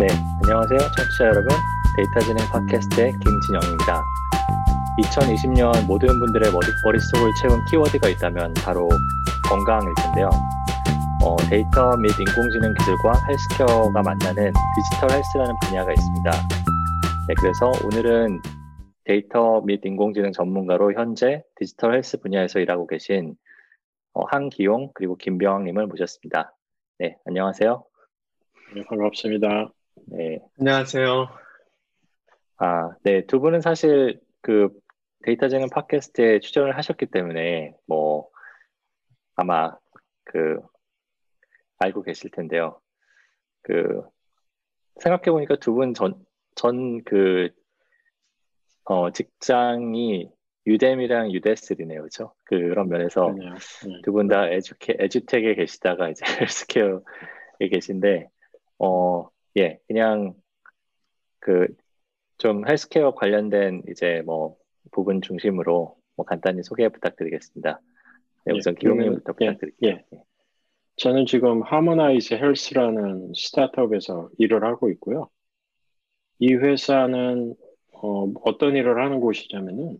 네, 안녕하세요. 청취자 여러분. 데이터 지능 팟캐스트의 김진영입니다. 2020년 모든 분들의 머릿속을 채운 키워드가 있다면 바로 건강일 텐데요. 어, 데이터 및 인공지능 기술과 헬스케어가 만나는 디지털 헬스라는 분야가 있습니다. 네, 그래서 오늘은 데이터 및 인공지능 전문가로 현재 디지털 헬스 분야에서 일하고 계신 어, 한기용 그리고 김병학님을 모셨습니다. 네, 안녕하세요. 네, 반갑습니다. 네. 안녕하세요. 아, 네. 두 분은 사실 그 데이터 재능 팟캐스트에 출연을 하셨기 때문에 뭐 아마 그 알고 계실 텐데요. 그 생각해 보니까 두 분 전 전그 어, 직장이 유뎀이랑 유데스리네요, 그렇죠? 그런 면에서 네. 두분 다 에듀케 에듀텍에 계시다가 이제 헬스케어에 계신데 어, 예, 그냥 그 좀 헬스케어 관련된 이제 뭐 부분 중심으로 뭐 간단히 소개 부탁드리겠습니다. 네, 우선 예, 기용님부터 예, 부탁드릴게요. 예. 예. 저는 지금 하모나이즈 헬스라는 스타트업에서 일을 하고 있고요. 이 회사는 어, 어떤 일을 하는 곳이냐면은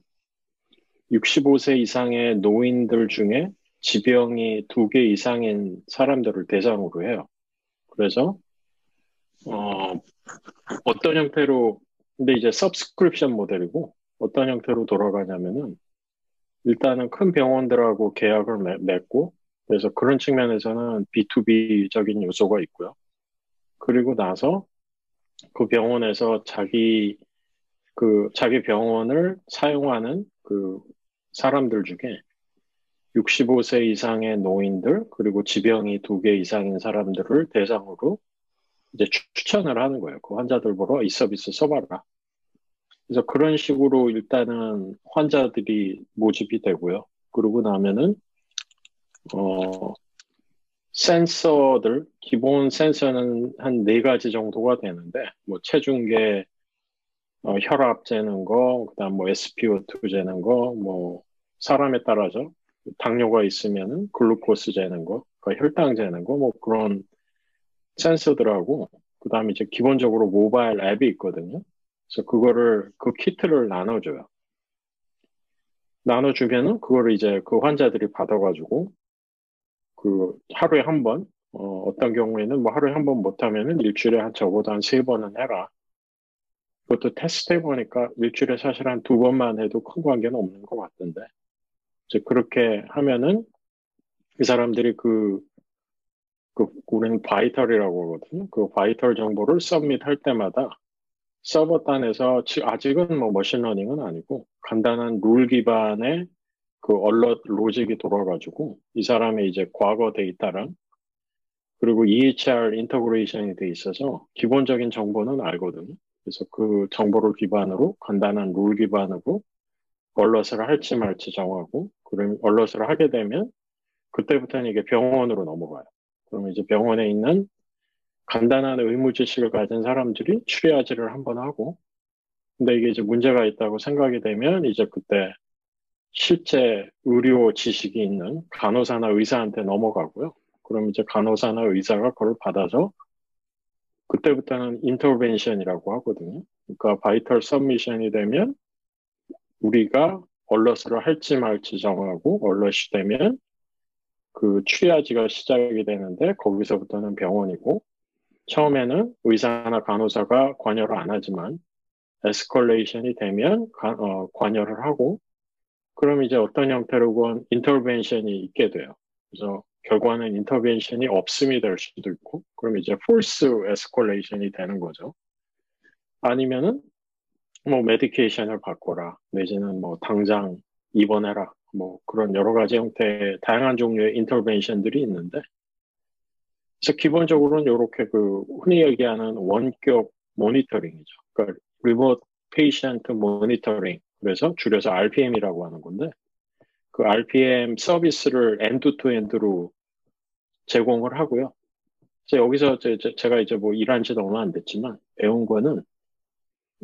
65세 이상의 노인들 중에 지병이 두 개 이상인 사람들을 대상으로 해요. 그래서 어, 어떤 형태로 근데 이제 서브스크립션 모델이고 어떤 형태로 돌아가냐면은 일단은 큰 병원들하고 계약을 맺고 그래서 그런 측면에서는 B2B적인 요소가 있고요. 그리고 나서 그 병원에서 자기 그 자기 병원을 사용하는 그 사람들 중에 65세 이상의 노인들 그리고 지병이 두 개 이상인 사람들을 대상으로 이제 추천을 하는 거예요. 그 환자들 보러 이 서비스 써봐라. 그래서 그런 식으로 일단은 환자들이 모집이 되고요. 그러고 나면은 어 센서들 기본 센서는 한 네 가지 정도가 되는데 뭐 체중계 어, 혈압 재는 거, 그다음 뭐 SpO2 재는 거, 뭐 사람에 따라서 당뇨가 있으면은 글루코스 재는 거, 그러니까 혈당 재는 거, 뭐 그런 센서들하고 그다음에 이제 기본적으로 모바일 앱이 있거든요. 그래서 그거를 그 키트를 나눠줘요. 나눠주면은 그거를 이제 그 환자들이 받아가지고 그 하루에 한 번, 어, 어떤 경우에는 뭐 하루에 한 번 못하면은 일주일에 한 적어도 한 세 번은 해라. 그것도 테스트 해보니까 일주일에 사실 한 두 번만 해도 큰 관계는 없는 것 같던데. 이제 그렇게 하면은 그 사람들이 그 그 우리는 vital이라고 하거든요. 그 vital 정보를 submit할 때마다 서버 단에서 아직은 뭐 머신러닝은 아니고 간단한 룰 기반의 그 얼럿 로직이 돌아가지고 이 사람의 이제 과거 데이터랑 그리고 EHR integration이 돼 있어서 기본적인 정보는 알거든요. 그래서 그 정보를 기반으로 간단한 룰 기반으로 얼럿을 할지 말지 정하고 그럼 얼럿을 하게 되면 그때부터는 이게 병원으로 넘어가요. 그러면 이제 병원에 있는 간단한 의무 지식을 가진 사람들이 추리아지를 한번 하고, 근데 이게 이제 문제가 있다고 생각이 되면 이제 그때 실제 의료 지식이 있는 간호사나 의사한테 넘어가고요. 그럼 이제 간호사나 의사가 그걸 받아서 그때부터는 intervention이라고 하거든요. 그러니까 vital submission이 되면 우리가 alert를 할지 말지 정하고 얼러시 되면 그 triage가 시작이 되는데 거기서부터는 병원이고 처음에는 의사나 간호사가 관여를 안 하지만 escalation이 되면 가, 어, 관여를 하고 그럼 이제 어떤 형태로건 intervention이 있게 돼요. 그래서 결과는 intervention이 없음이 될 수도 있고 그럼 이제 false escalation이 되는 거죠. 아니면은 뭐 medication을 바꿔라 내지는 뭐 당장 입원해라 뭐 그런 여러 가지 형태의 다양한 종류의 intervention들이 있는데 그래서 기본적으로는 이렇게 그 흔히 얘기하는 원격 모니터링이죠. 그러니까 remote patient monitoring 그래서 줄여서 RPM이라고 하는 건데 그 RPM 서비스를 end to end로 제공을 하고요. 그래서 여기서 제가 이제 뭐 일한 지도 얼마 안 됐지만 배운 거는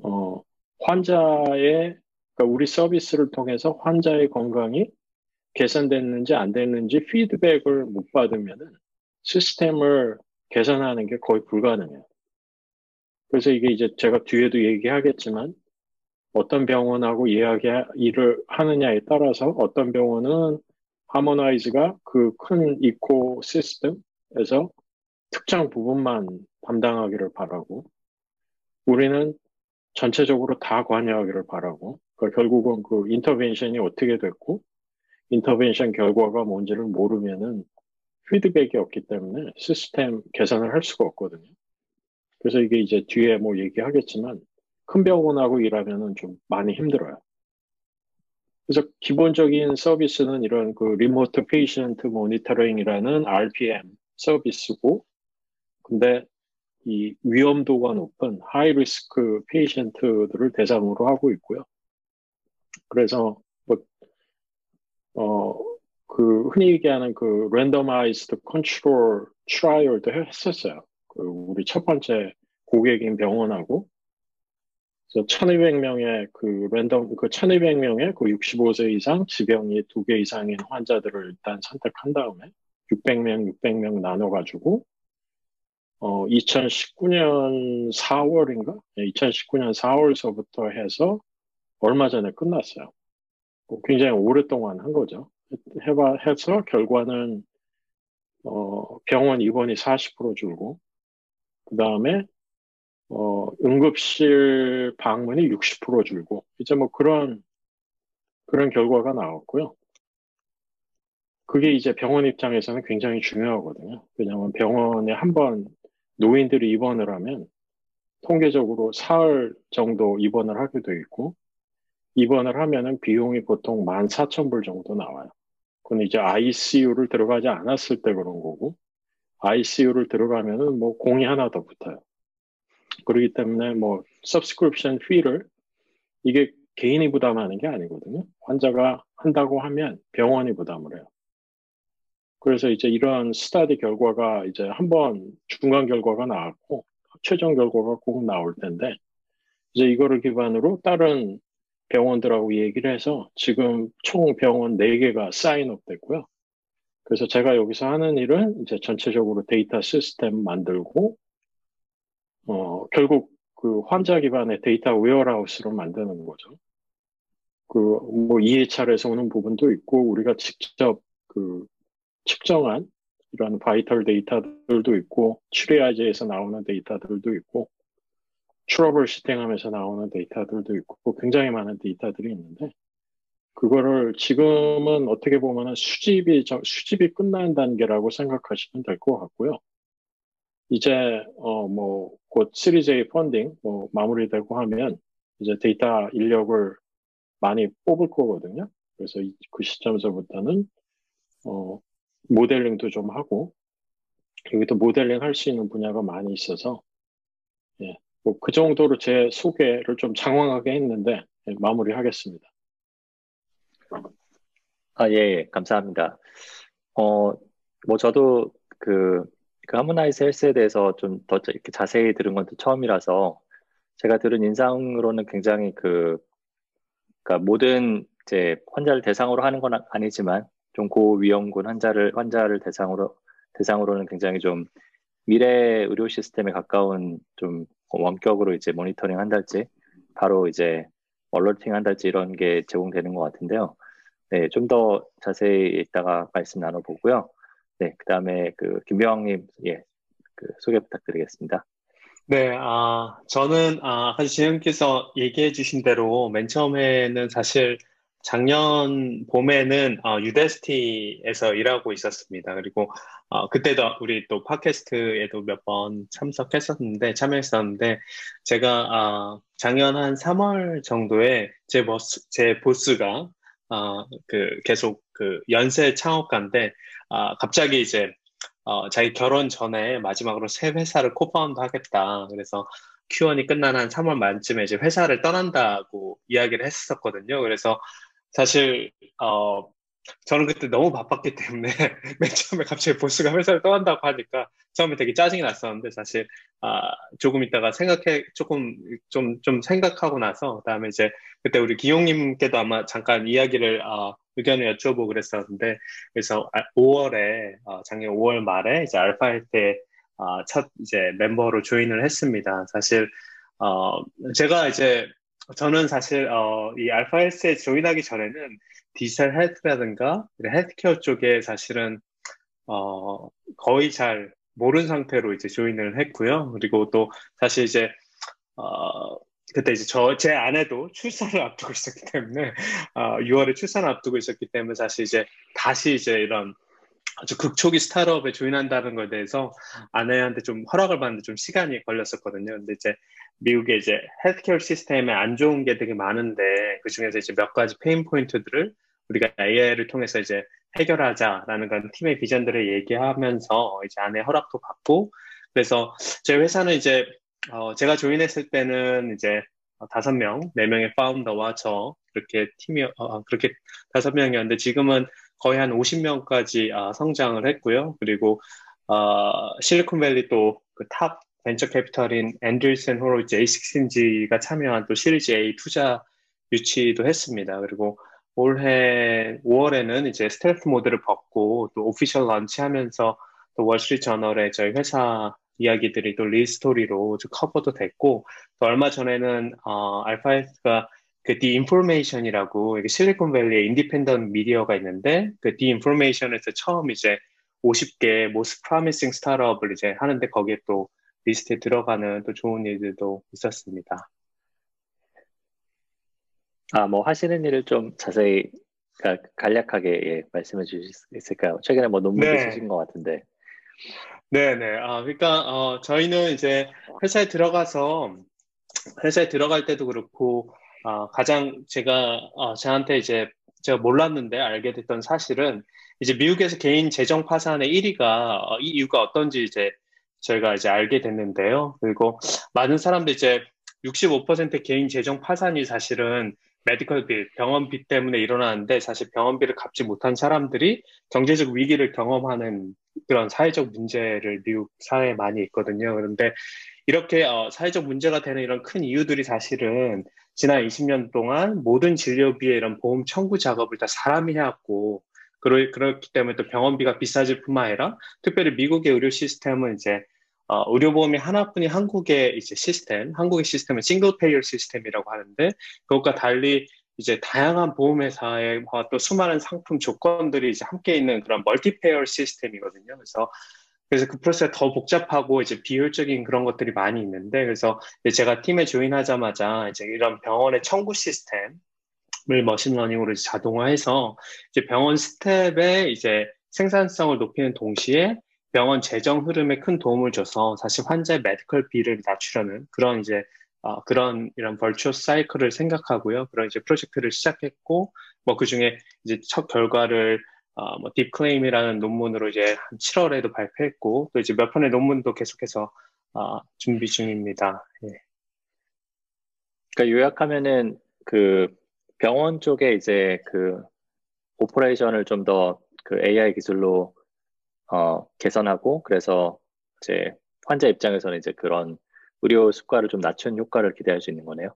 어 환자의 그러니까 우리 서비스를 통해서 환자의 건강이 개선됐는지 안 됐는지 피드백을 못 받으면은 시스템을 개선하는 게 거의 불가능해요. 그래서 이게 이제 제가 뒤에도 얘기하겠지만 어떤 병원하고 예약이 일을 하느냐에 따라서 어떤 병원은 하모나이즈가 그 큰 이코 시스템에서 특정 부분만 담당하기를 바라고 우리는 전체적으로 다 관여하기를 바라고 그러니까 결국은 그 인터벤션이 어떻게 됐고 인터벤션 결과가 뭔지를 모르면은 피드백이 없기 때문에 시스템 개선을 할 수가 없거든요. 그래서 이게 이제 뒤에 뭐 얘기하겠지만 큰 병원하고 일하면은 좀 많이 힘들어요. 그래서 기본적인 서비스는 이런 그 remote patient monitoring이라는 RPM 서비스고, 근데 이 위험도가 높은 high risk patient들을 대상으로 하고 있고요. 그래서 뭐, 어, 그 흔히 얘기하는 그 randomized control trial도 했었어요. 그 우리 첫 번째 고객인 병원하고 그래서 1200명의 그 랜덤 그 1200명의 그 65세 이상 지병이 두 개 이상인 환자들을 일단 선택한 다음에 600명 600명 나눠 가지고 어 2019년 4월인가? 2019년 4월서부터 해서 얼마 전에 끝났어요. 뭐 굉장히 오랫동안 한 거죠. 해봐 해서 결과는 어 병원 입원이 40% 줄고 그 다음에 어, 응급실 방문이 60% 줄고 이제 뭐 그런 그런 결과가 나왔고요. 그게 이제 병원 입장에서는 굉장히 중요하거든요. 왜냐하면 병원에 한 번 노인들이 입원을 하면 통계적으로 사흘 정도 입원을 하게 돼 있고 입원을 하면은 비용이 보통 14,000불 정도 나와요. 그건 이제 ICU를 들어가지 않았을 때 그런 거고 ICU를 들어가면은 뭐 공이 하나 더 붙어요. 그렇기 때문에 뭐 subscription fee를 이게 개인이 부담하는 게 아니거든요. 환자가 한다고 하면 병원이 부담을 해요. 그래서 이제 이런 스타디 결과가 이제 한번 중간 결과가 나왔고 최종 결과가 꼭 나올 텐데 이제 이거를 기반으로 다른 병원들하고 얘기를 해서 지금 총 병원 4개가 sign up 됐고요. 그래서 제가 여기서 하는 일은 이제 전체적으로 데이터 시스템 만들고 어, 결국 그 환자 기반의 data warehouse로 만드는 거죠. 그, 뭐, EHR에서 오는 부분도 있고, 우리가 직접 그 측정한 이런 vital 데이터들도 있고, 추리아제에서 나오는 데이터들도 있고, troubleshooting하면서 나오는 데이터들도 있고, 굉장히 많은 데이터들이 있는데, 그거를 지금은 어떻게 보면 수집이, 수집이 끝난 단계라고 생각하시면 될 것 같고요. 이제 어 뭐 곧 series A funding 뭐 마무리되고 하면 이제 데이터 인력을 많이 뽑을 거거든요. 그래서 그 시점에서부터는 어 모델링도 좀 하고 여기도 모델링 할 수 있는 분야가 많이 있어서 예, 뭐 그 정도로 제 소개를 좀 장황하게 했는데 예, 마무리하겠습니다. 아, 예, 예, 감사합니다. 어, 뭐 저도 그 그 하모나이즈 헬스에 대해서 좀 더 이렇게 자세히 들은 건 처음이라서 제가 들은 인상으로는 굉장히 그 그러니까 모든 이제 환자를 대상으로 하는 건 아니지만 좀 고위험군 환자를 환자를 대상으로 대상으로는 굉장히 좀 미래 의료 시스템에 가까운 좀 원격으로 이제 모니터링 한달지 바로 이제 얼러팅 한달지 이런 게 제공되는 것 같은데요. 네, 좀 더 자세히 이따가 말씀 나눠보고요. 네, 그 다음에 그 김병왕님, 예, 그 소개 부탁드리겠습니다. 네, 아, 저는, 아, 아까 지현께서 얘기해 주신 대로 맨 처음에는 사실 작년 봄에는 어, Udacity에서 일하고 있었습니다. 그리고 어, 그때도 우리 또 팟캐스트에도 몇 번 참석했었는데 참여했었는데 제가 어, 작년 한 3월 정도에 제 보스 제 보스가 어, 그 계속 그 연쇄 창업가인데 아, 갑자기 이제 어, 자기 결혼 전에 마지막으로 새 회사를 co-found 하겠다. 그래서 Q1이 끝난 한 3월 말쯤에 이제 회사를 떠난다고 이야기를 했었거든요. 그래서 사실 어, 저는 그때 너무 바빴기 때문에 맨 처음에 갑자기 보스가 회사를 떠난다고 하니까 처음에 되게 짜증이 났었는데 사실 아, 조금 있다가 생각해 조금 좀좀 생각하고 나서 그다음에 이제 그때 우리 기용님께도 아마 잠깐 이야기를 아, 의견을 여쭤보고 그랬었는데 그래서 5월에 아, 어, 작년 5월 말에 이제 알파 할때 아, 첫 이제 멤버로 조인을 했습니다. 사실 어, 제가 이제 저는 사실 어, 이 알파헬스에 조인하기 전에는 디지털 헬스라든가 헬스케어 쪽에 사실은 어, 거의 잘 모르는 상태로 이제 조인을 했고요. 그리고 또 사실 이제 어, 그때 이제 저 제 아내도 출산을 앞두고 있었기 때문에 어, 6월에 출산을 앞두고 있었기 때문에 사실 이제 다시 이제 이런 아주 극초기 스타트업에 조인한다는 것에 대해서 아내한테 좀 허락을 받는데 좀 시간이 걸렸었거든요. 근데 이제 미국의 이제 헬스케어 시스템에 안 좋은 게 되게 많은데 그 중에서 이제 몇 가지 pain point들을 우리가 AI를 통해서 이제 해결하자라는 그런 팀의 비전들을 얘기하면서 이제 아내 허락도 받고 그래서 저희 회사는 이제 어 제가 join했을 때는 이제 다섯 명, 네 명의 founder와 저 그렇게 팀이 어 그렇게 다섯 명이었는데 지금은 거의 한 50명까지 아, 성장을 했고요. 그리고 어, 실리콘밸리 또 그 top 벤처 캐피털인 앤들슨 호로이츠 A16G가 참여한 또 시리즈 A 투자 유치도 했습니다. 그리고 올해 5월에는 이제 stealth mode를 벗고 또 official launch하면서 또 월스트리트 저널에 저희 회사 이야기들이 또 lead story로 cover도 됐고 또 얼마 전에는 어, Alpha Health가 그 The Information이라고 실리콘밸리에 independent 미디어가 있는데 그 디인포메이션에서 처음 이제 50개 most promising 스타트업을 이제 하는데 거기에 또 리스트에 들어가는 또 좋은 일들도 있었습니다. 아, 뭐 하시는 일을 좀 자세히 그러니까 간략하게 예, 말씀해 주실 수 있을까요? 최근에 뭐 논문 네. 쓰신 것 같은데. 네네. 아, 그러니까 어, 저희는 이제 회사에 들어가서 회사에 들어갈 때도 그렇고 어, 가장 제가 어, 저한테 이제 제가 몰랐는데 알게 됐던 사실은 이제 미국에서 개인 재정 파산의 1위가 어, 이 이유가 어떤지 이제 저희가 이제 알게 됐는데요. 그리고 많은 사람들 이제 65% 개인 재정 파산이 사실은 메디컬 빌, 병원비 때문에 일어나는데 사실 병원비를 갚지 못한 사람들이 경제적 위기를 경험하는 그런 사회적 문제를 미국 사회에 많이 있거든요. 그런데 이렇게 어, 사회적 문제가 되는 이런 큰 이유들이 사실은 지난 20년 동안 모든 진료비에 이런 보험 청구 작업을 다 사람이 해왔고 그렇기 때문에 또 병원비가 비싸질 뿐만 아니라 특별히 미국의 의료 시스템은 이제 어, 의료보험이 하나뿐인 한국의 이제 시스템, 한국의 시스템은 싱글 페이어 시스템이라고 하는데 그것과 달리 이제 다양한 보험회사의 또 수많은 상품 조건들이 이제 함께 있는 그런 multi-payer 시스템이거든요. 그래서 그래서 그 프로세스가 더 복잡하고 이제 비효율적인 그런 것들이 많이 있는데 그래서 제가 팀에 조인하자마자 이제 이런 병원의 청구 시스템을 machine learning으로 자동화해서 이제 병원 스태프의 이제 생산성을 높이는 동시에 병원 재정 흐름에 큰 도움을 줘서 사실 환자의 medical bill을 낮추려는 그런 이제 어, 그런 이런 virtuous cycle을 생각하고요. 그런 이제 프로젝트를 시작했고 뭐 그 중에 이제 첫 결과를 어, 뭐 Deep Claim이라는 논문으로 이제 한 7월에도 발표했고 또 이제 몇 편의 논문도 계속해서 어, 준비 중입니다. 예. 그러니까 요약하면은 그 병원 쪽에 이제 그 operation을 좀 더 그 AI 기술로 어, 개선하고 그래서 이제 환자 입장에서는 이제 그런 의료 수가를 좀 낮춘 효과를 기대할 수 있는 거네요.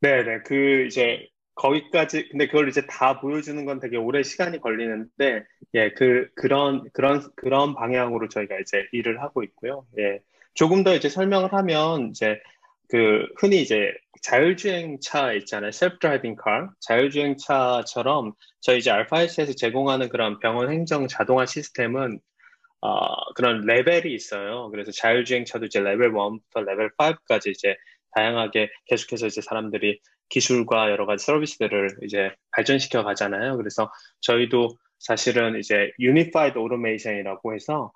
네 네. 그 이제 거기까지 근데 그걸 이제 다 보여주는 건 되게 오래 시간이 걸리는데 예 그 그런 그런 그런 방향으로 저희가 이제 일을 하고 있고요. 예 조금 더 이제 설명을 하면 이제 그 흔히 이제 자율주행차 있잖아요. self-driving car 자율주행차처럼 저희 이제 Alpha Health에서 제공하는 그런 병원 행정 자동화 시스템은 어, 그런 레벨이 있어요. 그래서 자율주행차도 이제 레벨 1부터 레벨 5까지 이제 다양하게 계속해서 이제 사람들이 기술과 여러 가지 서비스들을 이제 발전시켜 가잖아요. 그래서 저희도 사실은 이제 unified automation이라고 해서 어,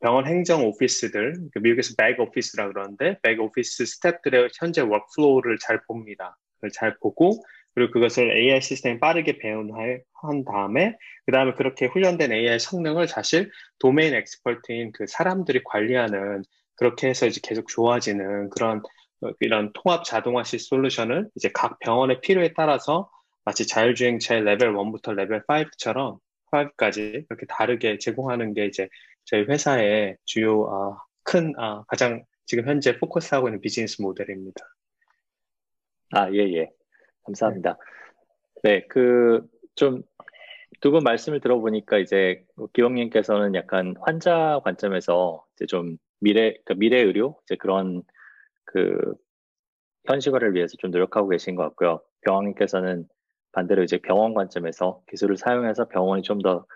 병원 행정 오피스들, 그 미국에서 back office라 그러는데 back office 스태프들의 현재 workflow를 잘 봅니다. 그걸 잘 보고 그리고 그것을 AI 시스템 빠르게 배우게 한 다음에 그 다음에 그렇게 훈련된 AI 성능을 사실 domain expert인 그 사람들이 관리하는 그렇게 해서 이제 계속 좋아지는 그런 어, 이런 통합 자동화식 솔루션을 이제 각 병원의 필요에 따라서 마치 자율주행차의 레벨 1부터 레벨 5처럼 5까지 이렇게 다르게 제공하는 게 이제 저희 회사의 주요 어, 큰 어, 가장 지금 현재 focus하고 있는 비즈니스 모델입니다. 아, 예, 예. 감사합니다. 네, 그 좀 두 분 말씀을 들어보니까 이제 기영님께서는 약간 환자 관점에서 이제 좀 미래 그 미래 의료 이제 그런 그 현실화를 위해서 좀 노력하고 계신 것 같고요. 병원님께서는 반대로 이제 병원 관점에서 기술을 사용해서 병원이 좀 더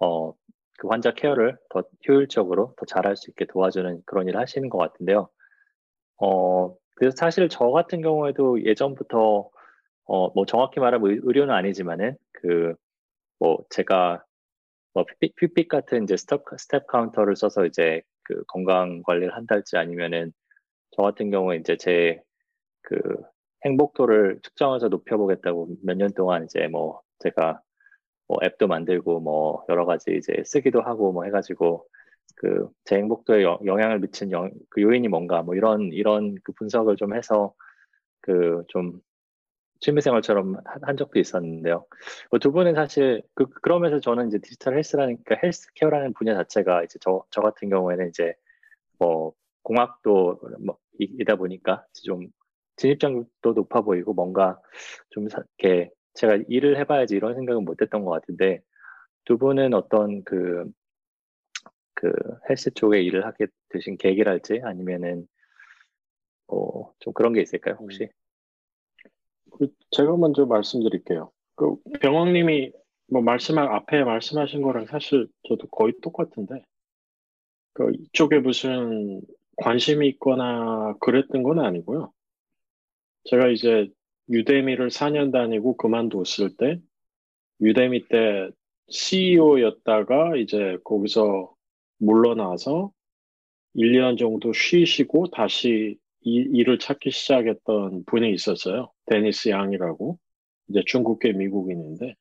어, 그 환자 케어를 더 효율적으로 더 잘할 수 있게 도와주는 그런 일을 하시는 것 같은데요. 어, 그래서 사실 저 같은 경우에도 예전부터 어, 뭐 정확히 말하면 의료는 아니지만은 그 뭐 제가 뭐 Fitbit 같은 이제 step, step counter를 써서 이제 그 건강 관리를 한달지 아니면은 저 같은 경우에 이제 제 그 행복도를 측정해서 높여보겠다고 몇 년 동안 이제 뭐 제가 뭐 앱도 만들고 뭐 여러 가지 이제 쓰기도 하고 뭐 해가지고 그 제 행복도에 영향을 미친 영, 그 요인이 뭔가 뭐 이런 이런 그 분석을 좀 해서 그 좀 취미생활처럼 한 적도 있었는데요. 뭐 두 분은 사실 그 그러면서 저는 이제 디지털 헬스라는 그 헬스케어라는 분야 자체가 이제 저 저 같은 경우에는 이제 뭐 공학도 뭐 이다 보니까 좀 진입장도 높아 보이고 뭔가 좀 이렇게 제가 일을 해봐야지 이런 생각은 못했던 것 같은데 두 분은 어떤 그, 그 헬스 쪽에 일을 하게 되신 계기랄지 아니면은 어, 좀 그런 게 있을까요 혹시? 그 제가 먼저 말씀드릴게요. 그 병왕님이 뭐 말씀한 앞에 말씀하신 거랑 사실 저도 거의 똑같은데 그 이쪽에 무슨 관심이 있거나 그랬던 건 아니고요. 제가 이제 유대미를 4년 다니고 그만뒀을 때 유대미 때 CEO였다가 이제 거기서 물러나서 1년 정도 쉬시고 다시 이, 일을 찾기 시작했던 분이 있었어요. 데니스 양이라고. 이제 중국계 미국인인데,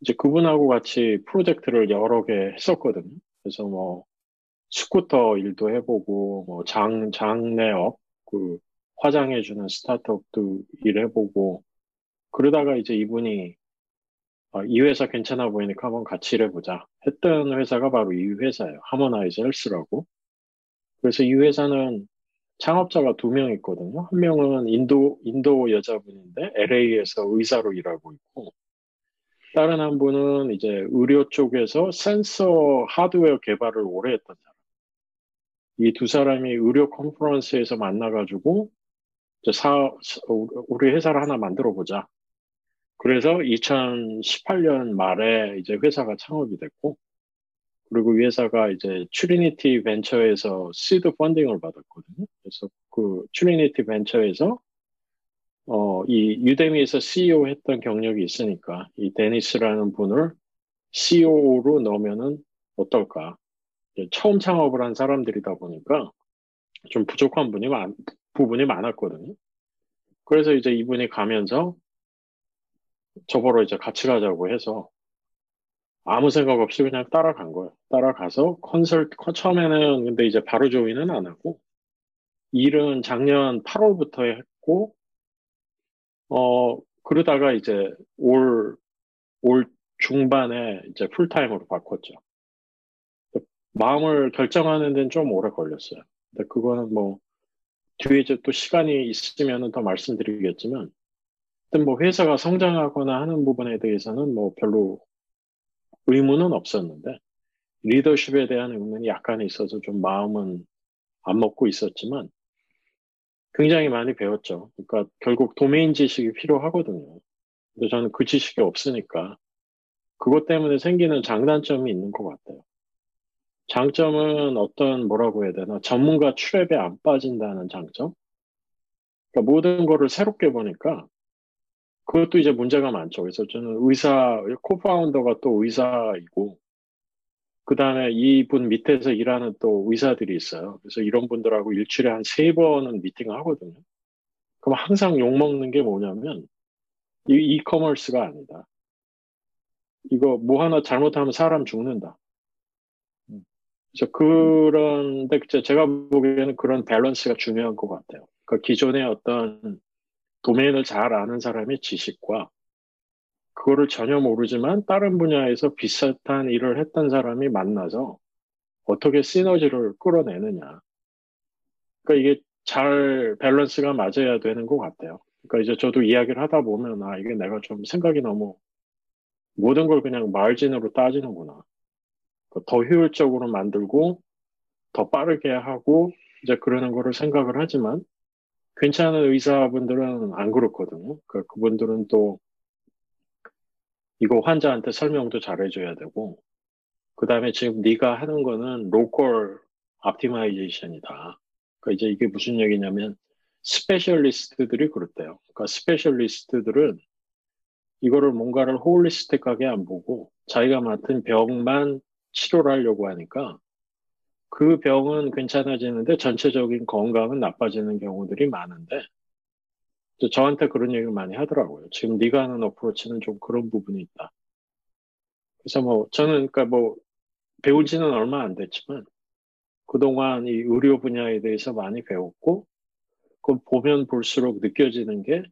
이제 그분하고 같이 프로젝트를 여러 개 했었거든요. 그래서 뭐, 스쿠터 일도 해보고, 뭐, 장, 장내업, 그, 화장해주는 스타트업도 일해보고, 그러다가 이제 이분이, 아, 이 회사 괜찮아 보이니까 한번 같이 일해보자. 했던 회사가 바로 이 회사예요. 하모나이즈 헬스라고. 그래서 이 회사는 창업자가 두 명 있거든요. 한 명은 인도, 인도 여자분인데 LA에서 의사로 일하고 있고, 다른 한 분은 이제 의료 쪽에서 센서 하드웨어 개발을 오래 했던 사람. 이 두 사람이 의료 컨퍼런스에서 만나가지고, 사, 우리 회사를 하나 만들어 보자. 그래서 2018년 말에 이제 회사가 창업이 됐고, 그리고 이 회사가 이제 트리니티 벤처에서 seed funding을 받았거든요. 그래서 그 트리니티 벤처에서 어, 이 유데미에서 CEO 했던 경력이 있으니까 이 데니스라는 분을 CEO로 넣으면은 어떨까? 처음 창업을 한 사람들이다 보니까 좀 부족한 분이 많, 부분이 많았거든요. 그래서 이제 이분이 가면서 저보러 이제 같이 가자고 해서 아무 생각 없이 그냥 따라간 거예요. 따라가서 컨설 처음에는 근데 이제 바로 조인은 안 하고 일은 작년 8월부터 했고 어 그러다가 이제 올 올 중반에 이제 풀타임으로 바꿨죠. 마음을 결정하는 데는 좀 오래 걸렸어요. 근데 그거는 뭐 뒤에 이제 또 시간이 있으면 더 말씀드리겠지만, 뭐 회사가 성장하거나 하는 부분에 대해서는 뭐 별로 의무는 없었는데 리더십에 대한 의문이 약간 있어서 좀 마음은 안 먹고 있었지만 굉장히 많이 배웠죠. 그러니까 결국 도메인 지식이 필요하거든요. 근데 저는 그 지식이 없으니까 그것 때문에 생기는 장단점이 있는 것 같아요. 장점은 어떤 뭐라고 해야 되나 전문가 트랩에 안 빠진다는 장점. 그러니까 모든 거를 새롭게 보니까 그것도 이제 문제가 많죠. 그래서 저는 의사, 코파운더가 또 의사이고, 그 다음에 이분 밑에서 일하는 또 의사들이 있어요. 그래서 이런 분들하고 일주일에 한 세 번은 미팅을 하거든요. 그럼 항상 욕먹는 게 뭐냐면, 이 이커머스가 아니다. 이거 뭐 하나 잘못하면 사람 죽는다. 그래서 그런데 제가 보기에는 그런 밸런스가 중요한 것 같아요. 그러니까 기존의 어떤 도메인을 잘 아는 사람의 지식과 그거를 전혀 모르지만 다른 분야에서 비슷한 일을 했던 사람이 만나서 어떻게 시너지를 끌어내느냐. 그러니까 이게 잘 밸런스가 맞아야 되는 것 같아요. 그러니까 이제 저도 이야기를 하다 보면 아 이게 내가 좀 생각이 너무 모든 걸 그냥 마진으로 따지는구나. 더 효율적으로 만들고 더 빠르게 하고 이제 그러는 거를 생각을 하지만 괜찮은 의사분들은 안 그렇거든요. 그 그분들은 또 이거 환자한테 설명도 잘해줘야 되고 그 다음에 지금 네가 하는 거는 local optimization이다. 그러니까 이제 이게 무슨 얘기냐면 specialist들이 그렇대요. 그러니까 specialist들은 이거를 뭔가를 holistic하게 안 보고 자기가 맡은 병만 치료를 하려고 하니까 그 병은 괜찮아지는데 전체적인 건강은 나빠지는 경우들이 많은데 저한테 그런 얘기를 많이 하더라고요. 지금 네가 하는 approach는 좀 그런 부분이 있다. 그래서 뭐 저는 그러니까 뭐 배운 지는 얼마 안 됐지만 그동안 이 의료 분야에 대해서 많이 배웠고 그 보면 볼수록 느껴지는 게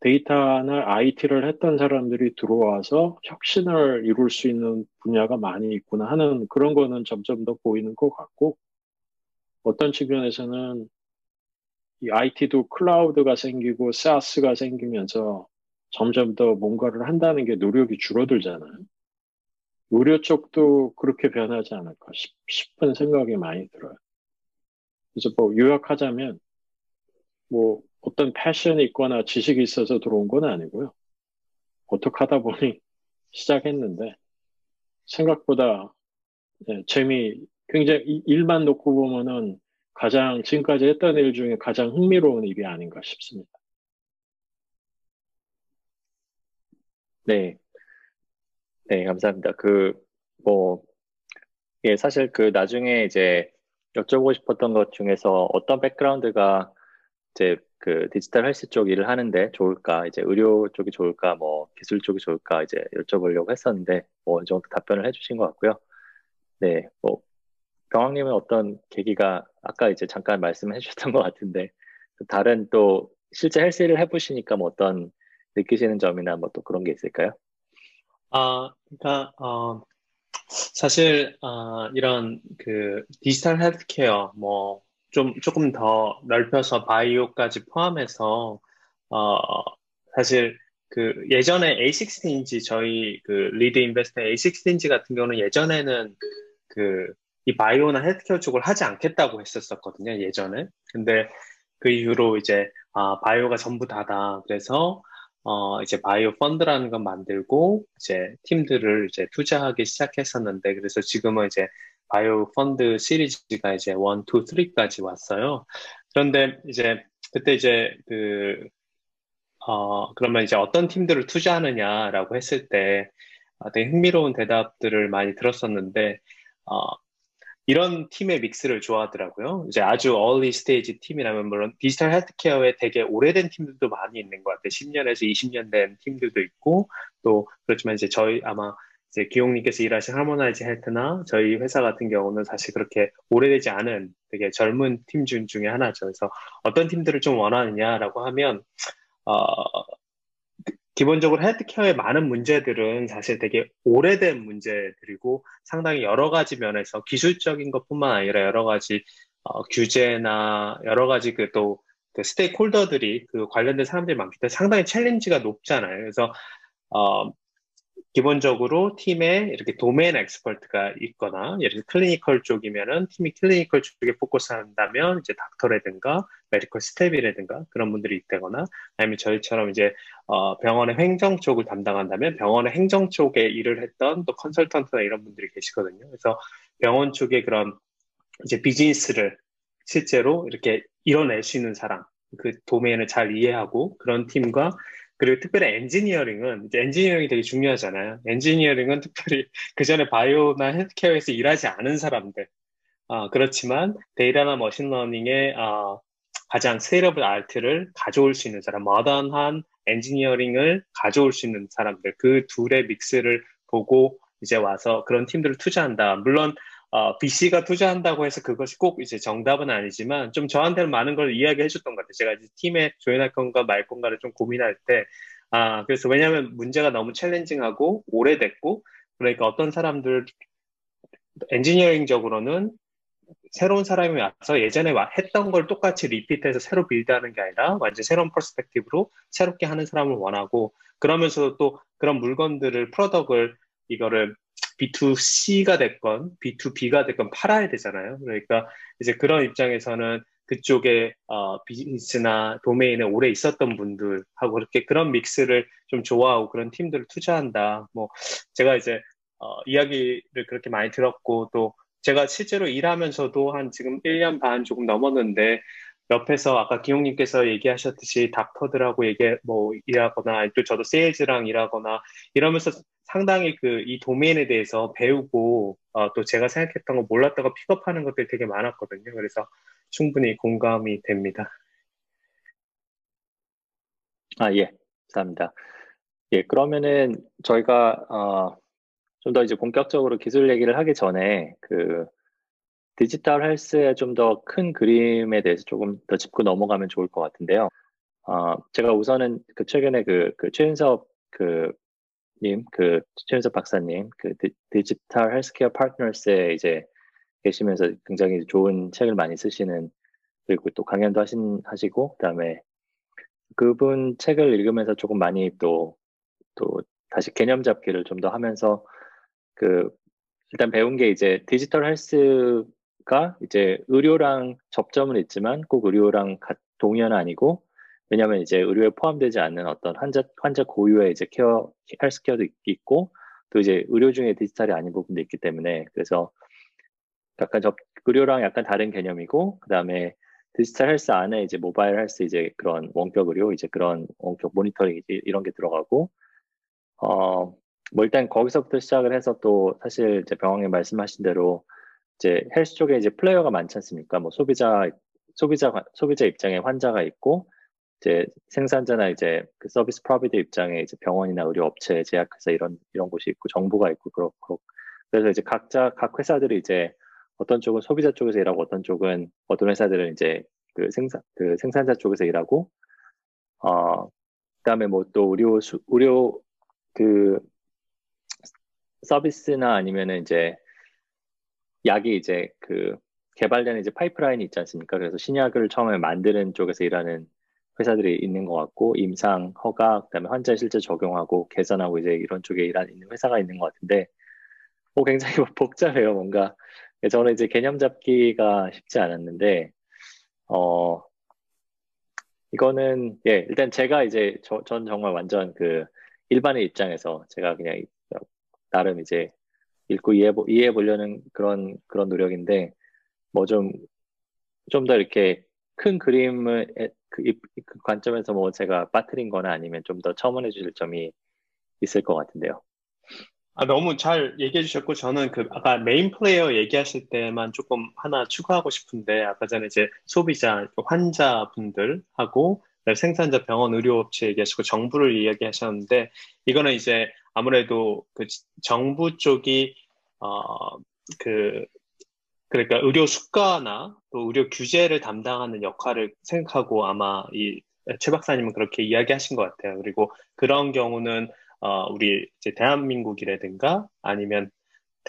데이터나 IT를 했던 사람들이 들어와서 혁신을 이룰 수 있는 분야가 많이 있구나 하는 그런 거는 점점 더 보이는 것 같고 어떤 측면에서는 이 IT도 클라우드가 생기고 SaaS가 생기면서 점점 더 뭔가를 한다는 게 노력이 줄어들잖아요. 의료 쪽도 그렇게 변하지 않을까 싶은 생각이 많이 들어요. 그래서 뭐 요약하자면 뭐 어떤 패션이 있거나 지식이 있어서 들어온 건 아니고요. 어떻게 하다 보니 시작했는데 생각보다 네, 재미 굉장히 일만 놓고 보면은 가장 지금까지 했던 일 중에 가장 흥미로운 일이 아닌가 싶습니다. 네. 네, 감사합니다. 그, 뭐, 예, 사실 그 나중에 이제 여쭤보고 싶었던 것 중에서 어떤 백그라운드가 이제 그 디지털 헬스 쪽 일을 하는데 좋을까, 이제 의료 쪽이 좋을까, 뭐 기술 쪽이 좋을까 이제 여쭤보려고 했었는데 뭐 어느 정도 답변을 해주신 것 같고요. 네, 뭐 병왕님은 어떤 계기가 아까 이제 잠깐 말씀해 주셨던 것 같은데 다른 또 실제 헬스 일을 해보시니까 뭐 어떤 느끼시는 점이나 뭐 또 그런 게 있을까요? 아, 그러니까 어, 사실 어, 이런 그 디지털 헬스케어 뭐 좀 조금 더 넓혀서 바이오까지 포함해서 어 사실 그 예전에 a16z 저희 그 lead investor a16z 같은 경우는 예전에는 그 이 바이오나 헬스케어 쪽을 하지 않겠다고 했었었거든요 예전에. 근데 그 이후로 이제 아 바이오가 전부 다다 그래서 어 이제 바이오 펀드라는 걸 만들고 이제 팀들을 이제 투자하기 시작했었는데 그래서 지금은 이제 바이오 펀드 시리즈가 이제 1, 2, 3까지 왔어요. 그런데 이제 그때 이제 그, 어, 그러면 이제 어떤 팀들을 투자하느냐라고 했을 때 어, 되게 흥미로운 대답들을 많이 들었었는데, 어, 이런 팀의 믹스를 좋아하더라고요. 이제 아주 early stage 팀이라면 물론 디지털 헬스케어에 되게 오래된 팀들도 많이 있는 것 같아요. 10년에서 20년 된 팀들도 있고 또 그렇지만 이제 저희 아마 이제 기용님께서 일하신 하모나이즈 헬트나 저희 회사 같은 경우는 사실 그렇게 오래되지 않은 되게 젊은 팀 중, 중에 하나죠. 그래서 어떤 팀들을 좀 원하느냐라고 하면, 어, 기본적으로 헬스케어의 많은 문제들은 사실 되게 오래된 문제들이고 상당히 여러 가지 면에서 기술적인 것뿐만 아니라 여러 가지 어, 규제나 여러 가지 그또 그 stakeholder들이 그 관련된 사람들이 많기 때문에 상당히 challenge가 높잖아요. 그래서 어, 기본적으로 팀에 이렇게 domain expert가 있거나 예를 들어 clinical 쪽이면은 팀이 clinical 쪽에 포커스 한다면 이제 닥터라든가 medical staff이라든가 그런 분들이 있다거나 아니면 저희처럼 이제 어 병원의 행정 쪽을 담당한다면 병원의 행정 쪽에 일을 했던 또 컨설턴트나 이런 분들이 계시거든요. 그래서 병원 쪽에 그런 이제 비즈니스를 실제로 이렇게 이뤄낼 수 있는 사람 그 도메인을 잘 이해하고 그런 팀과 그리고 특별히 엔지니어링은 이제 엔지니어링이 되게 중요하잖아요. 엔지니어링은 특별히 그 전에 바이오나 헬스케어에서 일하지 않은 사람들. 아, 그렇지만 데이터나 machine learning의 아, 가장 세러블 아트를 가져올 수 있는 사람, 머던한 엔지니어링을 가져올 수 있는 사람들, 그 둘의 믹스를 보고 이제 와서 그런 팀들을 투자한다. 물론 어, BC가 투자한다고 해서 그것이 꼭 이제 정답은 아니지만 좀 저한테는 많은 걸 이야기해 줬던 것 같아요. 제가 이제 팀에 조인할 건가 말 건가를 좀 고민할 때, 아, 그래서 왜냐하면 문제가 너무 챌린징하고 오래됐고, 그러니까 어떤 사람들, 엔지니어링적으로는 새로운 사람이 와서 예전에 했던 걸 똑같이 리피트해서 새로 빌드하는 게 아니라 완전 새로운 퍼스펙티브로 새롭게 하는 사람을 원하고 그러면서 또 그런 물건들을 프로덕을 이거를 B2C가 됐건 B2B가 됐건 팔아야 되잖아요. 그러니까 이제 그런 입장에서는 그쪽에 어, 비즈니스나 도메인에 오래 있었던 분들하고 그렇게 그런 믹스를 좀 좋아하고 그런 팀들을 투자한다. 뭐 제가 이제 어, 이야기를 그렇게 많이 들었고 또 제가 실제로 일하면서도 한 지금 1년 반 조금 넘었는데 옆에서 아까 기용님께서 얘기하셨듯이 닥터들하고 얘기 뭐 일하거나 또 저도 세일즈랑 일하거나 이러면서 상당히 그 이 도메인에 대해서 배우고 어, 또 제가 생각했던 거 몰랐던 거 픽업하는 것들이 되게 많았거든요. 그래서 충분히 공감이 됩니다. 아, 예. 감사합니다. 예, 그러면은 저희가 어, 좀 더 이제 본격적으로 기술 얘기를 하기 전에 그 디지털 헬스의 좀 더 큰 그림에 대해서 조금 더 짚고 넘어가면 좋을 것 같은데요. 어, 제가 우선은 그 최근에 그, 그 최윤섭 그 님, 그 최윤섭 박사님, 그 디, 지털 헬스케어 파트너스에 이제 계시면서 굉장히 좋은 책을 많이 쓰시는 그리고 또 강연도 하신 하시고 그다음에 그분 책을 읽으면서 조금 많이 또 또 다시 개념 잡기를 좀 더 하면서 그 일단 배운 게 이제 디지털 헬스 가 이제 의료랑 접점은 있지만 꼭 의료랑 동의어는 아니고 왜냐하면 이제 의료에 포함되지 않는 어떤 환자 환자 고유의 이제 케어 헬스케어도 있고 또 이제 의료 중에 디지털이 아닌 부분도 있기 때문에 그래서 약간 접 의료랑 약간 다른 개념이고 그 다음에 디지털 헬스 안에 이제 모바일 헬스 이제 그런 원격 의료 이제 그런 원격 모니터링 이런 게 들어가고 어 뭐 일단 거기서부터 시작을 해서 또 사실 이제 병학님 말씀하신 대로 이제 헬스 쪽에 이제 플레이어가 많지 않습니까? 뭐 소비자 소비자 소비자 입장에 환자가 있고 이제 생산자나 이제 그 service provider 입장에 이제 병원이나 의료 업체 제약회사 이런 이런 곳이 있고 정부가 있고 그렇고 그래서 이제 각자 각 회사들이 이제 어떤 쪽은 소비자 쪽에서 일하고 어떤 쪽은 어떤 회사들은 이제 그 생산 그 생산자 쪽에서 일하고 어 그다음에 뭐 또 의료 수, 의료 그 서비스나 아니면은 이제 약이 이제 그 개발되는 이제 파이프라인이 있지 않습니까? 그래서 신약을 처음에 만드는 쪽에서 일하는 회사들이 있는 것 같고 임상, 허가, 그다음에 환자에 실제 적용하고 개선하고 이제 이런 쪽에 일하는 회사가 있는 것 같은데, 뭐 굉장히 복잡해요. 뭔가 저는 이제 개념 잡기가 쉽지 않았는데, 어, 이거는, 예, 일단 제가 이제, 저, 전 정말 완전 그 일반의 입장에서 제가 그냥 나름 이제 읽고 이해해, 이해해 보려는 그런, 그런 노력인데, 뭐 좀, 좀 더 이렇게 큰 그림을, 그, 그 관점에서 뭐 제가 빠뜨린 거나 아니면 좀 더 첨언해 주실 점이 있을 것 같은데요. 아, 너무 잘 얘기해 주셨고, 저는 그, 아까 메인 플레이어 얘기하실 때만 조금 하나 추가하고 싶은데, 아까 전에 이제 소비자, 그 환자분들하고, 생산자 병원 의료업체 얘기하시고, 정부를 이야기하셨는데, 이거는 이제 아무래도 그 정부 쪽이, 어, 그, 그러니까 의료 수가나 또 의료 규제를 담당하는 역할을 생각하고 아마 이 최 박사님은 그렇게 이야기하신 것 같아요. 그리고 그런 경우는 어, 우리 이제 대한민국이라든가 아니면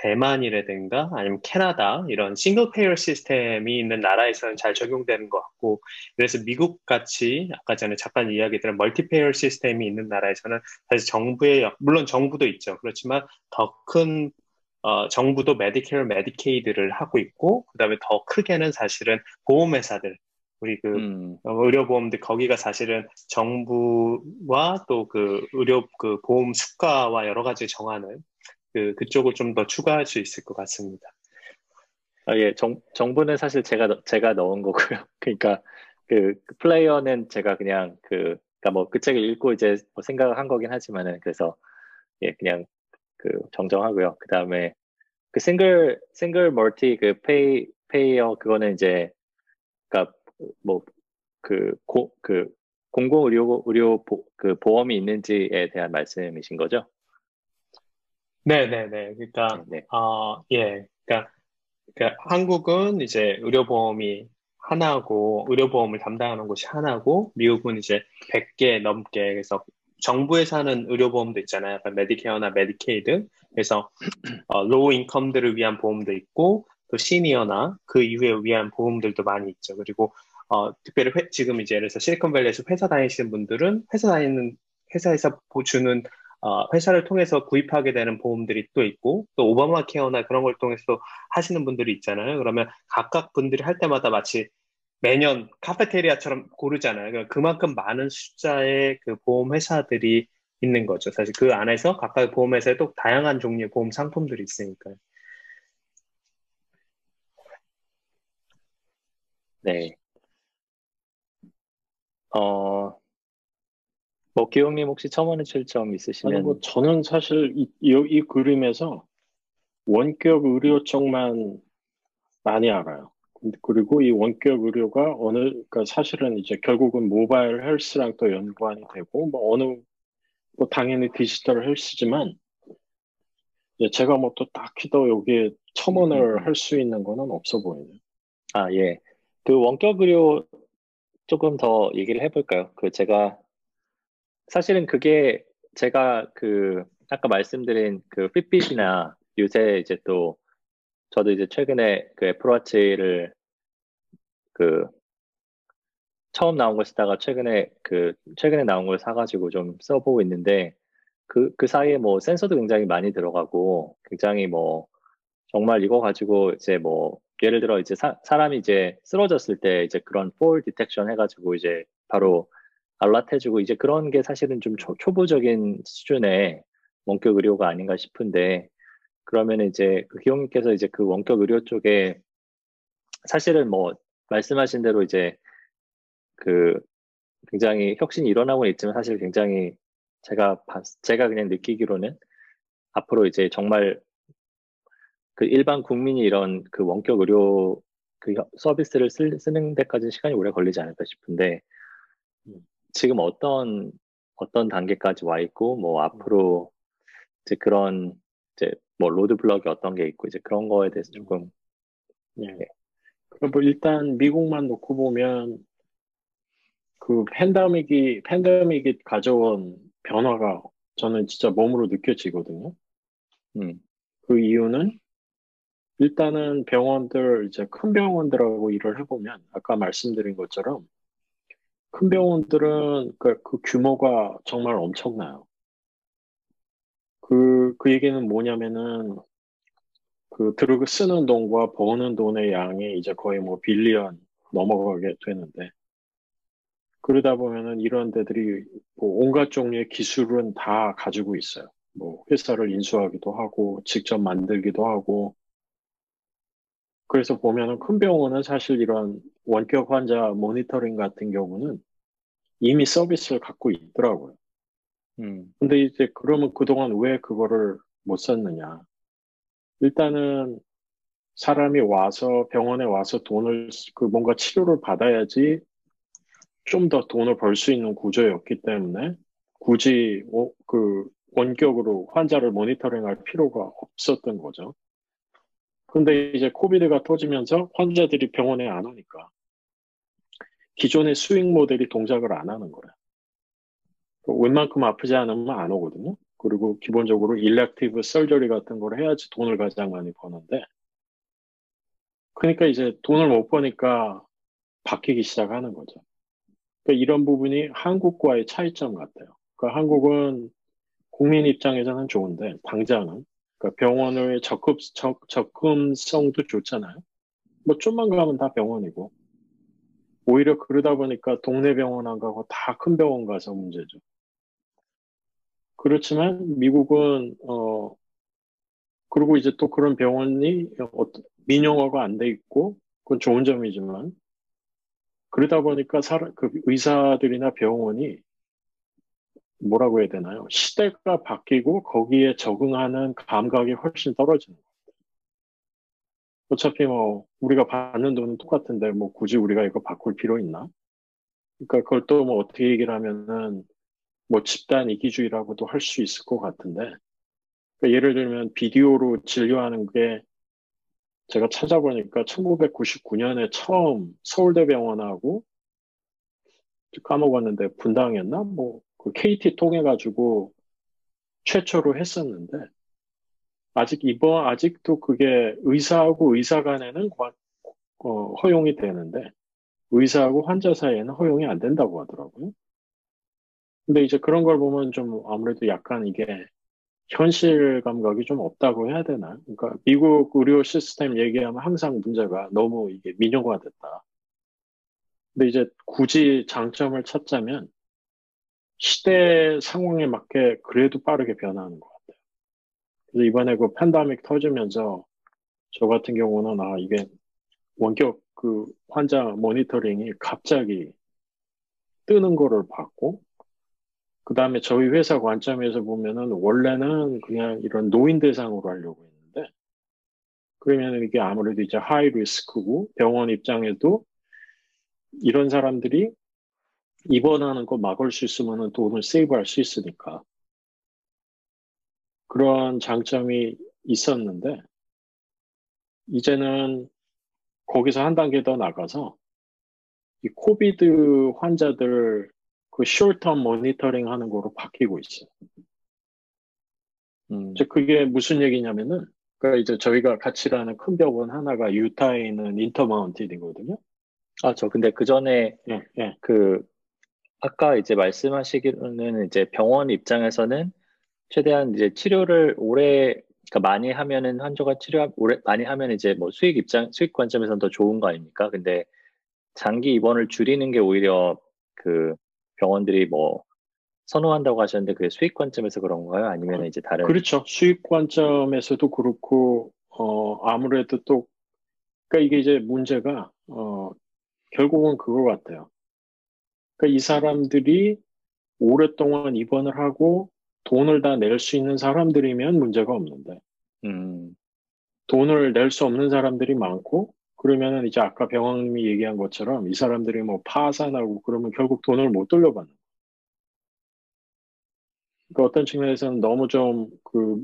대만이라든가 아니면 캐나다 이런 single payer system이 있는 나라에서는 잘 적용되는 것 같고 그래서 미국 같이 아까 전에 잠깐 이야기드린 multi payer system이 있는 나라에서는 사실 정부의 물론 정부도 있죠 그렇지만 더큰 어, 정부도 메디케어 메디케이드를 하고 있고 그다음에 더 크게는 사실은 보험회사들 우리 그 음. 의료보험들 거기가 사실은 정부와 또 그 의료 그 보험 수가와 여러 가지 정하는 그 그쪽을 좀 더 추가할 수 있을 것 같습니다. 아, 예, 정, 정부는 사실 제가 제가 넣은 거고요. 그러니까 그, 그 플레이어는 제가 그냥 그 그러니까 뭐 그 책을 읽고 이제 뭐 생각을 한 거긴 하지만은 그래서 예 그냥 그 정정하고요. 그 다음에 그 single single multi 그 pay payer 그거는 이제 그러니까 뭐 그 고그 그 공공 의료 의료 보, 그 보험이 있는지에 대한 말씀이신 거죠? 네, 네, 네. 그러니까 네. 어, 예. 그러니까, 그러니까 한국은 이제 의료보험이 하나고 의료보험을 담당하는 곳이 하나고 미국은 이제 100개 넘게 그래서 정부에서 하는 의료보험도 있잖아요. 약간 메디케어나 메디케이드. 그래서 어, low income들을 위한 보험도 있고 또 시니어나 그 이후에 위한 보험들도 많이 있죠. 그리고 어, 특별히 회, 지금 이제 예를 들어서 실리콘밸리에서 회사 다니시는 분들은 회사 다니는 회사에서 주는 어, 회사를 통해서 구입하게 되는 보험들이 또 있고 또 오바마 케어나 그런 걸 통해서 하시는 분들이 있잖아요. 그러면 각각 분들이 할 때마다 마치 매년 카페테리아처럼 고르잖아요. 그러니까 그만큼 많은 숫자의 그 보험 회사들이 있는 거죠. 사실 그 안에서 각각 보험 회사에 또 다양한 종류의 보험 상품들이 있으니까요. 네. 어, 뭐 기용님 혹시 첨언해 줄 점 있으시면 아니 뭐 저는 사실 이, 이, 이 그림에서 원격 의료 쪽만 많이 알아요. 그리고 이 원격 의료가 어느 그러니까 사실은 이제 결국은 모바일 헬스랑 또 연관이 되고 뭐 어느 뭐 당연히 디지털 헬스지만 제가 뭐 또 딱히 더 여기에 첨언을 음. 할수 있는 거는 없어 보이네요. 아 예. 그 원격 의료 조금 더 얘기를 해볼까요? 그 제가 사실은 그게 제가 그 아까 말씀드린 그 핏빛이나 요새 이제 또 저도 이제 최근에 그 애플워치를 그 처음 나온 걸 쓰다가 최근에 그 최근에 나온 걸 사가지고 좀 써보고 있는데 그, 그 사이에 뭐 센서도 굉장히 많이 들어가고 굉장히 뭐 정말 이거 가지고 이제 뭐 예를 들어 이제 사, 람이 이제 쓰러졌을 때 이제 그런 폴 디텍션 해가지고 이제 바로 알라트 해주고 이제 그런 게 사실은 좀 초, 초보적인 수준의 원격 의료가 아닌가 싶은데 그러면 이제 그 기용님께서 이제 그 원격 의료 쪽에 사실은 뭐 말씀하신 대로 이제 그 굉장히 혁신이 일어나고 있지만 사실 굉장히 제가 봤, 제가 그냥 느끼기로는 앞으로 이제 정말 그 일반 국민이 이런 그 원격 의료 그 서비스를 쓸, 쓰는 데까지 시간이 오래 걸리지 않을까 싶은데 지금 어떤 어떤 단계까지 와 있고 뭐 앞으로 이제 그런 이제 뭐 road block이 어떤 게 있고 이제 그런 거에 대해서 조금 네. 뭐 일단 미국만 놓고 보면 그 팬데믹이 팬데믹이 가져온 변화가 저는 진짜 몸으로 느껴지거든요. 음. 그 이유는 일단은 병원들, 이제 큰 병원들하고 일을 해보면, 아까 말씀드린 것처럼, 큰 병원들은 그, 그 규모가 정말 엄청나요. 그, 그 얘기는 뭐냐면은, 그 들어 쓰는 돈과 버는 돈의 양이 이제 거의 뭐 빌리언 넘어가게 되는데, 그러다 보면은 이런 데들이 뭐 온갖 종류의 기술은 다 가지고 있어요. 뭐 회사를 인수하기도 하고, 직접 만들기도 하고, 그래서 보면은 큰 병원은 사실 이런 원격 환자 모니터링 같은 경우는 이미 서비스를 갖고 있더라고요. 음. 근데 이제 그러면 그동안 왜 그거를 못 썼느냐. 일단은 사람이 와서 병원에 와서 돈을 그 뭔가 치료를 받아야지 좀 더 돈을 벌 수 있는 구조였기 때문에 굳이 그 원격으로 환자를 모니터링할 필요가 없었던 거죠. 근데 이제 코비드가 터지면서 환자들이 병원에 안 오니까 기존의 수익 모델이 동작을 안 하는 거예요. 웬만큼 아프지 않으면 안 오거든요. 그리고 기본적으로 일렉티브 설저리 같은 걸 해야지 돈을 가장 많이 버는데 그러니까 이제 돈을 못 버니까 바뀌기 시작하는 거죠. 그러니까 이런 부분이 한국과의 차이점 같아요. 그러니까 한국은 국민 입장에서는 좋은데 당장은 그러니까 병원의 접근, 접, 접근성도 좋잖아요. 뭐 좀만 가면 다 병원이고. 오히려 그러다 보니까 동네 병원 안 가고 다 큰 병원 가서 문제죠. 그렇지만 미국은 어 그리고 이제 또 그런 병원이 민영화가 안 돼 있고 그건 좋은 점이지만 그러다 보니까 사람, 그 의사들이나 병원이 뭐라고 해야 되나요? 시대가 바뀌고 거기에 적응하는 감각이 훨씬 떨어지는 것 같아요. 어차피 뭐 우리가 받는 돈은 똑같은데 뭐 굳이 우리가 이거 바꿀 필요 있나? 그러니까 그걸 또 뭐 어떻게 얘기를 하면은 뭐 집단 이기주의라고도 할 수 있을 것 같은데 그러니까 예를 들면 비디오로 진료하는 게 제가 찾아보니까 1999년에 처음 서울대병원하고 까먹었는데 분당이었나? 뭐 그 KT 통해 가지고 최초로 했었는데 아직 이번 아직도 그게 의사하고 의사 간에는 어, 허용이 되는데 의사하고 환자 사이에는 허용이 안 된다고 하더라고요. 근데 이제 그런 걸 보면 좀 아무래도 약간 이게 현실 감각이 좀 없다고 해야 되나? 그러니까 미국 의료 시스템 얘기하면 항상 문제가 너무 이게 민영화됐다. 근데 이제 굳이 장점을 찾자면 시대 상황에 맞게 그래도 빠르게 변하는 것 같아요. 그래서 이번에 그 팬데믹 터지면서 저 같은 경우는 아 이게 원격 그 환자 모니터링이 갑자기 뜨는 거를 봤고 그 다음에 저희 회사 관점에서 보면은 원래는 그냥 이런 노인 대상으로 하려고 했는데 그러면 이게 아무래도 이제 하이 리스크고 병원 입장에도 이런 사람들이 입원하는 거 막을 수 있으면 돈을 세이브할 수 있으니까 그런 장점이 있었는데 이제는 거기서 한 단계 더 나가서 이 코비드 환자들 그 숄텀 모니터링 하는 거로 바뀌고 있어요. 음, 이제 그게 무슨 얘기냐면은 그러니까 이제 저희가 같이 가는 큰 병원 하나가 유타에 있는 인터마운틴이거든요. 아, 저 근데 그 전에 예, 예. 그 아까 이제 말씀하시기로는 이제 병원 입장에서는 최대한 이제 치료를 오래 그러니까 많이 하면은 환자가 치료 오래 많이 하면 이제 뭐 수익 입장 수익 관점에서는 더 좋은 거 아닙니까? 근데 장기 입원을 줄이는 게 오히려 그 병원들이 뭐 선호한다고 하셨는데 그게 수익 관점에서 그런 가요 아니면 이제 다른 그렇죠. 수익 관점에서도 그렇고 어 아무래도 또 그러니까 이게 이제 문제가 어 결국은 그거 같아요. 그러니까 이 사람들이 오랫동안 입원을 하고 돈을 다 낼 수 있는 사람들이면 문제가 없는데 음. 돈을 낼 수 없는 사람들이 많고 그러면은 이제 아까 병원님이 얘기한 것처럼 이 사람들이 뭐 파산하고 그러면 결국 돈을 못 돌려받는. 그러니까 어떤 측면에서는 너무 좀 그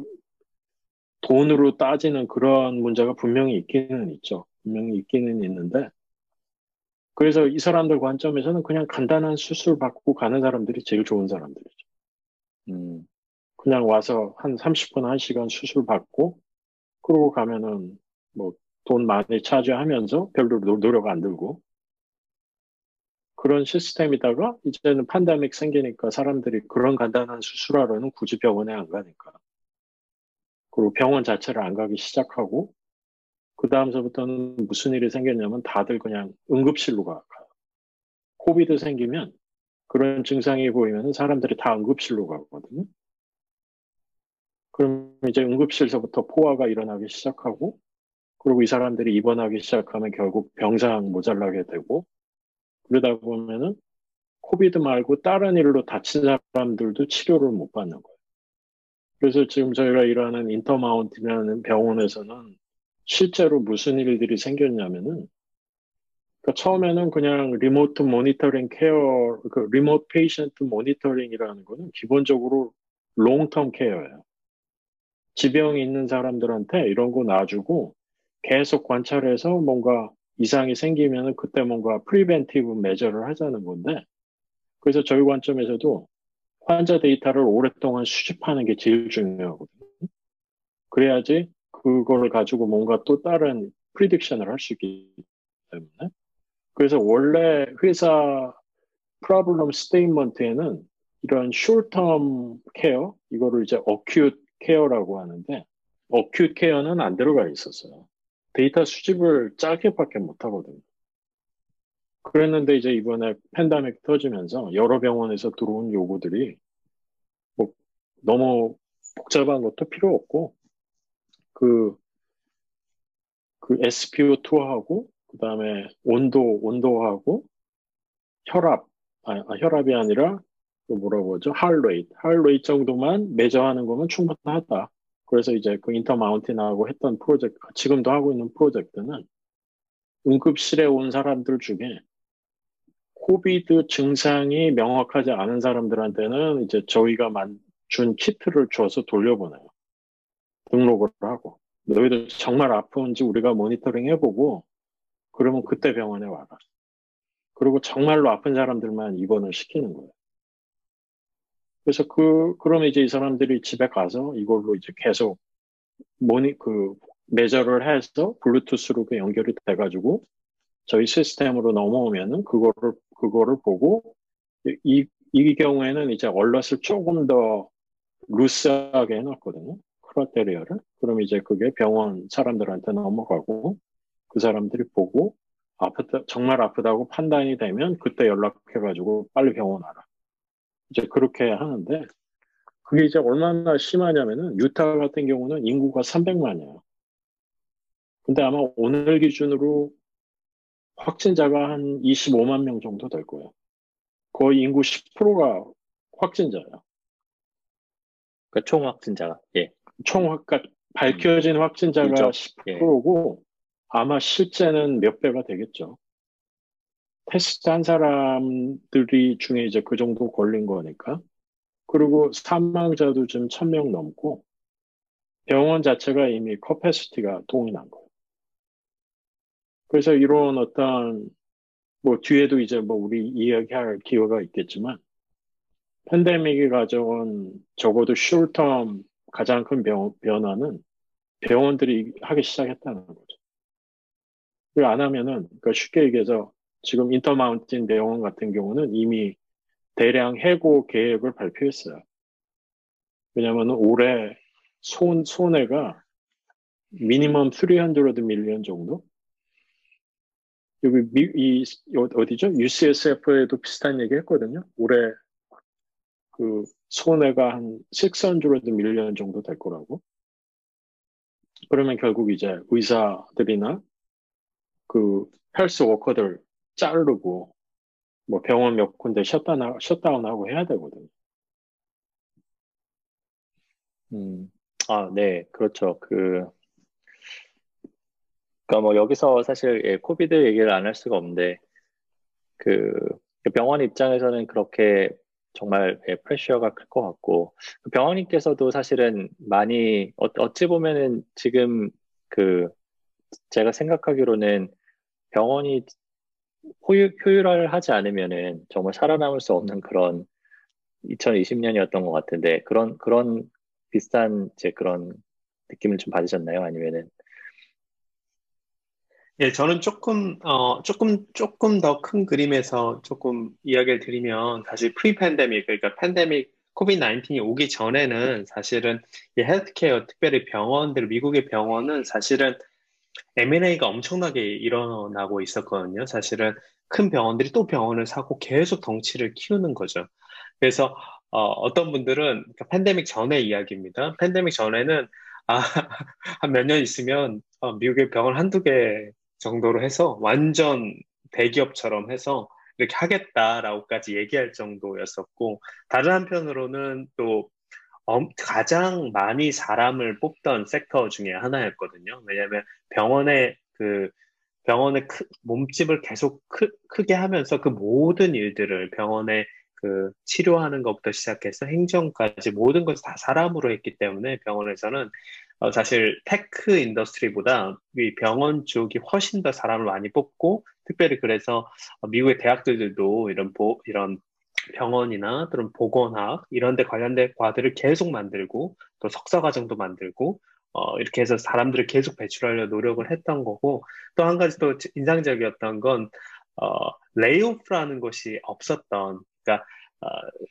돈으로 따지는 그런 문제가 분명히 있기는 있죠. 분명히 있기는 있는데 그래서 이 사람들 관점에서는 그냥 간단한 수술 받고 가는 사람들이 제일 좋은 사람들이죠. 음. 그냥 와서 한 30분, 1시간 수술 받고, 그러고 가면은 뭐 돈 많이 차지하면서 별로 노력 안 들고, 그런 시스템이다가 이제는 판데믹 생기니까 사람들이 그런 간단한 수술하러는 굳이 병원에 안 가니까. 그리고 병원 자체를 안 가기 시작하고, 그 다음서부터는 무슨 일이 생겼냐면 다들 그냥 응급실로 가요. COVID 생기면 그런 증상이 보이면 사람들이 다 응급실로 가거든요. 그럼 이제 응급실서부터 포화가 일어나기 시작하고, 그리고 이 사람들이 입원하기 시작하면 결국 병상 모자라게 되고, 그러다 보면은 COVID 말고 다른 일로 다친 사람들도 치료를 못 받는 거예요. 그래서 지금 저희가 일하는 인터마운틴이라는 병원에서는 실제로 무슨 일들이 생겼냐면은 그러니까 처음에는 그냥 remote monitoring care, 그 remote patient monitoring이라는 거는 기본적으로 long-term care예요. 지병이 있는 사람들한테 이런 거 놔주고 계속 관찰해서 뭔가 이상이 생기면 그때 뭔가 preventive measure를 하자는 건데 그래서 저희 관점에서도 환자 데이터를 오랫동안 수집하는 게 제일 중요하거든요. 그래야지 그걸 가지고 뭔가 또 다른 prediction을 할 수 있기 때문에 그래서 원래 회사 problem statement에는 이런 short-term care 이거를 이제 acute care라고 하는데 acute care는 안 들어가 있었어요. 데이터 수집을 짧게밖에 못 하거든요. 그랬는데 이제 이번에 팬데믹 터지면서 여러 병원에서 들어온 요구들이 뭐 너무 복잡한 것도 필요 없고 그, 그 SPO2하고 그 다음에 온도, 온도하고 혈압, 아, 아, 혈압이 아니라 그 뭐라고 하죠? 하얼레이트, 하얼레이트 정도만 매저하는 거면 충분하다. 그래서 이제 그 인터마운틴하고 했던 프로젝트, 지금도 하고 있는 프로젝트는 응급실에 온 사람들 중에 코비드 증상이 명확하지 않은 사람들한테는 이제 저희가 준 키트를 줘서 돌려보내요. 등록을 하고. 너희들 정말 아픈지 우리가 모니터링 해보고 그러면 그때 병원에 와라. 그리고 정말로 아픈 사람들만 입원을 시키는 거예요. 그래서 그, 그러면 이제 이 사람들이 집에 가서 이걸로 이제 계속 모니, 그, 매저를 해서 블루투스로 그 연결이 돼가지고 저희 시스템으로 넘어오면은 그거를, 그거를 보고 이, 이 경우에는 이제 얼럿을 조금 더 루스하게 해놨거든요. 크라테리아를. 그럼 이제 그게 병원 사람들한테 넘어가고 그 사람들이 보고 아프다, 정말 아프다고 판단이 되면 그때 연락해가지고 빨리 병원 와라. 이제 그렇게 하는데 그게 이제 얼마나 심하냐면은 유타 같은 경우는 인구가 300만이에요. 근데 아마 오늘 기준으로 확진자가 한 25만 명 정도 될 거예요. 거의 인구 10%가 확진자예요. 그러니까 총 확진자가 예. 총 확, 그러니까 밝혀진 확진자가 그죠. 10%고 아마 실제는 몇 배가 되겠죠. 테스트 한 사람들이 중에 이제 그 정도 걸린 거니까. 그리고 사망자도 지금 1000명 넘고 병원 자체가 이미 capacity가 난 거예요. 그래서 이런 어떤 뭐 뒤에도 이제 뭐 우리 이야기할 기회가 있겠지만 팬데믹이 가져온 적어도 short-term 가장 큰 병, 변화는 병원들이 하기 시작했다는 거죠. 그걸 안 하면은 그러니까 쉽게 얘기해서 지금 인터마운틴 병원 같은 경우는 이미 대량 해고 계획을 발표했어요. 왜냐하면 올해 손 손해가 미니멈 300 밀리언 정도 여기 미, 이 어디죠? UCSF에도 비슷한 얘기 했거든요. 올해 그 손해가 한 600 밀리언 정도 될 거라고. 그러면 결국 이제 의사들이나 그 헬스 워커들 자르고 뭐 병원 몇 군데 셧다운, 셧다운하고 해야 되거든요. 음, 아, 네, 그렇죠. 그, 그러니까 뭐 여기서 사실 예, COVID 얘기를 안 할 수가 없는데 그 병원 입장에서는 그렇게 정말 예, pressure가 클 것 같고 그 병학님께서도 사실은 많이 어, 어찌 보면은 지금 그 제가 생각하기로는 병원이 호유, 효율화를 하지 않으면은 정말 살아남을 수 없는 그런 2020년이었던 것 같은데 그런 그런 비슷한 제 그런 느낌을 좀 받으셨나요? 아니면은 예, 저는 조금, 어, 조금, 조금 더 큰 그림에서 조금 이야기를 드리면, 사실 pre-pandemic, 그러니까 팬데믹, COVID 19이 오기 전에는 사실은 이 헬스케어, 특별히 병원들, 미국의 병원은 사실은 M&A가 엄청나게 일어나고 있었거든요. 사실은 큰 병원들이 또 병원을 사고 계속 덩치를 키우는 거죠. 그래서, 어, 떤 분들은, 그러니까 팬데믹 전의 이야기입니다. 팬데믹 전에는, 아, 한 몇 년 있으면, 어, 미국의 병원 한두 개 정도로 해서 완전 대기업처럼 해서 이렇게 하겠다라고까지 얘기할 정도였었고 다른 한편으로는 또 가장 많이 사람을 뽑던 섹터 중에 하나였거든요. 왜냐하면 병원의 그 병원의 크, 몸집을 계속 크, 크게 하면서 그 모든 일들을 병원의 그 치료하는 것부터 시작해서 행정까지 모든 것을 다 사람으로 했기 때문에 병원에서는 어, 사실 tech industry보다 이 병원 쪽이 훨씬 더 사람을 많이 뽑고 특별히 그래서 미국의 대학들도 이런 보, 이런 병원이나 그런 보건학 이런 데 관련된 과들을 계속 만들고 또 석사 과정도 만들고 어, 이렇게 해서 사람들을 계속 배출하려 노력을 했던 거고 또 한 가지 또 인상적이었던 건 어, layoff라는 것이 없었던 그러니까 어,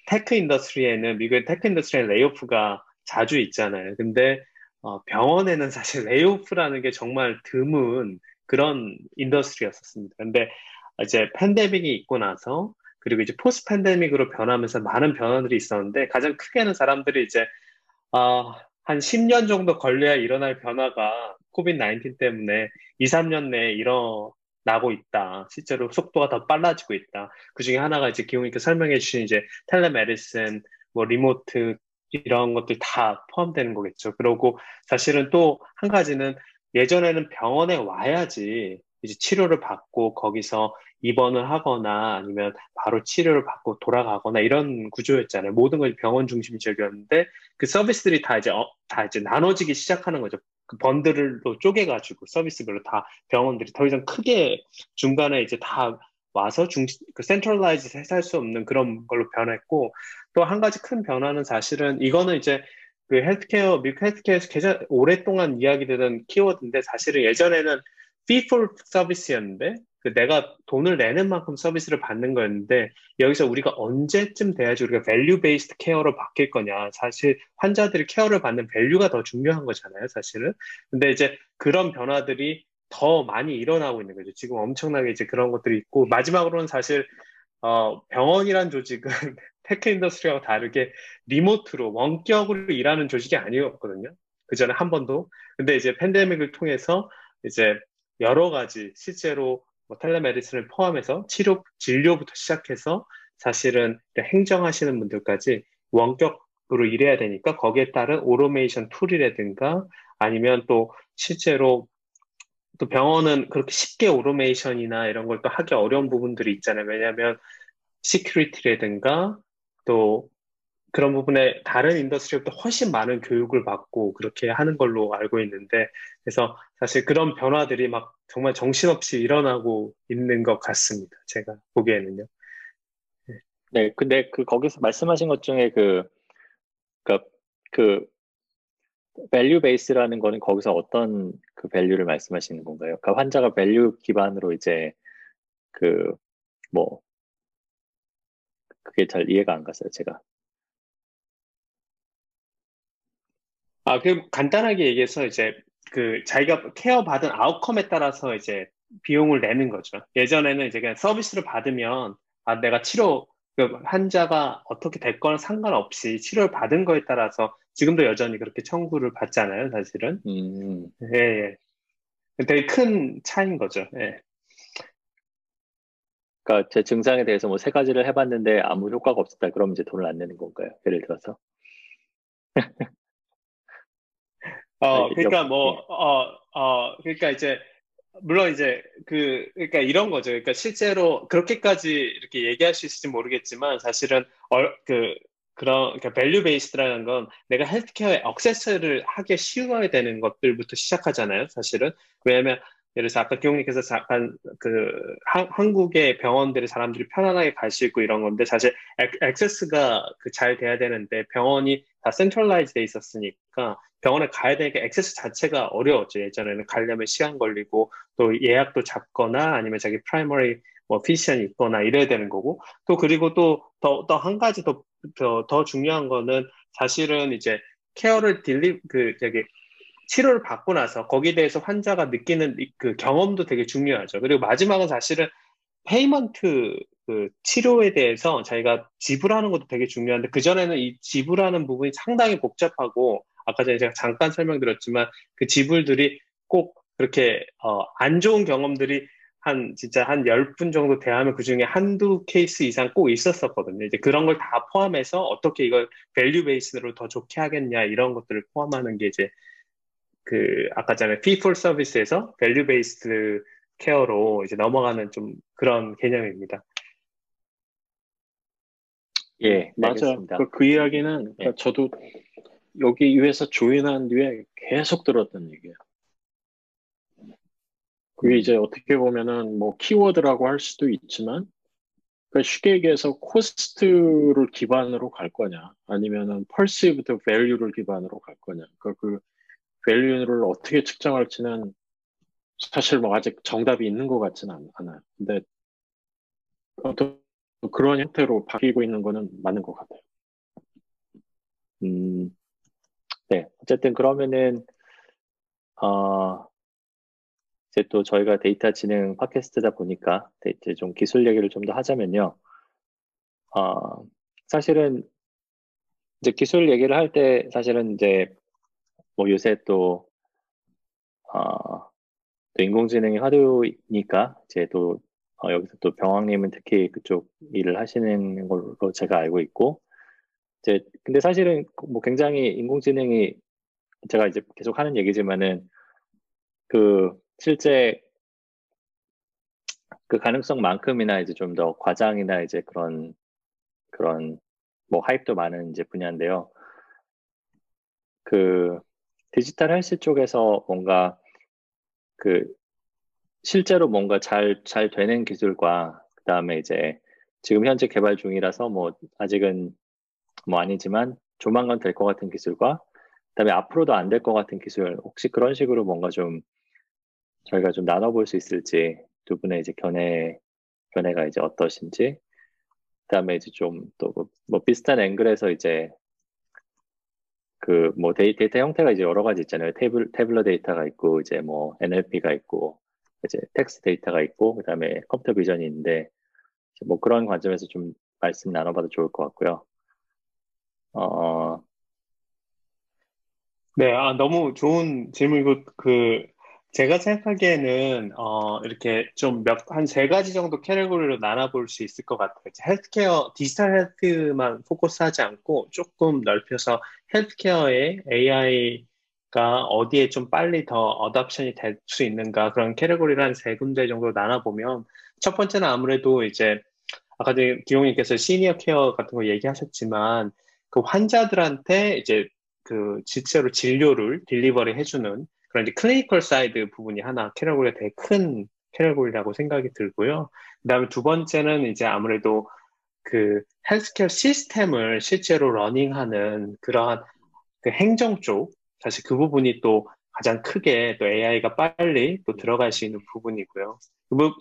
tech industry에는 미국의 tech industry에 layoff가 자주 있잖아요. 근데 어, 병원에는 사실 layoff라는 게 정말 드문 그런 industry였었습니다. 근데 이제 팬데믹이 있고 나서 그리고 이제 post-pandemic으로 변하면서 많은 변화들이 있었는데 가장 크게는 사람들이 이제 어, 한 10년 정도 걸려야 일어날 변화가 COVID 19 때문에 2, 3년 내에 일어나고 있다. 실제로 속도가 더 빨라지고 있다. 그 중에 하나가 이제 기용님께서 설명해 주신 이제 telemedicine, 뭐 remote 이런 것들 다 포함되는 거겠죠. 그리고 사실은 또 한 가지는 예전에는 병원에 와야지 이제 치료를 받고 거기서 입원을 하거나 아니면 바로 치료를 받고 돌아가거나 이런 구조였잖아요. 모든 것이 병원 중심적이었는데 그 서비스들이 다 이제 어, 다 이제 나눠지기 시작하는 거죠. 그 bundle로 쪼개가지고 서비스별로 다 병원들이 더 이상 크게 중간에 이제 다 와서 중심, 그 centralize 해서 할 수 없는 그런 걸로 변했고 또 한 가지 큰 변화는 사실은 이거는 이제 그 헬스케어, 미국 헬스케어에서 계속 오랫동안 이야기되던 키워드인데 사실은 예전에는 fee for service였는데 그 내가 돈을 내는 만큼 서비스를 받는 거였는데 여기서 우리가 언제쯤 돼야지 우리가 value-based care로 바뀔 거냐. 사실 환자들이 care를 받는 value가 더 중요한 거잖아요 사실은. 근데 이제 그런 변화들이 더 많이 일어나고 있는 거죠. 지금 엄청나게 이제 그런 것들이 있고 마지막으로는 사실 어, 병원이란 조직은 tech industry하고 다르게 remote로 원격으로 일하는 조직이 아니었거든요. 그 전에 한 번도. 근데 이제 팬데믹을 통해서 이제 여러 가지 실제로 뭐 telemedicine을 포함해서 치료, 진료부터 시작해서 사실은 행정하시는 분들까지 원격으로 일해야 되니까 거기에 따른 오토메이션 tool이라든가 아니면 또 실제로 또 병원은 그렇게 쉽게 오토메이션이나 이런 걸 또 하기 어려운 부분들이 있잖아요. 왜냐하면 security라든가 또 그런 부분에 다른 industry보다 훨씬 많은 교육을 받고 그렇게 하는 걸로 알고 있는데 그래서 사실 그런 변화들이 막 정말 정신없이 일어나고 있는 것 같습니다. 제가 보기에는요. 네, 근데 그 거기서 말씀하신 것 중에 그, 그, 그, value base라는 거는 거기서 어떤 그 value를 말씀하시는 건가요? 그러니까 환자가 value 기반으로 이제 그, 뭐, 그게 잘 이해가 안 갔어요, 제가. 아, 그 간단하게 얘기해서 이제 그 자기가 care 받은 outcome에 따라서 이제 비용을 내는 거죠. 예전에는 이제 그냥 서비스를 받으면 아 내가 치료 그 환자가 어떻게 됐거나 상관없이 치료를 받은 거에 따라서 지금도 여전히 그렇게 청구를 받잖아요, 사실은. 음. 예, 예. 되게 큰 차이인 거죠. 예. 그러니까 제 증상에 대해서 뭐 세 가지를 해봤는데 아무 효과가 없었다. 그럼 이제 돈을 안 내는 건가요? 예를 들어서. 어, 그러니까 뭐, 어, 어, 그러니까 이제, 물론 이제 그, 그러니까 이런 거죠. 그러니까 실제로 그렇게까지 이렇게 얘기할 수 있을지 모르겠지만 사실은, 얼, 그, 그런, 그러니까 value base라는 건 내가 헬스케어에 access를 하기 쉬워야 되는 것들부터 시작하잖아요. 사실은. 왜냐면 예를 들어서 아까 기용님께서 잠깐 그 한, 한국의 병원들이 사람들이 편안하게 갈 수 있고 이런 건데 사실 액세스가 그 잘 돼야 되는데 병원이 다 centralize 돼 있었으니까 병원에 가야 되니까 액세스 자체가 어려웠죠. 예전에는 가려면 시간 걸리고 또 예약도 잡거나 아니면 자기 primary 뭐 physician이 있거나 이래야 되는 거고 또 그리고 또 더 더 한 가지 더더더 중요한 거는 사실은 이제 케어를 deli 그 저기 치료를 받고 나서 거기에 대해서 환자가 느끼는 그 경험도 되게 중요하죠. 그리고 마지막은 사실은 payment 그 치료에 대해서 자기가 지불하는 것도 되게 중요한데 그전에는 이 지불하는 부분이 상당히 복잡하고 아까 전에 제가 잠깐 설명드렸지만 그 지불들이 꼭 그렇게 어, 안 좋은 경험들이 한 진짜 한 10분 정도 대하면 그 중에 한두 케이스 이상 꼭 있었었거든요. 이제 그런 걸 다 포함해서 어떻게 이걸 value base로 더 좋게 하겠냐 이런 것들을 포함하는 게 이제 그 아까 전에 fee for service에서 value based care로 이제 넘어가는 좀 그런 개념입니다. 예, 맞아요. 그, 그, 이야기는 예. 저도 여기 위에서 join한 뒤에 계속 들었던 얘기예요. 그게 이제 어떻게 보면은 뭐 키워드라고 할 수도 있지만 그러니까 쉽게 얘기해서 코스트를 기반으로 갈 거냐 아니면은 perceived value를 기반으로 갈 거냐 그러니까 그 밸류를 어떻게 측정할지는 사실 뭐 아직 정답이 있는 것 같지는 않아요. 근데 어떤 그런 형태로 바뀌고 있는 거는 맞는 것 같아요. 음, 네. 어쨌든 그러면은, 어, 이제 또 저희가 데이터 지능 팟캐스트다 보니까 이제 좀 기술 얘기를 좀 더 하자면요. 어, 사실은 이제 기술 얘기를 할 때 사실은 이제 뭐 요새 또, 어, 또 인공지능이 화두니까 이제 또 어, 여기서 또 병왕님은 특히 그쪽 일을 하시는 걸로 제가 알고 있고 이제 근데 사실은 뭐 굉장히 인공지능이 제가 이제 계속 하는 얘기지만은 그 실제 그 가능성만큼이나 이제 좀 더 과장이나 이제 그런 그런 뭐 하입도 많은 이제 분야인데요. 그 디지털 헬스 쪽에서 뭔가 그 실제로 뭔가 잘, 잘 되는 기술과 그 다음에 이제 지금 현재 개발 중이라서 뭐 아직은 뭐 아니지만 조만간 될 것 같은 기술과 그 다음에 앞으로도 안 될 것 같은 기술 혹시 그런 식으로 뭔가 좀 저희가 좀 나눠볼 수 있을지 두 분의 이제 견해 견해가 이제 어떠신지 그다음에 이제 좀 또뭐 뭐 비슷한 앵글에서 이제 그 뭐 데이터 형태가 이제 여러 가지 있잖아요. 테이블 tabular 데이터가 있고 이제 뭐 NLP가 있고 이제 텍스트 데이터가 있고 그다음에 컴퓨터 비전이 있는데 뭐 그런 관점에서 좀 말씀 나눠봐도 좋을 것 같고요. 어, 네, 아, 너무 좋은 질문이고, 그, 제가 생각하기에는, 어, 이렇게 좀 몇, 한 세 가지 정도 category로 나눠볼 수 있을 것 같아요. 헬스케어, 디지털 헬스만 focus하지 않고 조금 넓혀서 헬스케어에 AI가 어디에 좀 빨리 더 adoption이 될 수 있는가 그런 category를 한 세 군데 정도 나눠보면 첫 번째는 아무래도 이제 아까 기용님께서 시니어 케어 같은 거 얘기하셨지만 그 환자들한테 이제 그 실제로 진료를 delivery 해주는 그런 이제 clinical side 부분이 하나 category가 되게 큰 category라고 생각이 들고요. 그 다음에 두 번째는 이제 아무래도 그 헬스케어 시스템을 실제로 running하는 그러한 그 행정 쪽 사실 그 부분이 또 가장 크게 또 AI가 빨리 또 들어갈 수 있는 부분이고요.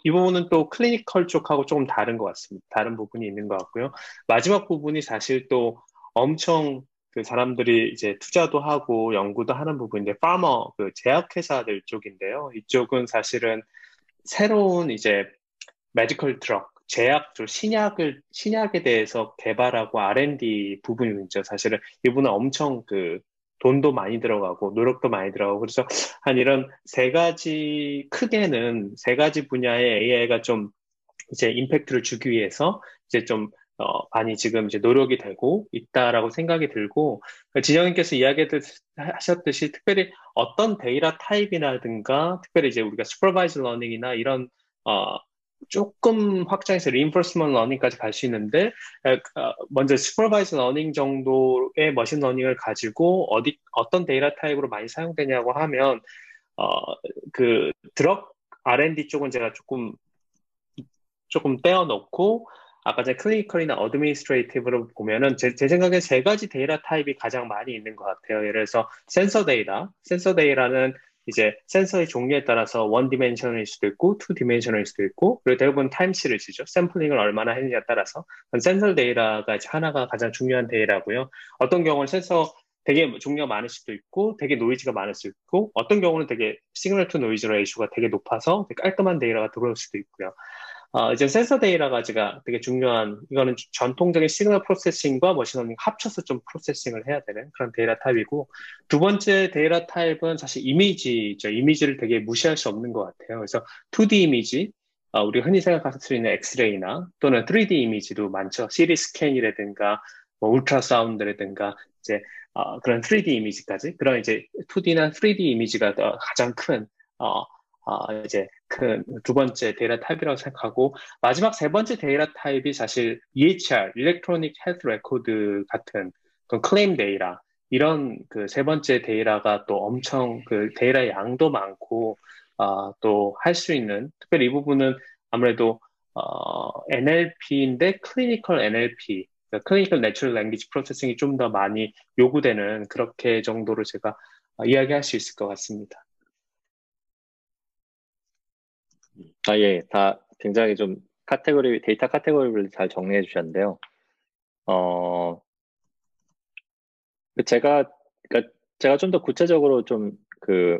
이 부분은 또 clinical 쪽하고 조금 다른 것 같습니다. 다른 부분이 있는 것 같고요. 마지막 부분이 사실 또 엄청 그 사람들이 이제 투자도 하고 연구도 하는 부분인데 pharma 그 제약회사들 쪽인데요. 이쪽은 사실은 새로운 이제 medical drug 제약 쪽 신약을 신약에 대해서 개발하고 R&D 부분이죠. 사실은 이 부분은 엄청 그 돈도 많이 들어가고 노력도 많이 들어가고 그래서 한 이런 세 가지 크게는 세 가지 분야의 AI가 좀 이제 임팩트를 주기 위해서 이제 좀 어, 많이 지금 이제 노력이 되고 있다라고 생각이 들고 지정님께서 이야기하셨듯이 특별히 어떤 데이터 타입이라든가 특별히 이제 우리가 supervised learning이나 이런 어, 조금 확장해서 reinforcement learning까지 갈 수 있는데 어, 먼저 supervised learning 정도의 machine learning을 가지고 어디 어떤 데이터 타입으로 많이 사용되냐고 하면 어, 그 drug R&D 쪽은 제가 조금 조금 떼어놓고 아까 전에 clinical이나 administrative로 보면은 제, 제 생각에 세 가지 데이터 타입이 가장 많이 있는 것 같아요. 예를 들어서 센서 데이터, 센서 데이터는 이제 센서의 종류에 따라서 one dimension일 수도 있고 two dimension일 수도 있고 그리고 대부분 time series죠. 샘플링을 얼마나 했느냐에 따라서 센서 데이터가 하나가 가장 중요한 데이터고요. 어떤 경우는 센서 되게 종류가 많을 수도 있고 되게 노이즈가 많을 수 있고 어떤 경우는 되게 signal to noise ratio가 되게 높아서 되게 깔끔한 데이터가 들어올 수도 있고요. 어, 이제 센서 데이터 가지가 되게 중요한, 이거는 전통적인 signal processing과 machine learning 합쳐서 좀 processing을 해야 되는 그런 데이터 타입이고, 두 번째 데이터 타입은 사실 이미지죠. 이미지를 되게 무시할 수 없는 것 같아요. 그래서 2D 이미지, 어, 우리가 흔히 생각할 수 있는 엑스레이나 또는 3D 이미지도 많죠. CT 스캔이라든가, 뭐 ultrasound라든가, 이제, 어, 그런 3D 이미지까지. 그런 이제 2D나 3D 이미지가 가장 큰, 어, 어, 이제 그 두 번째 데이터 타입이라고 생각하고 마지막 세 번째 데이터 타입이 사실 EHR, Electronic Health Record 같은 그 클레임 데이터 이런 그 세 번째 데이터가 또 엄청 그 데이터의 양도 많고 어, 또할 수 있는 특별히 이 부분은 아무래도 어, NLP인데 클리니컬 NLP 클리니컬 내추럴 랭귀지 프로세싱이 좀 더 많이 요구되는 그렇게 정도로 제가 이야기할 수 있을 것 같습니다. 아, 예. 다 굉장히 좀 카테고리, 데이터 카테고리를 잘 정리해 주셨는데요. 어, 제가, 그니까 제가 좀 더 구체적으로 좀 그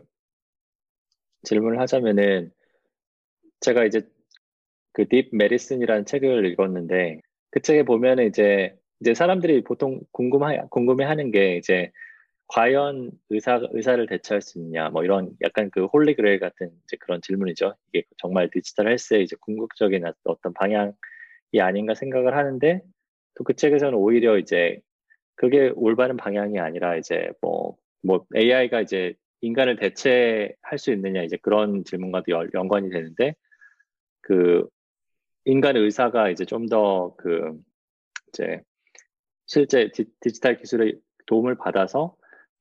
질문을 하자면은 제가 이제 그 Deep Medicine이라는 책을 읽었는데 그 책에 보면은 이제 이제 사람들이 보통 궁금해 궁금해 하는 게 이제 과연 의사, 의사를 대체할 수 있냐, 뭐 이런 약간 그 holy grail 같은 이제 그런 질문이죠. 이게 정말 digital health의 이제 궁극적인 어떤 방향이 아닌가 생각을 하는데 또 그 책에서는 오히려 이제 그게 올바른 방향이 아니라 이제 뭐, 뭐 AI가 이제 인간을 대체할 수 있느냐 이제 그런 질문과도 연관이 되는데 그 인간 의사가 이제 좀 더 그 이제 실제 디, 디지털 기술의 도움을 받아서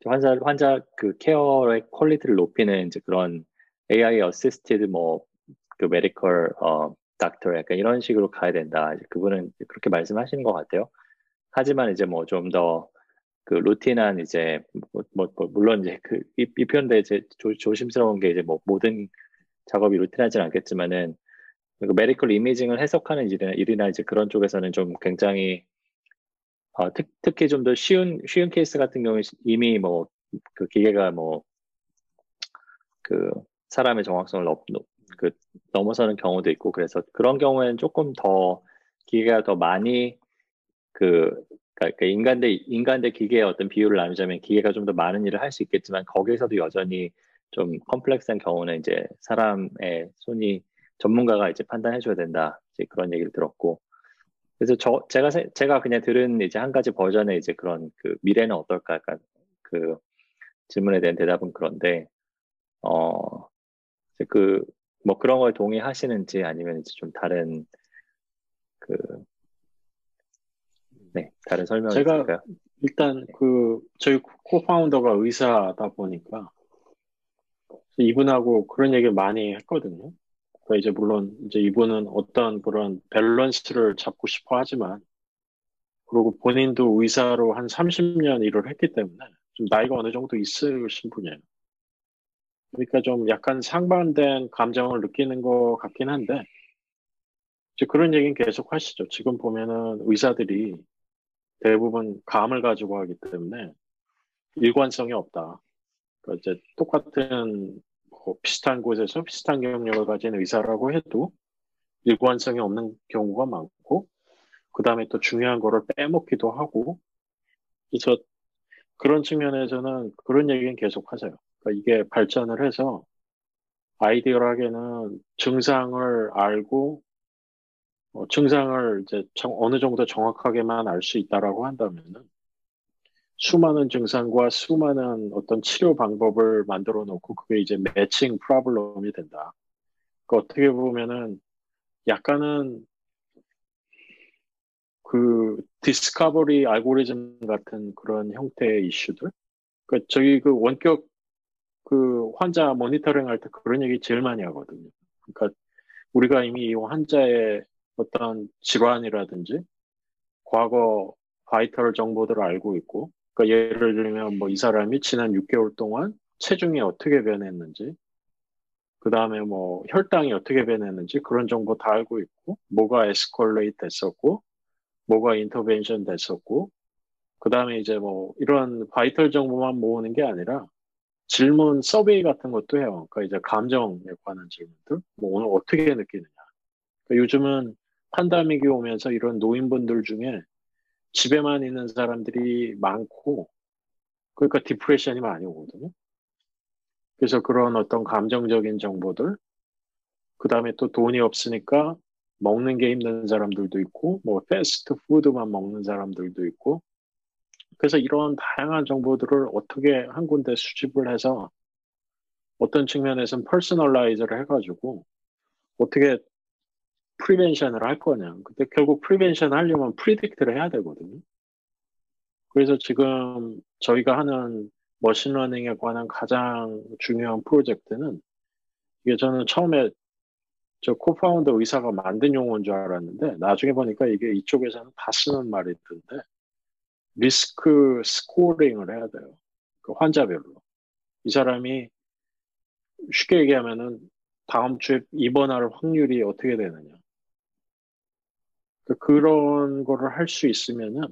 환자 환자 그 care의 quality를 높이는 이제 그런 AI assisted 뭐 그 medical 어 doctor 약간 이런 식으로 가야 된다. 이제 그분은 그렇게 말씀하시는 것 같아요. 하지만 이제 뭐 좀 더 그 routine한 이제 뭐, 뭐, 뭐 물론 이제 그이 이 표현대 이제 조, 조심스러운 게 이제 뭐 모든 작업이 routine하지는 않겠지만은 그 medical imaging을 해석하는 일이나, 일이나 이제 그런 쪽에서는 좀 굉장히 어, 특, 특히 좀 더 쉬운 쉬운 케이스 같은 경우에 이미 뭐 그 기계가 뭐 그 사람의 정확성을 넘, 그 넘어서는 경우도 있고 그래서 그런 경우에는 조금 더 기계가 더 많이 그 그러니까 인간 대 인간 대 기계의 어떤 비율을 나누자면 기계가 좀 더 많은 일을 할 수 있겠지만 거기에서도 여전히 좀 컴플렉스한 경우는 이제 사람의 손이 전문가가 이제 판단해 줘야 된다. 이제 그런 얘기를 들었고 그래서 저 제가 제가 그냥 들은 이제 한 가지 버전의 이제 그런 그 미래는 어떨까 약간 그 질문에 대한 대답은 그런데 어 그 뭐 그런 거에 동의하시는지 아니면 이제 좀 다른 그 네, 다른 설명이 제가 있을까요? 일단 그 저희 코파운더가 의사다 보니까 이분하고 그런 얘기를 많이 했거든요. 그러니까 이제 물론 이제 이분은 어떤 그런 밸런스를 잡고 싶어 하지만 그리고 본인도 의사로 한 30년 일을 했기 때문에 좀 나이가 어느 정도 있으신 분이에요. 그러니까 좀 약간 상반된 감정을 느끼는 것 같긴 한데 이제 그런 얘기는 계속 하시죠. 지금 보면은 의사들이 대부분 감을 가지고 하기 때문에 일관성이 없다. 그러니까 이제 똑같은 뭐 비슷한 곳에서 비슷한 경력을 가진 의사라고 해도 일관성이 없는 경우가 많고 그 다음에 또 중요한 거를 빼먹기도 하고 그래서 그런 측면에서는 그런 얘기는 계속 하세요. 그러니까 이게 발전을 해서 아이디어하게는 증상을 알고 어, 증상을 이제 어느 정도 정확하게만 알 수 있다라고 한다면은 수많은 증상과 수많은 어떤 치료 방법을 만들어 놓고 그게 이제 매칭 프로블럼이 된다. 그 어떻게 보면은 약간은 그 디스커버리 알고리즘 같은 그런 형태의 이슈들. 그 저희 그 원격 그 환자 모니터링 할 때 그런 얘기 제일 많이 하거든요. 그러니까 우리가 이미 이 환자의 어떤 질환이라든지 과거 바이털 정보들을 알고 있고 그러니까 예를 들면 뭐 이 사람이 지난 6개월 동안 체중이 어떻게 변했는지 그 다음에 뭐 혈당이 어떻게 변했는지 그런 정보 다 알고 있고 뭐가 에스컬레이트 됐었고 뭐가 인터벤션 됐었고 그 다음에 이제 뭐 이런 바이털 정보만 모으는 게 아니라 질문 서베이 같은 것도 해요. 그러니까 이제 감정에 관한 질문들 뭐 오늘 어떻게 느끼느냐. 그러니까 요즘은 판다믹이 오면서 이런 노인분들 중에 집에만 있는 사람들이 많고, 그러니까 depression이 많이 오거든요. 그래서 그런 어떤 감정적인 정보들, 그 다음에 또 돈이 없으니까 먹는 게 힘든 사람들도 있고, 뭐 패스트 푸드만 먹는 사람들도 있고, 그래서 이런 다양한 정보들을 어떻게 한 군데 수집을 해서 어떤 측면에서는 personalize를 해가지고 어떻게 prevention을 할 거냐. 근데 결국 prevention 하려면 predict를 해야 되거든요. 그래서 지금 저희가 하는 machine learning에 관한 가장 중요한 프로젝트는 이게 저는 처음에 저 co-founder 의사가 만든 용어인 줄 알았는데 나중에 보니까 이게 이쪽에서는 다 쓰는 말이던데 risk scoring을 해야 돼요. 그 환자별로. 이 사람이 쉽게 얘기하면은 다음 주에 입원할 확률이 어떻게 되느냐. 그 그런 거를 할 수 있으면은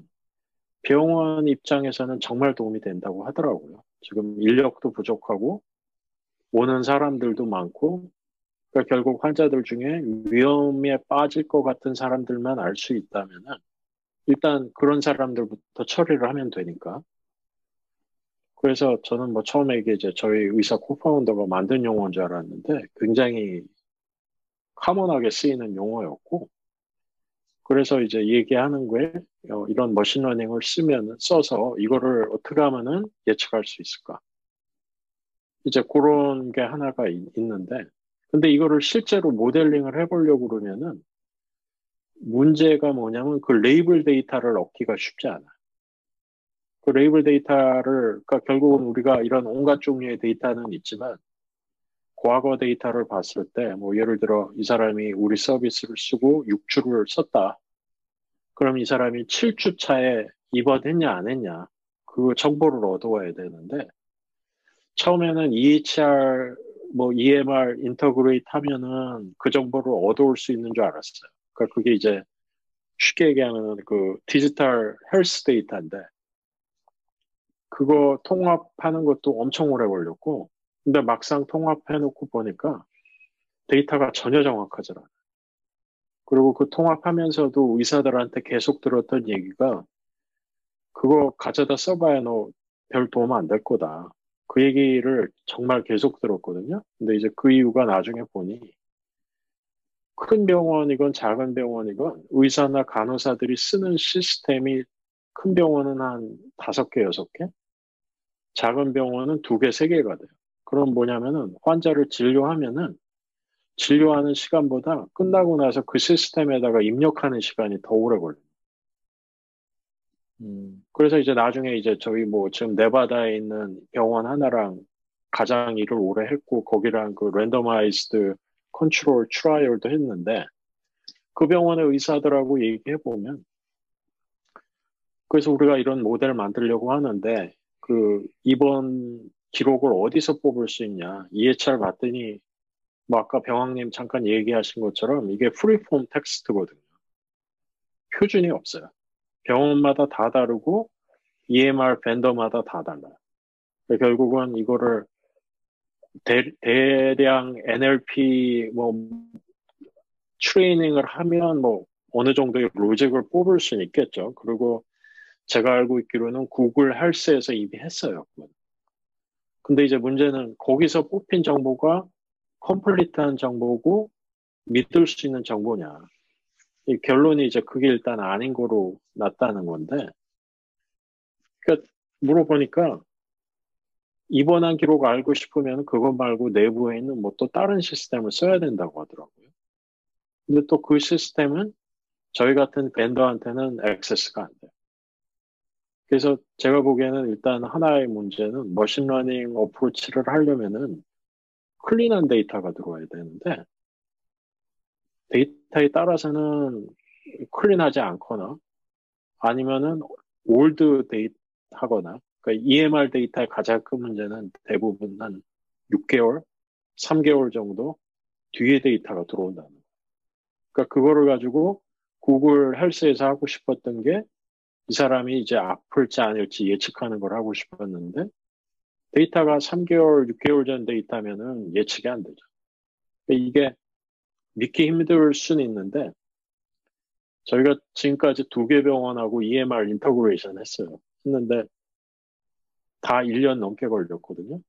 병원 입장에서는 정말 도움이 된다고 하더라고요. 지금 인력도 부족하고 오는 사람들도 많고 그러니까 결국 환자들 중에 위험에 빠질 것 같은 사람들만 알 수 있다면은 일단 그런 사람들부터 처리를 하면 되니까. 그래서 저는 뭐 처음에 이게 이제 저희 의사 코파운더가 만든 용어인 줄 알았는데 굉장히 common하게 쓰이는 용어였고 그래서 이제 얘기하는 거에 어, 이런 machine learning을 쓰면 써서 이거를 어떻게 하면은 예측할 수 있을까? 이제 그런 게 하나가 있, 있는데, 근데 이거를 실제로 모델링을 해보려고 그러면은 문제가 뭐냐면 그 label data를 얻기가 쉽지 않아. 그 label data를, 그러니까 결국은 우리가 이런 온갖 종류의 데이터는 있지만 과거 데이터를 봤을 때, 뭐, 예를 들어, 이 사람이 우리 서비스를 쓰고 6주를 썼다. 그럼 이 사람이 7주 차에 입원했냐, 안 했냐. 그 정보를 얻어와야 되는데, 처음에는 EHR 뭐 EMR integrate 하면은 그 정보를 얻어올 수 있는 줄 알았어요. 그러니까 그게 이제 쉽게 얘기하면 그 digital health 데이터인데 그거 통합하는 것도 엄청 오래 걸렸고 근데 막상 통합해놓고 보니까 데이터가 전혀 정확하지 않아요. 그리고 그 통합하면서도 의사들한테 계속 들었던 얘기가 그거 가져다 써봐야 너 별 도움 안 될 거다. 그 얘기를 정말 계속 들었거든요. 근데 이제 그 이유가 나중에 보니 큰 병원이건 작은 병원이건 의사나 간호사들이 쓰는 시스템이 큰 병원은 한 다섯 개, 여섯 개, 작은 병원은 두 개, 세 개가 돼요. 그럼 뭐냐면은 환자를 진료하면은 진료하는 시간보다 끝나고 나서 그 시스템에다가 입력하는 시간이 더 오래 걸려요. 음, 그래서 이제 나중에 이제 저희 뭐 지금 네바다에 있는 병원 하나랑 가장 일을 오래 했고 거기랑 그 randomized control trial도 했는데 그 병원의 의사들하고 얘기해 보면 그래서 우리가 이런 모델을 만들려고 하는데 그 이번 기록을 어디서 뽑을 수 있냐 EHR 봤더니 뭐 아까 병왕님 잠깐 얘기하신 것처럼 이게 프리폼 텍스트거든요. 표준이 없어요. 병원마다 다 다르고 EMR 벤더마다 다 달라요. 결국은 이거를 대, 대량 NLP 뭐 트레이닝을 하면 뭐 어느 정도의 로직을 뽑을 수는 있겠죠. 그리고 제가 알고 있기로는 구글 헬스에서 이미 했어요. 근데 이제 문제는 거기서 뽑힌 정보가 컴플리트한 정보고 믿을 수 있는 정보냐. 이 결론이 이제 그게 일단 아닌 거로 났다는 건데. 그러니까 물어보니까 입원한 기록 알고 싶으면 그것 말고 내부에 있는 뭐 또 다른 시스템을 써야 된다고 하더라고요. 근데 또 그 시스템은 저희 같은 vendor한테는 access가 안 돼요. 그래서 제가 보기에는 일단 하나의 문제는 machine learning approach를 하려면은 clean한 데이터가 들어와야 되는데 데이터에 따라서는 clean하지 않거나 아니면은 outdated 하거나 그러니까 EMR 데이터의 가장 큰 문제는 대부분 한 6개월, 3개월 정도 뒤에 데이터가 들어온다는 거예요. 그러니까 그거를 가지고 Google Health에서 하고 싶었던 게 이 사람이 이제 아플지 아닐지 예측하는 걸 하고 싶었는데 데이터가 3개월, 6개월 전 데이터면은 예측이 안 되죠. 이게 믿기 힘들 수는 있는데 저희가 지금까지 두 개 병원하고 EMR integration 했어요. 했는데 다 1년 넘게 걸렸거든요.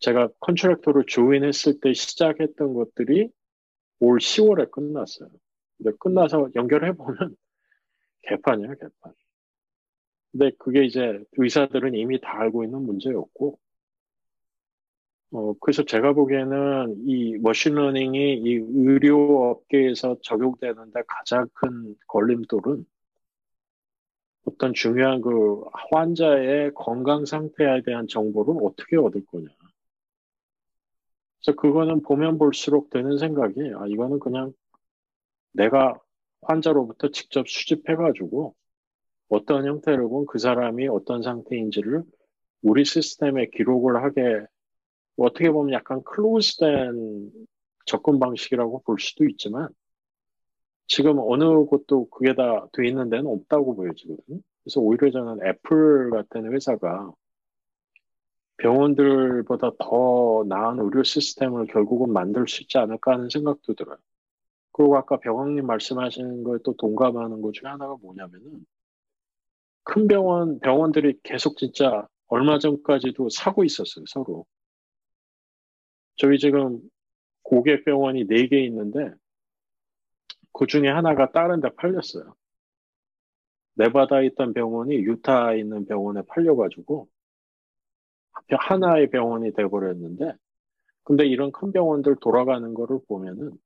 제가 contractor로 join했을 때 시작했던 것들이 올 10월에 끝났어요. 근데 끝나서 연결해보면 개판이에요, 개판. 근데 그게 이제 의사들은 이미 다 알고 있는 문제였고, 어, 그래서 제가 보기에는 이 machine learning이 이 의료업계에서 적용되는데 가장 큰 걸림돌은 어떤 중요한 그 환자의 건강 상태에 대한 정보를 어떻게 얻을 거냐. 그래서 그거는 보면 볼수록 드는 생각이, 아, 이거는 그냥 내가 환자로부터 직접 수집해가지고 어떤 형태로건 그 사람이 어떤 상태인지를 우리 시스템에 기록을 하게 어떻게 보면 약간 클로즈된 접근 방식이라고 볼 수도 있지만 지금 어느 곳도 그게 다 돼 있는 데는 없다고 보여지거든요. 그래서 오히려 저는 애플 같은 회사가 병원들보다 더 나은 의료 시스템을 결국은 만들 수 있지 않을까 하는 생각도 들어요. 그리고 아까 병원님 말씀하시는 거에 또 동감하는 것 중에 하나가 뭐냐면은 큰 병원, 병원들이 계속 진짜 얼마 전까지도 사고 있었어요, 서로. 저희 지금 고객 병원이 4개 있는데 그 중에 하나가 다른 데 팔렸어요. 네바다에 있던 병원이 유타에 있는 병원에 팔려가지고 하나의 병원이 돼버렸는데 근데 이런 큰 병원들 돌아가는 거를 보면은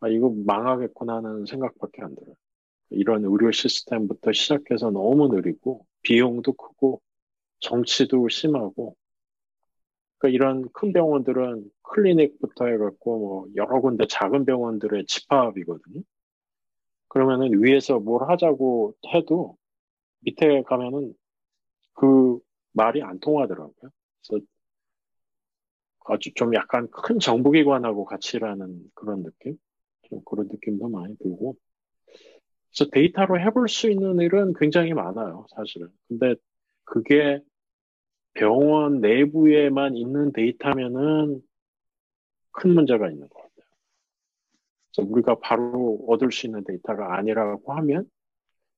아 이거 망하겠구나 하는 생각밖에 안 들어요. 이런 의료 시스템부터 시작해서 너무 느리고 비용도 크고 정치도 심하고 그러니까 이런 큰 병원들은 클리닉부터 해갖고 뭐 여러 군데 작은 병원들의 집합이거든요. 그러면은 위에서 뭘 하자고 해도 밑에 가면은 그 말이 안 통하더라고요. 그래서 아주 좀 약간 큰 정부기관하고 같이 일하는 그런 느낌? 좀 그런 느낌도 많이 들고. 그래서 데이터로 해볼 수 있는 일은 굉장히 많아요, 사실은. 근데 그게 병원 내부에만 있는 데이터면은 큰 문제가 있는 것 같아요. 그래서 우리가 바로 얻을 수 있는 데이터가 아니라고 하면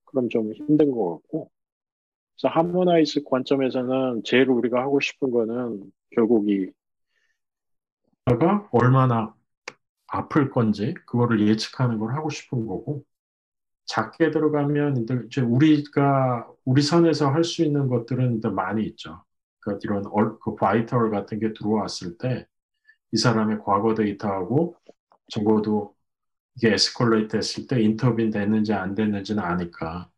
그럼 좀 힘든 것 같고 그래서 하모나이즈 관점에서는 제일 우리가 하고 싶은 거는 결국 이 가 얼마나 아플 건지 그거를 예측하는 걸 하고 싶은 거고 작게 들어가면 이제 우리가 우리 선에서 할 수 있는 것들은 많이 있죠. 그러니까 이런 얼, 그 vital 같은 게 들어왔을 때 이 사람의 과거 데이터하고 적어도 이게 escalate 했을 때 intervene 됐는지 안 됐는지는 아니까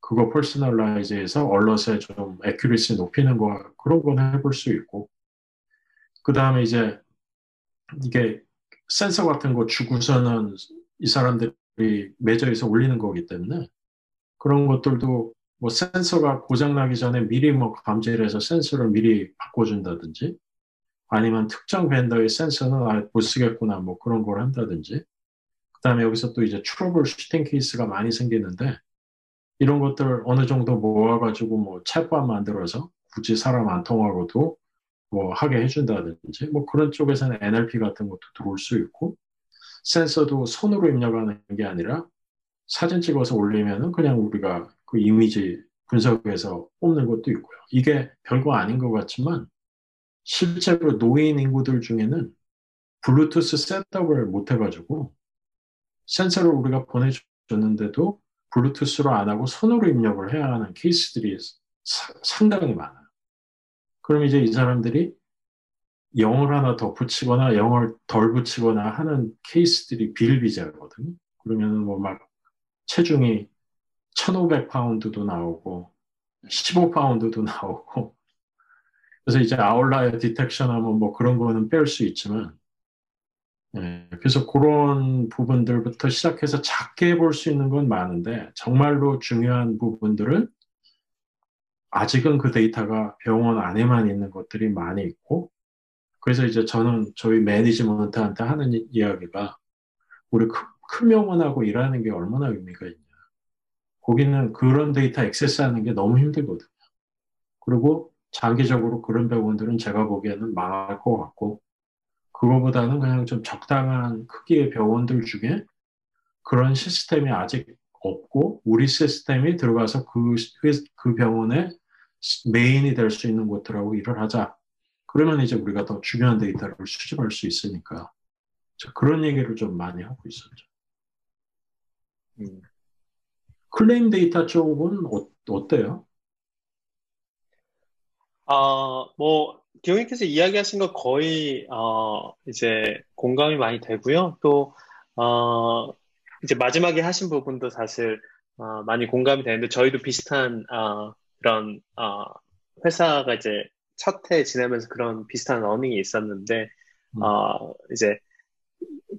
그거 personalize해서 alert의 좀 accuracy 높이는 거 그런 건 해볼 수 있고 그 다음에 이제 이게 센서 같은 거 주고서는 이 사람들이 매저에서 올리는 거기 때문에 그런 것들도 뭐 센서가 고장나기 전에 미리 뭐 감지를 해서 센서를 미리 바꿔준다든지 아니면 특정 vendor의 센서는 아, 못 쓰겠구나 뭐 그런 걸 한다든지 그 다음에 여기서 또 이제 troubleshooting 케이스가 많이 생기는데 이런 것들 어느 정도 모아가지고 뭐 챗봇 만들어서 굳이 사람 안 통하고도 뭐 하게 해준다든지 뭐 그런 쪽에서는 NLP 같은 것도 들어올 수 있고 센서도 손으로 입력하는 게 아니라 사진 찍어서 올리면은 그냥 우리가 그 이미지 분석해서 뽑는 것도 있고요. 이게 별거 아닌 것 같지만 실제로 노인 인구들 중에는 블루투스 셋업을 못 해가지고 센서를 우리가 보내줬는데도 블루투스로 안 하고 손으로 입력을 해야 하는 케이스들이 사, 상당히 많아요. 그럼 이제 이 사람들이 영을 하나 더 붙이거나 영을 덜 붙이거나 하는 케이스들이 비일비재하거든요. 그러면 뭐 막 체중이 1500파운드도 나오고 15파운드도 나오고 그래서 이제 outlier detection 하면 뭐 그런 거는 뺄 수 있지만 예, 그래서 그런 부분들부터 시작해서 작게 볼 수 있는 건 많은데 정말로 중요한 부분들은 아직은 그 데이터가 병원 안에만 있는 것들이 많이 있고 그래서 이제 저는 저희 매니지먼트한테 하는 이야기가 우리 큰 병원하고 일하는 게 얼마나 의미가 있냐. 거기는 그런 데이터 액세스하는 게 너무 힘들거든요. 그리고 장기적으로 그런 병원들은 제가 보기에는 망할 것 같고 그거보다는 그냥 좀 적당한 크기의 병원들 중에 그런 시스템이 아직 없고 우리 시스템이 들어가서 그, 그 병원의 메인이 될 수 있는 곳들하고 일을 하자. 그러면 이제 우리가 더 중요한 데이터를 수집할 수 있으니까 그런 얘기를 좀 많이 하고 있었죠. 음. 클레임 데이터 쪽은 어, 때요 아, 뭐 기용님께서 이야기하신 거 거의 어, 이제 공감이 많이 되고요. 또 어, 이제 마지막에 하신 부분도 사실 어, 많이 공감이 되는데 저희도 비슷한 어, 그런 어, 회사가 이제 첫해 지내면서 그런 비슷한 learning이 있었는데 음. 어, 이제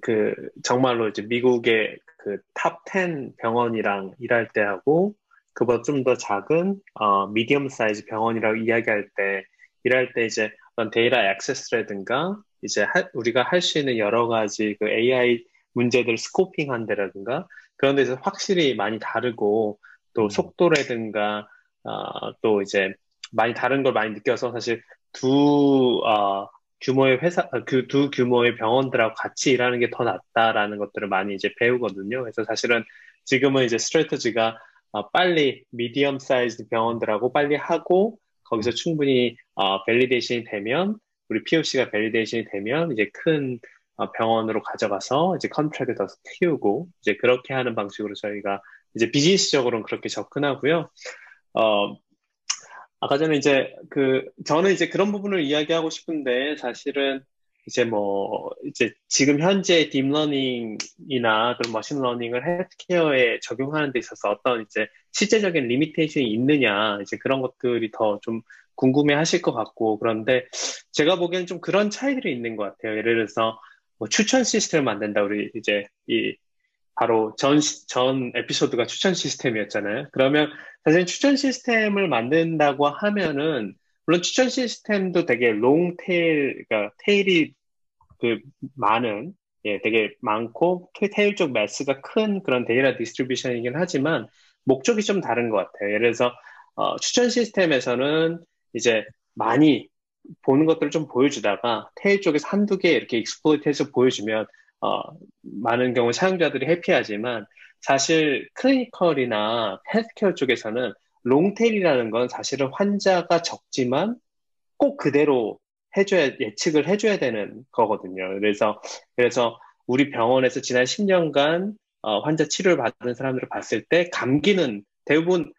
그 정말로 이제 미국의 그 top 10 병원이랑 일할 때 하고 그보다 좀 더 작은 어, medium size 병원이라고 이야기할 때 일할 때 이제 어떤 데이터 액세스라든가 이제 하, 우리가 할 수 있는 여러 가지 그 AI 문제들 스코핑 한다라든가 그런 데서 확실히 많이 다르고 또 음. 속도라든가 어, 또 이제 많이 다른 걸 많이 느껴서 사실 두 어, 규모의 회사 그 두 규모의 병원들하고 같이 일하는 게 더 낫다라는 것들을 많이 이제 배우거든요. 그래서 사실은 지금은 이제 스트레터지가 어, 빨리 미디엄 사이즈 병원들하고 빨리 하고 거기서 음. 충분히 어, 밸리데이션이 되면 우리 POC가 밸리데이션이 되면 이제 큰 어, 병원으로 가져가서 이제 contract을 더 키우고 이제 그렇게 하는 방식으로 저희가 이제 비즈니스적으로는 그렇게 접근하고요. 어, 아까 전에 이제 그 저는 이제 그런 부분을 이야기하고 싶은데 사실은 이제 뭐 이제 지금 현재 딥러닝이나 그런 머신러닝을 헬스케어에 적용하는 데 있어서 어떤 이제 실제적인 limitation이 있느냐 이제 그런 것들이 더 좀 궁금해 하실 것 같고 그런데 제가 보기엔 좀 그런 차이들이 있는 것 같아요. 예를 들어서 뭐 추천 시스템을 만든다 우리 이제 이 바로 전, 전 에피소드가 추천 시스템이었잖아요. 그러면 사실 추천 시스템을 만든다고 하면은 물론 추천 시스템도 되게 long tail, 그러니까 tail이 그 많은, 예, 되게 많고 tail 쪽 mass가 큰 그런 데이터 distribution이긴 하지만 목적이 좀 다른 것 같아요. 예를 들어서 어, 추천 시스템에서는 이제 많이 보는 것들을 좀 보여주다가 tail 쪽에서 한두 개 이렇게 exploit해서 보여주면 어, 많은 경우 사용자들이 happy하지만 사실 clinical이나 헬스케어 쪽에서는 long tail이라는 건 사실은 환자가 적지만 꼭 그대로 해줘야 예측을 해줘야 되는 거거든요. 그래서 그래서 우리 병원에서 지난 10년간 어, 환자 치료를 받은 사람들을 봤을 때 감기는 대부분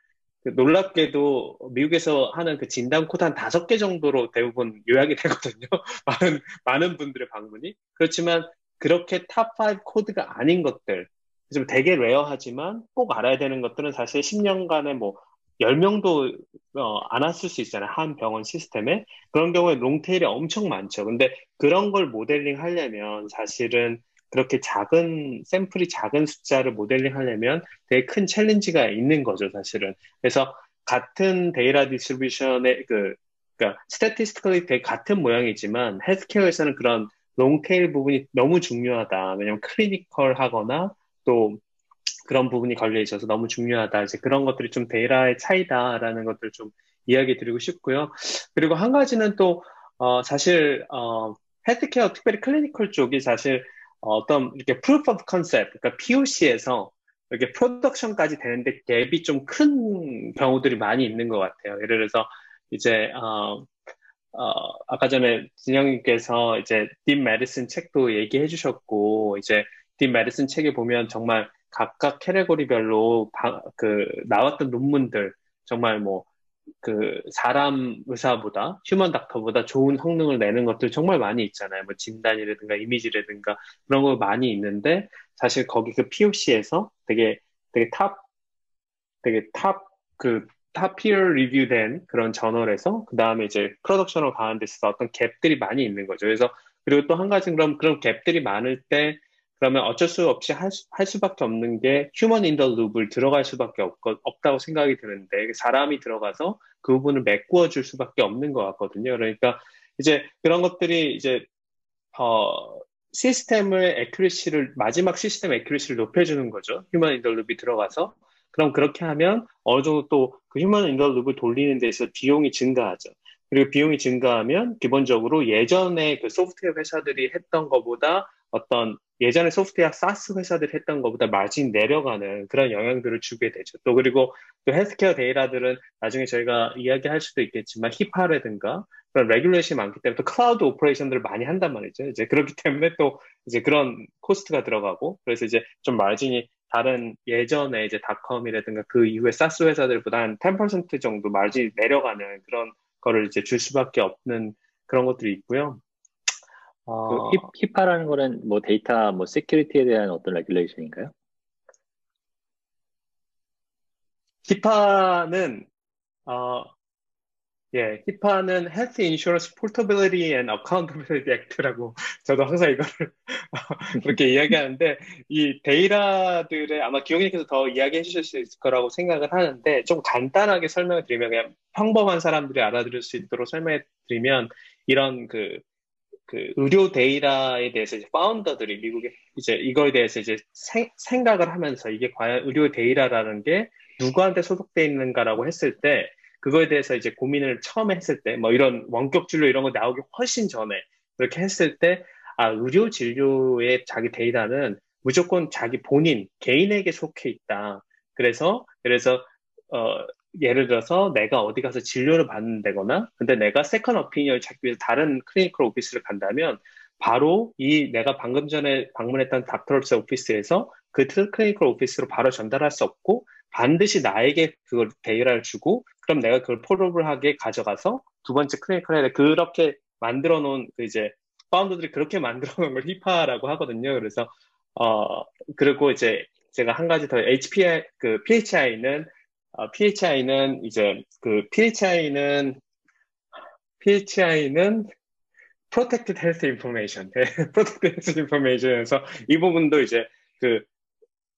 그 놀랍게도 미국에서 하는 그 진단 코드 한 다섯 개 정도로 대부분 요약이 되거든요. 많은 많은 분들의 방문이 그렇지만 그렇게 top 5 코드가 아닌 것들 좀 되게 rare하지만 꼭 알아야 되는 것들은 사실 10년간에 뭐 10명도 어, 안 왔을 수 있잖아요. 한 병원 시스템에. 그런 경우에 long tail이 엄청 많죠. 근데 그런 걸 모델링 하려면 사실은 그렇게 작은 샘플이 작은 숫자를 모델링 하려면 되게 큰 challenge가 있는 거죠, 사실은. 그래서 같은 데이터 distribution의 그 그러니까 statistical이 되게 같은 모양이지만 헬스케어에서는 그런 long tail 부분이 너무 중요하다. 왜냐면 clinical 하거나 또 그런 부분이 걸려 있어서 너무 중요하다. 이제 그런 것들이 좀 데이터의 차이다라는 것들 좀 이야기 드리고 싶고요. 그리고 한 가지는 또, 어, 사실, 어, 헬스케어, 특별히 clinical 쪽이 사실 어떤 이렇게 proof of concept, 그러니까 POC에서 이렇게 프로덕션까지 되는데 갭이 좀 큰 경우들이 많이 있는 것 같아요. 예를 들어서 이제 어, 어, 아까 전에 진영님께서 이제 Deep Medicine 책도 얘기해 주셨고 이제 Deep Medicine 책에 보면 정말 각각 카테고리별로 그 나왔던 논문들 정말 뭐 그 사람 의사보다 human doctor보다 좋은 성능을 내는 것들 정말 많이 있잖아요. 뭐 진단이라든가 이미지라든가 그런 거 많이 있는데 사실 거기 그 POC에서 되게 되게 top 되게 top 그 top peer review된 그런 저널에서 그 다음에 이제 프로덕션으로 가는 데 있어서 어떤 갭들이 많이 있는 거죠. 그래서 그리고 또 한 가지 그럼 그런 갭들이 많을 때 그러면 어쩔 수 없이 할, 수, 할 수밖에 없는 게 human in the loop을 들어갈 수밖에 없, 없다고 생각이 드는데 사람이 들어가서 그 부분을 메꾸어 줄 수밖에 없는 것 같거든요. 그러니까 이제 그런 것들이 이제 어, 시스템의 accuracy를 마지막 시스템 accuracy를 높여주는 거죠. human in the loop이 들어가서 그럼 그렇게 하면 어느 정도 또 그 human in the loop을 돌리는 데 있어서 비용이 증가하죠. 그리고 비용이 증가하면 기본적으로 예전에 그 소프트웨어 회사들이 했던 것보다 어떤 예전에 소프트웨어 SaaS 회사들이 했던 것보다 마진 내려가는 그런 영향들을 주게 되죠. 또 그리고 또 헬스케어 데이터들은 나중에 저희가 이야기할 수도 있겠지만 HIPAA라든가 그런 regulation이 많기 때문에 또 클라우드 operation들을 많이 한단 말이죠. 이제 그렇기 때문에 또 이제 그런 cost가 들어가고 그래서 이제 좀 마진이 다른 예전에 이제 닷컴이라든가 그 이후에 SaaS 회사들보다 한10% 정도 마진이 내려가는 그런 거를 이제 줄 수밖에 없는 그런 것들이 있고요. 어... 그 히, HIPAA라는 거는 뭐 데이터 뭐 security에 대한 어떤 regulation인가요? HIPAA는 어, 예, HIPAA는 Health Insurance Portability and Accountability Act라고 저도 항상 이거를 그렇게 이야기하는데 이 데이터들의 아마 기용님께서 더 이야기해 주실 수 있을 거라고 생각을 하는데 좀 간단하게 설명을 드리면 그냥 평범한 사람들이 알아들을 수 있도록 설명해 드리면 이런 그, 그 의료 데이터에 대해서 이제 founder들이 미국에 이제 이거에 대해서 이제 생, 생각을 하면서 이게 과연 의료 데이터라는 게 누구한테 소속돼 있는가라고 했을 때 그거에 대해서 이제 고민을 처음에 했을 때, 뭐 이런 원격 진료 이런 거 나오기 훨씬 전에 그렇게 했을 때, 아, 의료 진료의 자기 데이터는 무조건 자기 본인, 개인에게 속해 있다. 그래서, 그래서, 어, 예를 들어서 내가 어디 가서 진료를 받는다거나, 근데 내가 second opinion을 찾기 위해서 다른 clinical office를 간다면, 바로 이 내가 방금 전에 방문했던 doctor's office에서 그 clinical office로 바로 전달할 수 없고, 반드시 나에게 그걸 데이터를 주고 그럼 내가 그걸 폴로블하게 가져가서 두 번째 클리니컬에 그렇게 만들어 놓은 그 이제 파운더들이 그렇게 만들어 놓은 걸 히파라고 하거든요. 그래서 어 그리고 이제 제가 한 가지 더 HPI 그 PHI는 어, PHI는 이제 그 PHI는 PHI는 Protected Health Information, Protected Health Information에서 이 부분도 이제 그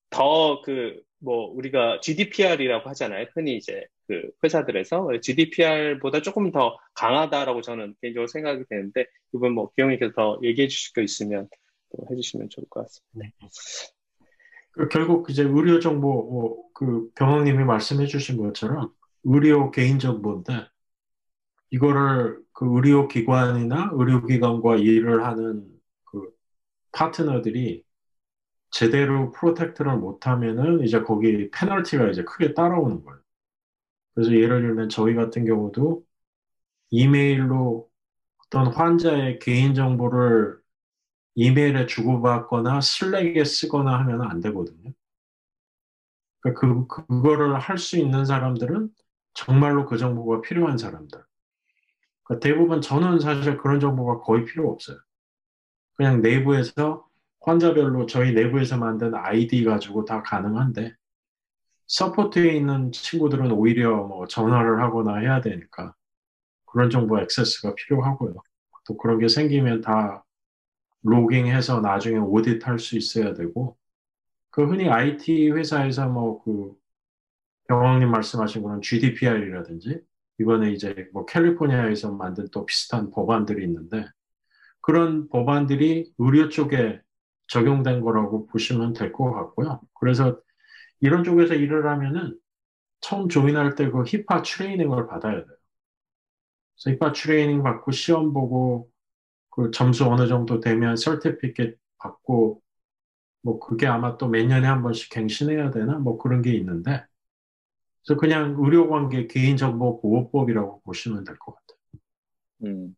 더그 뭐 우리가 GDPR이라고 하잖아요. 흔히 이제 그 회사들에서 GDPR보다 조금 더 강하다라고 저는 개인적으로 생각이 되는데 이번 뭐 기영님께서 더 얘기해 주실 거 있으면 또 해주시면 좋을 것 같습니다. 네. 그 결국 이제 의료 정보 뭐그 병원님이 말씀해 주신 것처럼 의료 개인 정보인데 이거를 그 의료 기관이나 의료 기관과 일을 하는 그 파트너들이 제대로 protect를 못하면은 이제 거기 페널티가 이제 크게 따라오는 거예요. 그래서 예를 들면 저희 같은 경우도 이메일로 어떤 환자의 개인 정보를 이메일에 주고받거나 Slack에 쓰거나 하면 안 되거든요. 그러니까 그, 그거를 할 수 있는 사람들은 정말로 그 정보가 필요한 사람들. 그러니까 대부분 저는 사실 그런 정보가 거의 필요 없어요. 그냥 내부에서 환자별로 저희 내부에서 만든 아이디 가지고 다 가능한데 support에 있는 친구들은 오히려 뭐 전화를 하거나 해야 되니까 그런 정보 액세스가 필요하고요. 또 그런 게 생기면 다 logging해서 나중에 audit 할수 있어야 되고 그 흔히 IT 회사에서 뭐 그 병왕님 말씀하신 거는 GDPR이라든지 이번에 이제 뭐 캘리포니아에서 만든 또 비슷한 법안들이 있는데 그런 법안들이 의료 쪽에 적용된 거라고 보시면 될 것 같고요. 그래서 이런 쪽에서 일을 하면은 처음 조인할 때그 히파 트레이닝을 받아야 돼요. 그래서 히파 트레이닝 받고 시험 보고 그 점수 어느 정도 되면 설티피켓 받고 뭐 그게 아마 또 몇 년에 한 번씩 갱신해야 되나 뭐 그런 게 있는데 그래서 그냥 의료관계 개인정보보호법이라고 보시면 될 것 같아요. 음.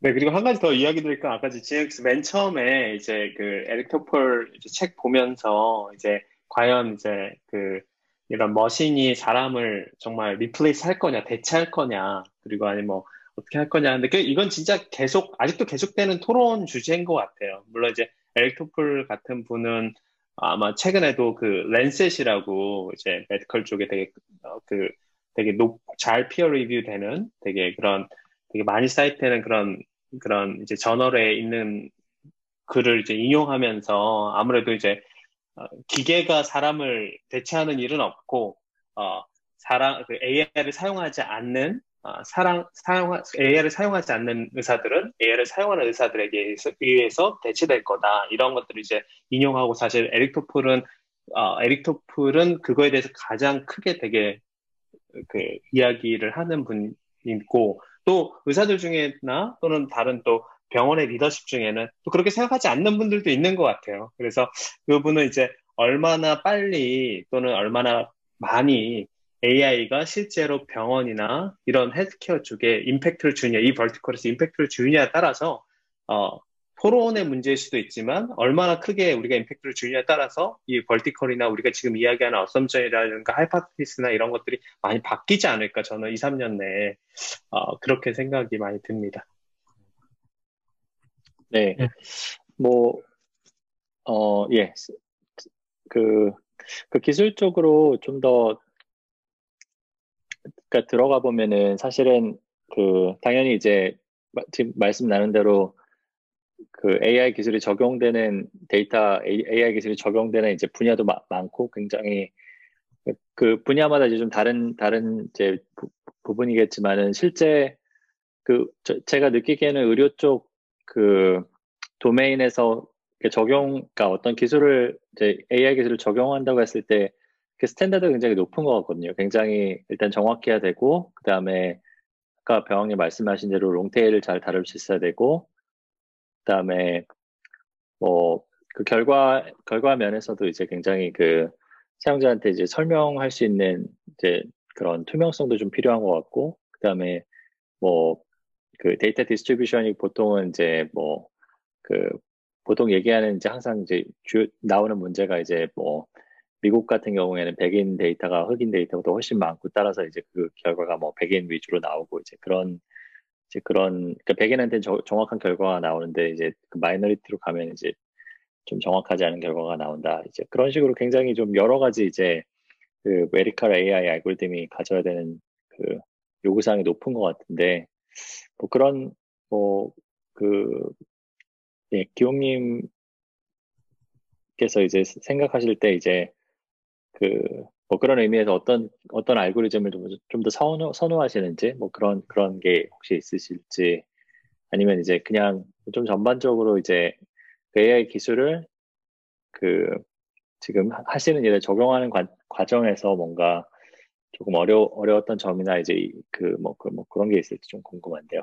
네, 그리고 한 가지 더 이야기 드릴까? 아까 GX 맨 처음에 이제 그 에릭 토폴 책 보면서 이제 과연 이제 그 이런 머신이 사람을 정말 replace 할 거냐, 대체할 거냐, 그리고 아니 뭐 어떻게 할 거냐. 근데 그 이건 진짜 계속 아직도 계속되는 토론 주제인 것 같아요. 물론 이제 에릭 토폴 같은 분은 아마 최근에도 그 Lancet이라고 이제 medical 쪽에 되게 어, 그 되게 높, 잘 peer review 되는 되게 그런 되게 많이 cite되는 그런 그런 이제 저널에 있는 글을 이제 인용하면서 아무래도 이제 어, 기계가 사람을 대체하는 일은 없고 어 사람 그 AI를 사용하지 않는 어, 사랑, 사용, AI를 사용하지 않는 의사들은 AI를 사용하는 의사들에게 의해서 대체될 거다. 이런 것들을 이제 인용하고 사실 에릭 토플은, 어, 에릭 토플은 그거에 대해서 가장 크게 되게 그 이야기를 하는 분이고 또 의사들 중에나 또는 다른 또 병원의 리더십 중에는 또 그렇게 생각하지 않는 분들도 있는 것 같아요. 그래서 그분은 이제 얼마나 빨리 또는 얼마나 많이 AI가 실제로 병원이나 이런 헬스케어 쪽에 임팩트를 주느냐, 이 벌티컬에서 임팩트를 주느냐에 따라서 어, 토론의 문제일 수도 있지만 얼마나 크게 우리가 임팩트를 주느냐에 따라서 이 벌티컬이나 우리가 지금 이야기하는 어썸션이라든가 하이파티스나 이런 것들이 많이 바뀌지 않을까 저는 2, 3년 내에 어, 그렇게 생각이 많이 듭니다. 네, 네. 뭐, 어, 예, 그, 그 기술적으로 좀 더 그러니까 들어가 보면은 사실은 그 당연히 이제 지금 말씀 나눈 대로 그 AI 기술이 적용되는 데이터 AI 기술이 적용되는 이제 분야도 마, 많고 굉장히 그 분야마다 이제 좀 다른 다른 이제 부, 분이겠지만은 실제 그 저, 제가 느끼기에는 의료 쪽 그 도메인에서 적용 그러니까 어떤 기술을 이제 AI 기술을 적용한다고 했을 때 그 standard가 굉장히 높은 것 같거든요. 굉장히 일단 정확해야 되고, 그 다음에 아까 병학님 말씀하신 대로 long tail을 잘 다룰 수 있어야 되고, 그 다음에 뭐 그 결과 결과 면에서도 이제 굉장히 그 사용자한테 이제 설명할 수 있는 이제 그런 투명성도 좀 필요한 것 같고, 그 다음에 뭐 그 데이터 distribution이 보통은 이제 뭐 그 보통 얘기하는 이제 항상 이제 주 나오는 문제가 이제 뭐 미국 같은 경우에는 백인 데이터가 흑인 데이터보다 훨씬 많고 따라서 이제 그 결과가 뭐 백인 위주로 나오고 이제 그런 이제 그런 그러니까 백인한테 저, 정확한 결과가 나오는데 이제 그 minority로 가면 이제 좀 정확하지 않은 결과가 나온다. 이제 그런 식으로 굉장히 좀 여러 가지 이제 그 medical AI 알고리즘이 가져야 되는 그 요구사항이 높은 것 같은데 뭐 그런 뭐그 예, 기용님께서 이제 생각하실 때 이제 그 뭐 그런 의미에서 어떤 어떤 알고리즘을 좀 더 선호, 선호하시는지 뭐 그런 그런 게 혹시 있으실지 아니면 이제 그냥 좀 전반적으로 이제 그 AI 기술을 그 지금 하시는 일에 적용하는 과, 과정에서 뭔가 조금 어려 어려웠던 점이나 이제 그뭐 그, 뭐 그런 게 있을지 좀 궁금한데요.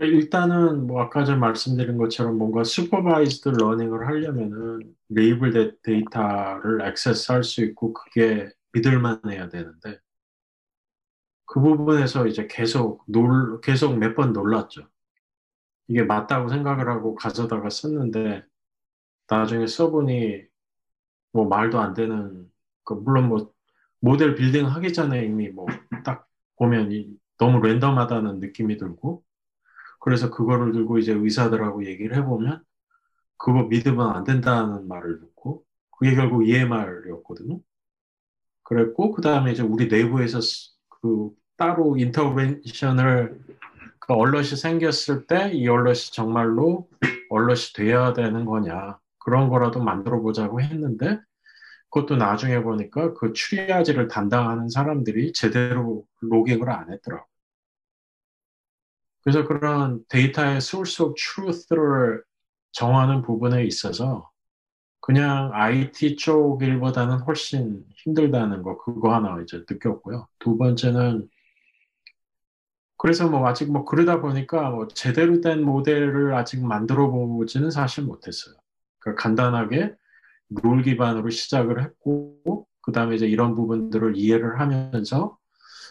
일단은 뭐 아까 전 말씀드린 것처럼 뭔가 supervised learning을 하려면은 레이블 데이터를 액세스할 수 있고 그게 믿을만해야 되는데 그 부분에서 이제 계속 놀 계속 몇 번 놀랐죠. 이게 맞다고 생각을 하고 가져다가 썼는데 나중에 써보니 뭐 말도 안 되는 그 물론 뭐 모델 빌딩 하기 전에 이미 뭐 딱 보면 너무 랜덤하다는 느낌이 들고 그래서 그거를 들고 이제 의사들하고 얘기를 해보면 그거 믿으면 안 된다는 말을 듣고 그게 결국 EMR이었거든요. 그랬고 그 다음에 이제 우리 내부에서 그 따로 인터벤션을 그 얼럿이 생겼을 때 이 얼럿이 정말로 얼럿이 돼야 되는 거냐 그런 거라도 만들어 보자고 했는데 그것도 나중에 보니까 그 추리아지를 담당하는 사람들이 제대로 로깅을 안 했더라고. 그래서 그런 데이터의 source of truth를 정하는 부분에 있어서 그냥 IT 쪽 일보다는 훨씬 힘들다는 거 그거 하나 이제 느꼈고요. 두 번째는 그래서 뭐 아직 뭐 그러다 보니까 뭐 제대로 된 모델을 아직 만들어 보지는 사실 못했어요. 그러니까 간단하게 룰 기반으로 시작을 했고 그 다음에 이제 이런 부분들을 이해를 하면서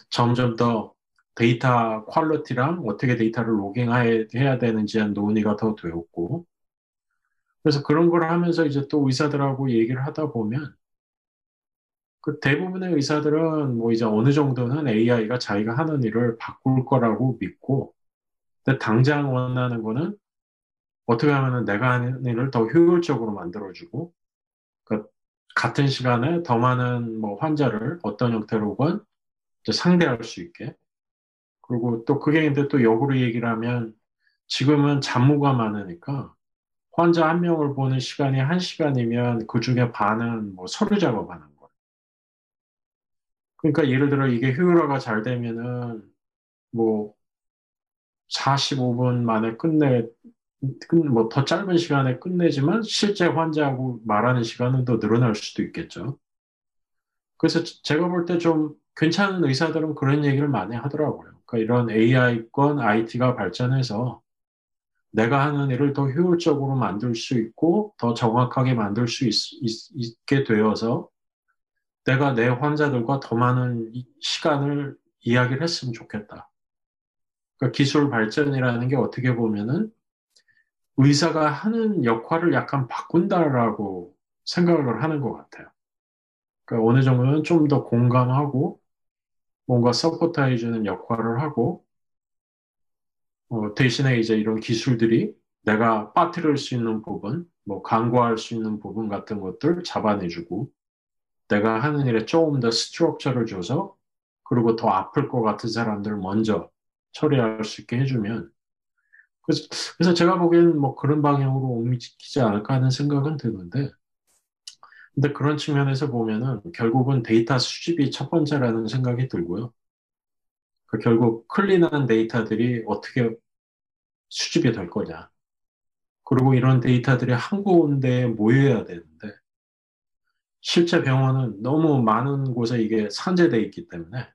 점점 더 데이터 quality랑 어떻게 데이터를 logging해야 되는지 한 논의가 더 되었고. 그래서 그런 걸 하면서 이제 또 의사들하고 얘기를 하다 보면 그 대부분의 의사들은 뭐 이제 어느 정도는 AI가 자기가 하는 일을 바꿀 거라고 믿고 근데 당장 원하는 거는 어떻게 하면 내가 하는 일을 더 효율적으로 만들어주고 그 같은 시간에 더 많은 뭐 환자를 어떤 형태로건 상대할 수 있게 그리고 또 그게 근데 또 역으로 얘기를 하면 지금은 잡무가 많으니까 환자 한 명을 보는 시간이 한 시간이면 그 중에 반은 뭐 서류 작업하는 거예요. 그러니까 예를 들어 이게 효율화가 잘 되면은 뭐 45분 만에 끝내 뭐 더 짧은 시간에 끝내지만 실제 환자하고 말하는 시간은 더 늘어날 수도 있겠죠. 그래서 제가 볼 때 좀 괜찮은 의사들은 그런 얘기를 많이 하더라고요. 그러니까 이런 AI권 IT가 발전해서 내가 하는 일을 더 효율적으로 만들 수 있고 더 정확하게 만들 수 있, 있, 게 되어서 내가 내 환자들과 더 많은 시간을 이야기를 했으면 좋겠다. 그러니까 기술 발전이라는 게 어떻게 보면은 의사가 하는 역할을 약간 바꾼다라고 생각을 하는 것 같아요. 그러니까 어느 정도는 좀 더 공감하고 뭔가 서포트해주는 역할을 하고 어, 대신에 이제 이런 기술들이 내가 빠뜨릴 수 있는 부분, 뭐 간과할 수 있는 부분 같은 것들 잡아내주고 내가 하는 일에 조금 더 structure를 줘서 그리고 더 아플 것 같은 사람들 먼저 처리할 수 있게 해주면 그래서, 그래서 제가 보기에는 뭐 그런 방향으로 옮기지 않을까 하는 생각은 드는데 근데 그런 측면에서 보면은 결국은 데이터 수집이 첫 번째라는 생각이 들고요. 그 결국 clean한 데이터들이 어떻게 수집이 될 거냐. 그리고 이런 데이터들이 한 군데에 모여야 되는데 실제 병원은 너무 많은 곳에 이게 산재되어 있기 때문에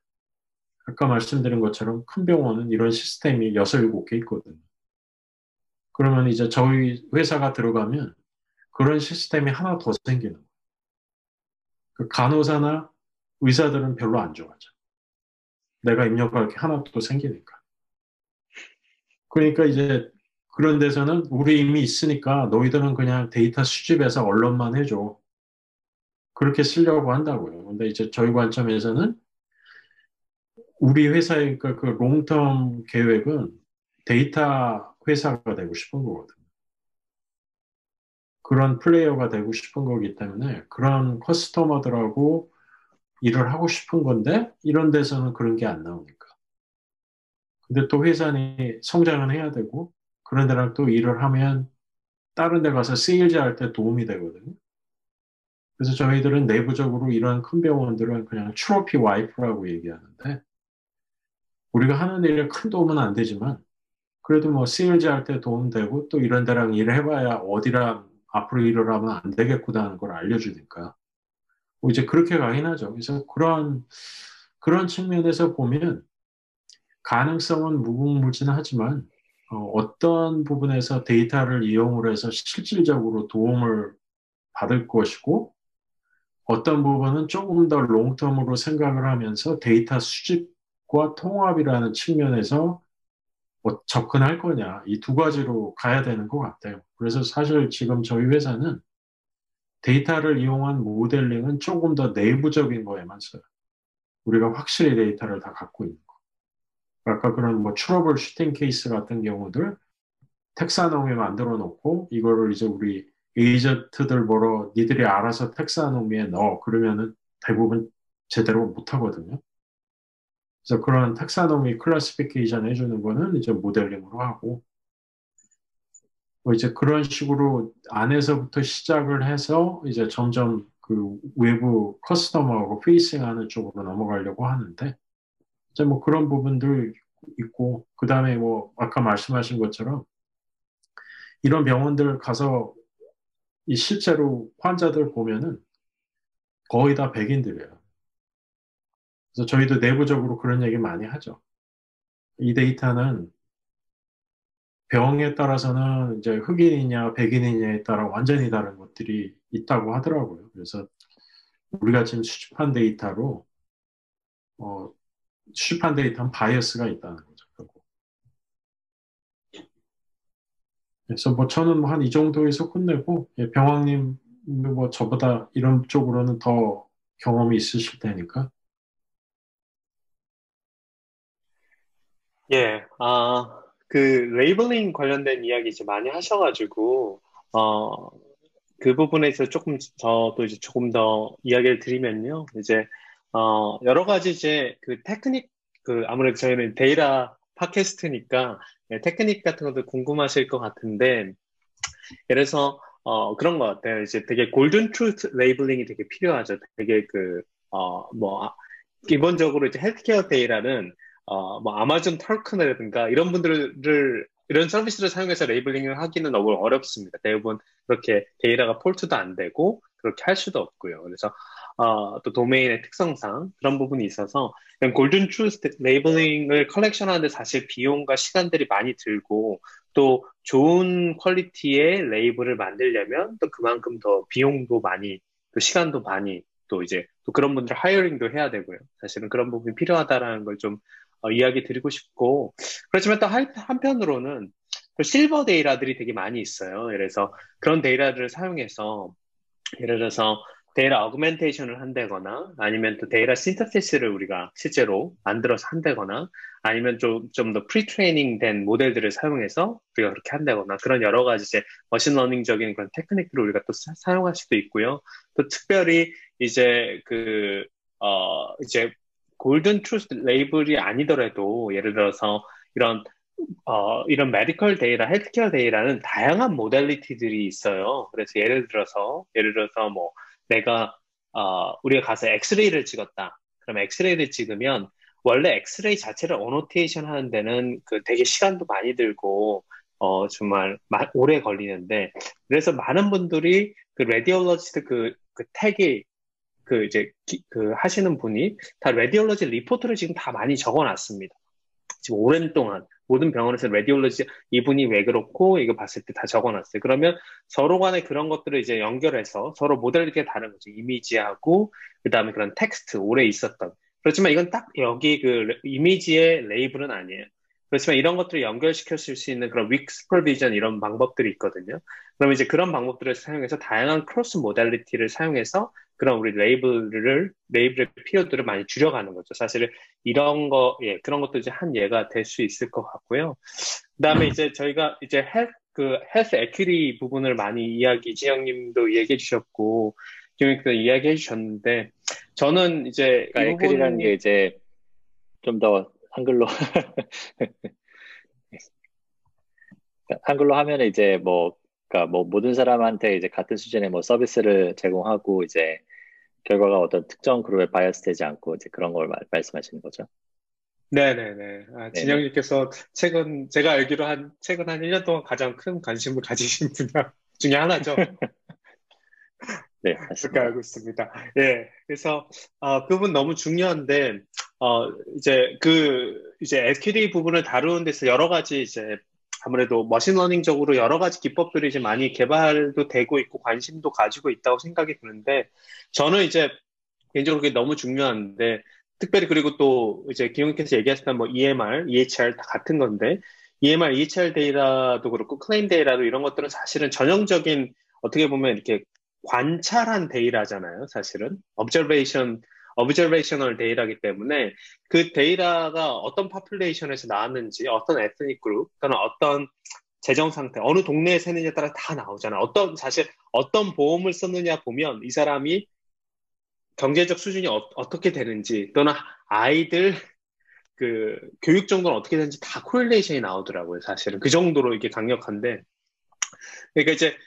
아까 말씀드린 것처럼 큰 병원은 이런 시스템이 6, 7개 있거든요. 그러면 이제 저희 회사가 들어가면 그런 시스템이 하나 더 생기는 거예요. 그 간호사나 의사들은 별로 안 좋아하죠. 내가 입력할 게 하나 또 생기니까. 그러니까 이제 그런 데서는 우리 이미 있으니까 너희들은 그냥 데이터 수집해서 alert만 해줘. 그렇게 쓰려고 한다고요. 근데 이제 저희 관점에서는 우리 회사의 그, 그 long-term 계획은 데이터 회사가 되고 싶은 거거든요. 그런 플레이어가 되고 싶은 거기 때문에 그런 customer들하고 일을 하고 싶은 건데 이런 데서는 그런 게 안 나오니까. 근데 또 회사는 성장은 해야 되고 그런 데랑 또 일을 하면 다른 데 가서 세일즈 할 때 도움이 되거든요. 그래서 저희들은 내부적으로 이런 큰 병원들은 그냥 trophy wife라고 얘기하는데 우리가 하는 일에 큰 도움은 안 되지만 그래도 뭐 세일즈 할 때 도움 되고 또 이런 데랑 일해봐야 어디랑 앞으로 하면 안 되겠구나 하는 걸 알려주니까 뭐 이제 그렇게 가긴 하죠. 그래서 그런 그런 측면에서 보면 가능성은 무궁무진하지만 어, 떤 부분에서 데이터를 이용을 해서 실질적으로 도움을 받을 것이고 어떤 부분은 조금 더 long-term으로 생각을 하면서 데이터 수집과 통합이라는 측면에서 뭐 접근할 거냐 이 두 가지로 가야 되는 것 같아요. 그래서 사실 지금 저희 회사는 데이터를 이용한 모델링은 조금 더 내부적인 거에만 써요. 우리가 확실히 데이터를 다 갖고 있는 거. 아까 그런 뭐 troubleshooting 케이스 같은 경우들 taxonomy 만들어 놓고 이거를 이제 우리 에이전트들 보러 니들이 알아서 taxonomy에 넣어 그러면은 대부분 제대로 못 하거든요. 그래서 그런 텍사노미 클래시피케이션 해주는 거는 이제 모델링으로 하고 뭐 이제 그런 식으로 안에서부터 시작을 해서 이제 점점 그 외부 커스터머하고 페이싱하는 쪽으로 넘어가려고 하는데 이제 뭐 그런 부분들 있고 그 다음에 뭐 아까 말씀하신 것처럼 이런 병원들 가서 이 실제로 환자들 보면은 거의 다 백인들이에요. 그래서 저희도 내부적으로 그런 얘기 많이 하죠. 이 데이터는 병에 따라서는 이제 흑인이냐 백인이냐에 따라 완전히 다른 것들이 있다고 하더라고요. 그래서 우리가 지금 수집한 데이터로 어, 수집한 데이터는 bias가 있다는 거죠. 그래서 뭐 저는 뭐 한 이 정도에서 끝내고 예, 병학님 뭐 저보다 이런 쪽으로는 더 경험이 있으실 테니까. 예, 아, 그 labeling 관련된 이야기 이제 많이 하셔가지고 어, 그 부분에서 조금 저도 이제 조금 더 이야기를 드리면요. 이제 어, 여러 가지 이제 그 테크닉 그 아무래도 저희는 데이터 팟캐스트니까 네, 테크닉 같은 것도 궁금하실 것 같은데, 들어서, 어, 그런 것 같아요. 이제 되게 golden truth labeling이 되게 필요하죠. 되게 그, 어, 뭐, 아, 기본적으로 이제 헬스케어 데이라는, 어, 뭐, Amazon Turk라든가 이런 분들을, 이런 서비스를 사용해서 labeling을 하기는 너무 어렵습니다. 대부분 그렇게 데이터가 export도 안 되고, 그렇게 할 수도 없고요. 그래서, 어, 또 도메인의 특성상 그런 부분이 있어서 golden truth labeling을 컬렉션 하는데 사실 비용과 시간들이 많이 들고 또 좋은 quality의 레이블을 만들려면 또 그만큼 더 비용도 많이 또 시간도 많이 또 이제 또 그런 분들 hiring도 해야 되고요. 사실은 그런 부분이 필요하다라는 걸 좀 어, 이야기 드리고 싶고 그렇지만 또 한편으로는 silver data들이 되게 많이 있어요. 그래서 그런 데이터들을 사용해서 예를 들어서 데이터 augmentation을 한다거나 아니면 또 데이터 synthesis를 우리가 실제로 만들어서 한다거나 아니면 좀 좀 더 pre-training 된 모델들을 사용해서 우리가 그렇게 한다거나 그런 여러 가지 이제 machine learning적인 그런 테크닉들을 우리가 또 사, 용할 수도 있고요. 또 특별히 이제 그 어 이제 golden truth label이 아니더라도 예를 들어서 이런 어, 이런 medical 데이터, 헬스케어 데이터는 다양한 modality들이 있어요. 그래서 예를 들어서, 예를 들어서 뭐, 내가 어, 우리가 가서 엑스레이를 찍었다. 그럼 엑스레이를 찍으면 원래 엑스레이 자체를 annotation 하는 데는 그 되게 시간도 많이 들고 어 정말 마, 오래 걸리는데 그래서 많은 분들이 그 radiologist 그, 그 택이 그 이제 기, 그 하시는 분이 다 radiology report를 지금 다 많이 적어놨습니다. 지금 오랜 동안 모든 병원에서 radiologist 분이 왜 그렇고 이거 봤을 때 다 적어놨어요. 그러면 서로 간에 그런 것들을 이제 연결해서 서로 모델이 다른 거죠. 이미지하고 그 다음에 그런 텍스트 오래 있었던. 그렇지만 이건 딱 여기 그 이미지의 레이블은 아니에요. 그렇지만 이런 것들을 연결시킬 수 있는 그런 weak supervision 이런 방법들이 있거든요. 그럼 이제 그런 방법들을 사용해서 다양한 cross modality를 사용해서 그런 우리 레이블을 레이블의 필요들을 많이 줄여가는 거죠. 사실 이런 거, 예, 그런 것도 이제 한 예가 될 수 있을 것 같고요. 그다음에 이제 저희가 이제 헬, 그 health equity 부분을 많이 이야기 지영님도 얘기해 주셨고 지영님도 이야기해 주셨는데 저는 이제 그러니까 equity라는 게 이제 좀 더 한글로 한글로 하면 이제 뭐 그러니까 뭐 모든 사람한테 이제 같은 수준의 뭐 서비스를 제공하고 이제 결과가 어떤 특정 그룹에 bias 되지 않고 이제 그런 걸 말, 말씀하시는 거죠. 네네네. 아, 진영님께서 최근, 제가 알기로 한, 최근 한 1년 동안 가장 큰 관심을 가지신 분야 중에 하나죠. 네, 그렇게 알고 있습니다. 예. 그래서, 어, 그 부분 너무 중요한데, 어, 이제 그, 이제 SQD 부분을 다루는 데서 여러 가지 이제 아무래도 머신러닝적으로 여러 가지 기법들이 이제 많이 개발도 되고 있고 관심도 가지고 있다고 생각이 드는데, 저는 이제 개인적으로 그게 너무 중요한데, 특별히 그리고 또 이제 기용님께서 얘기하셨던 뭐 EMR, EHR 다 같은 건데, EMR, EHR 데이터도 그렇고 클레임 데이터도 이런 것들은 사실은 전형적인 어떻게 보면 이렇게 관찰한 데이터잖아요, 사실은. observation, observational 데이터이기 때문에 그 데이터가 어떤 population에서 나왔는지, 어떤 ethnic 그룹, 또는 어떤 재정 상태, 어느 동네에 사느냐에 따라 다 나오잖아요. 어떤, 사실 어떤 보험을 썼느냐 보면 이 사람이 경제적 수준이 어, 떻게 되는지, 또는 아이들 그 교육 정도는 어떻게 되는지 다 correlation이 나오더라고요, 사실은. 그 정도로 이게 강력한데. 그러니까 이제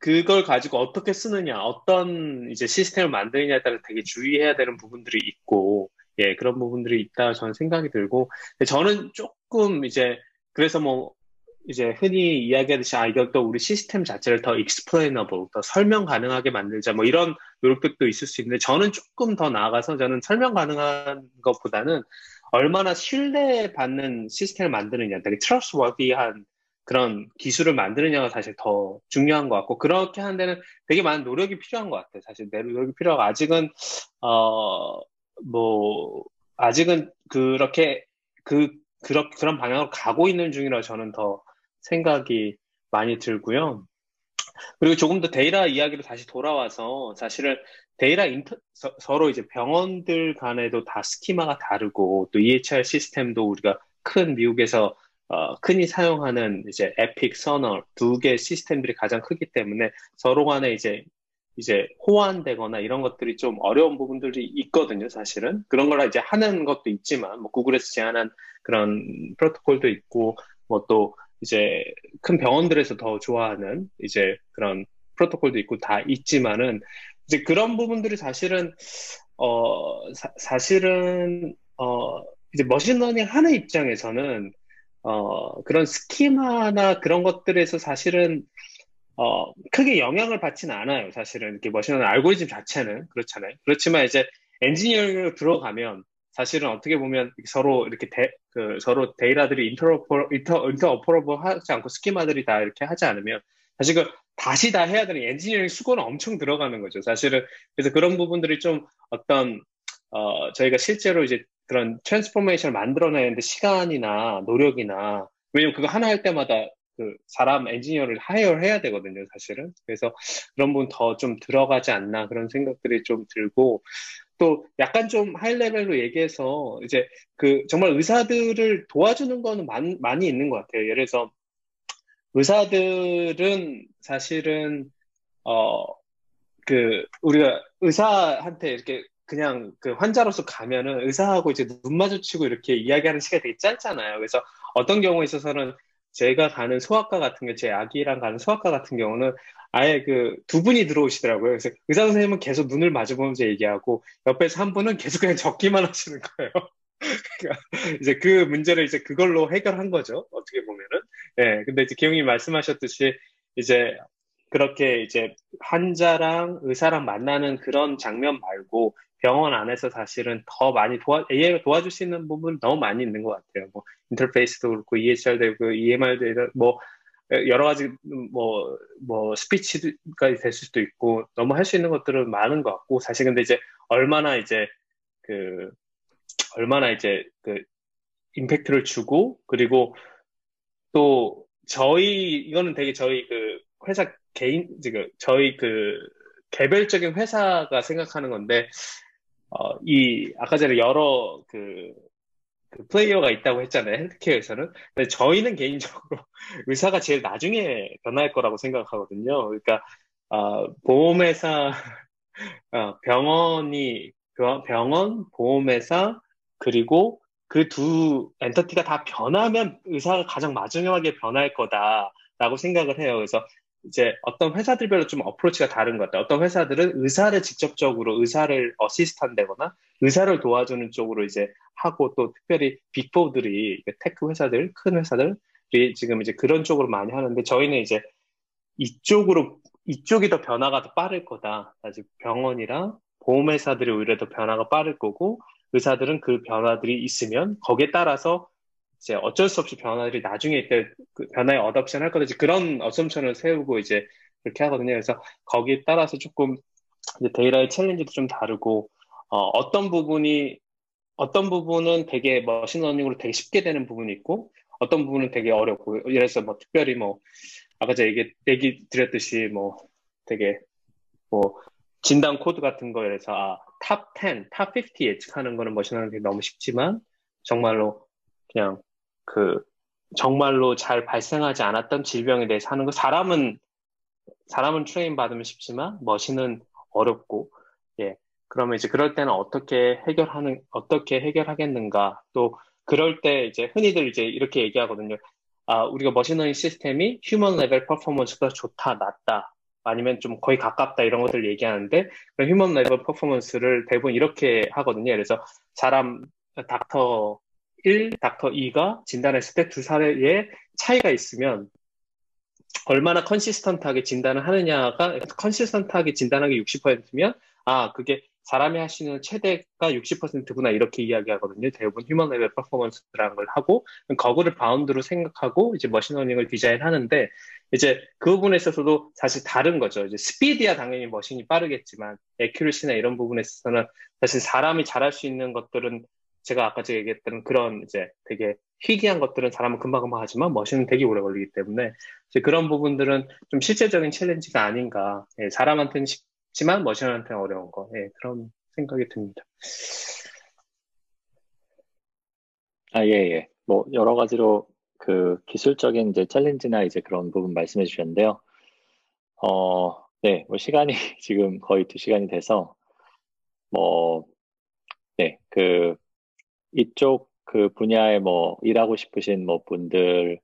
그걸 가지고 어떻게 쓰느냐, 어떤 이제 시스템을 만드느냐에 따라 되게 주의해야 되는 부분들이 있고, 예, 그런 부분들이 있다 저는 생각이 들고, 저는 조금 이제, 그래서 뭐, 이제 흔히 이야기하듯이, 아, 이것도 우리 시스템 자체를 더 explainable, 더 설명 가능하게 만들자, 뭐 이런 노력도 있을 수 있는데, 저는 조금 더 나아가서 저는 설명 가능한 것보다는 얼마나 신뢰받는 시스템을 만드느냐, 되게 trustworthy한 그런 기술을 만드느냐가 사실 더 중요한 것 같고 그렇게 하는 데는 되게 많은 노력이 필요한 것 같아요. 사실 내 노력이 필요하고 아직은 어 뭐 아직은 그렇게 그 그런 그런 방향으로 가고 있는 중이라 저는 더 생각이 많이 들고요. 그리고 조금 더 데이터 이야기로 다시 돌아와서 사실은 데이터 inter, 서, 로 이제 병원들 간에도 다 schema가 다르고 또 EHR 시스템도 우리가 큰 미국에서 어, 흔히 사용하는 이제 에픽, 서너 두 개 시스템들이 가장 크기 때문에 서로 간에 이제 이제 호환되거나 이런 것들이 좀 어려운 부분들이 있거든요, 사실은. 그런 걸 이제 하는 것도 있지만, 뭐 구글에서 제안한 그런 프로토콜도 있고, 뭐 또 이제 큰 병원들에서 더 좋아하는 이제 그런 프로토콜도 있고 다 있지만은 이제 그런 부분들이 사실은 어 사, 실은 어 이제 machine learning 하는 입장에서는 어, 그런 schema나 그런 것들에서 사실은 어, 크게 영향을 받지는 않아요. 사실은 이렇게 machine learning 알고리즘 자체는 그렇잖아요. 그렇지만 이제 엔지니어링으로 들어가면 사실은 어떻게 보면 서로 이렇게 데, 그 서로 데이터들이 interoper inter interoperable 하지 않고 schema들이 다 이렇게 하지 않으면 사실 그 다시 다 해야 되는 엔지니어링 수고는 엄청 들어가는 거죠. 사실은 그래서 그런 부분들이 좀 어떤 어 저희가 실제로 이제 그런 transformation을 만들어내는데 시간이나 노력이나 왜냐면 그거 하나 할 때마다 그 사람 엔지니어를 하이어 해야 되거든요, 사실은. 그래서 그런 부분 더 좀 들어가지 않나 그런 생각들이 좀 들고 또 약간 좀 high level로 얘기해서 이제 그 정말 의사들을 도와주는 거는 많, 많이 있는 것 같아요. 예를 들어서 의사들은 사실은 어 그 우리가 의사한테 이렇게 그냥 그 환자로서 가면은 의사하고 이제 눈 마주치고 이렇게 이야기하는 시간이 되게 짧잖아요. 그래서 어떤 경우에 있어서는 제가 가는 소아과 같은 게 제 아기랑 가는 소아과 같은 경우는 아예 그 두 분이 들어오시더라고요. 그래서 의사 선생님은 계속 눈을 마주보면서 얘기하고 옆에서 한 분은 계속 그냥 적기만 하시는 거예요. 그러니까 이제 그 문제를 이제 그걸로 해결한 거죠. 어떻게 보면은. 예. 네, 근데 이제 기영님 말씀하셨듯이 이제 그렇게 이제 환자랑 의사랑 만나는 그런 장면 말고 병원 안에서 사실은 더 많이 도와, AI가 도와줄 수 있는 부분 너무 많이 있는 것 같아요. 뭐, 인터페이스도 그렇고, EHR도 그렇고, EMR도 뭐, 여러 가지, 뭐, 뭐, 스피치까지 될 수도 있고, 너무 할 수 있는 것들은 많은 것 같고, 사실 근데 이제 얼마나 이제, 그, 얼마나 이제, 그, 임팩트를 주고, 그리고 또, 저희, 이거는 되게 저희 그, 회사 개인, 지금, 저희 그, 개별적인 회사가 생각하는 건데, 어, 이, 아까 전에 여러 그, 그 플레이어가 있다고 했잖아요. 헬스케어에서는. 근데 저희는 개인적으로 의사가 제일 나중에 변할 거라고 생각하거든요. 그러니까, 어, 보험회사, 어, 병원이, 병원, 보험회사, 그리고 그 두 entity가 다 변하면 의사가 가장 마지막에 변할 거다라고 생각을 해요. 그래서 이제 어떤 회사들별로 좀 approach가 다른 것 같아요. 어떤 회사들은 의사를 직접적으로 의사를 assist한다거나 의사를 도와주는 쪽으로 이제 하고 또 특별히 Big Four들이 tech 회사들, 큰 회사들이 지금 이제 그런 쪽으로 많이 하는데 저희는 이제 이쪽으로 이쪽이 더 변화가 더 빠를 거다. 아직 병원이랑 보험회사들이 오히려 더 변화가 빠를 거고 의사들은 그 변화들이 있으면 거기에 따라서 이제 어쩔 수 없이 변화들이 나중에 그 변화에 adoption 할 거든지 그런 assumption을 세우고 이제 그렇게 하거든요. 그래서 거기에 따라서 조금 데이터의 challenge도 좀 다르고 어, 떤 부분이 어떤 부분은 되게 machine learning으로 되게 쉽게 되는 부분이 있고 어떤 부분은 되게 어렵고 들어서 뭐 특별히 뭐 아까 제가 얘기, 얘기 드렸듯이 뭐 되게 뭐 진단 코드 같은 거에서 아, top 10, top 50 예측하는 거는 machine learning이 너무 쉽지만 정말로 그냥 그 정말로 잘 발생하지 않았던 질병에 대해서 하는 거. 사람은 사람은 train 받으면 쉽지만 machine은 어렵고 예. 그러면 이제 그럴 때는 어떻게 해결하는 어떻게 해결하겠는가. 또 그럴 때 이제 흔히들 이제 이렇게 얘기하거든요. 아 우리가 machine learning 시스템이 human level performance가 좋다 낮다 아니면 좀 거의 가깝다 이런 것들 얘기하는데 human level performance를 대부분 이렇게 하거든요. 그래서 사람 doctor 1, doctor 2가 진단했을 때 두 사례의 차이가 있으면 얼마나 consistent하게 진단을 하느냐가 consistent하게 진단하기 60%면 아 그게 사람이 할수 있는 최대가 60%구나 이렇게 이야기하거든요. 대부분 human level performance라는 걸 하고 그거를 bound로 생각하고 이제 machine learning을 디자인하는데 이제 그 부분에 있어서도 사실 다른 거죠. 이제 스피드야 당연히 machine이 빠르겠지만 accuracy나 이런 부분에 있어서는 사실 사람이 잘할 수 있는 것들은 제가 아까 제가 얘기했던 그런 이제 되게 희귀한 것들은 사람은 금방금방 하지만 machine은 되게 오래 걸리기 때문에 이제 그런 부분들은 좀 실제적인 challenge가 아닌가. 예, 사람한테는 쉽지만 machine한테는 어려운 거. 예, 그런 생각이 듭니다. 아, 예, 예. 뭐, 여러 가지로 그 기술적인 이제 챌린지나 이제 그런 부분 말씀해 주셨는데요. 어, 네, 뭐 시간이 지금 거의 두 시간이 돼서, 뭐, 네, 그, 이쪽 그 분야에 뭐 일하고 싶으신 뭐 분들에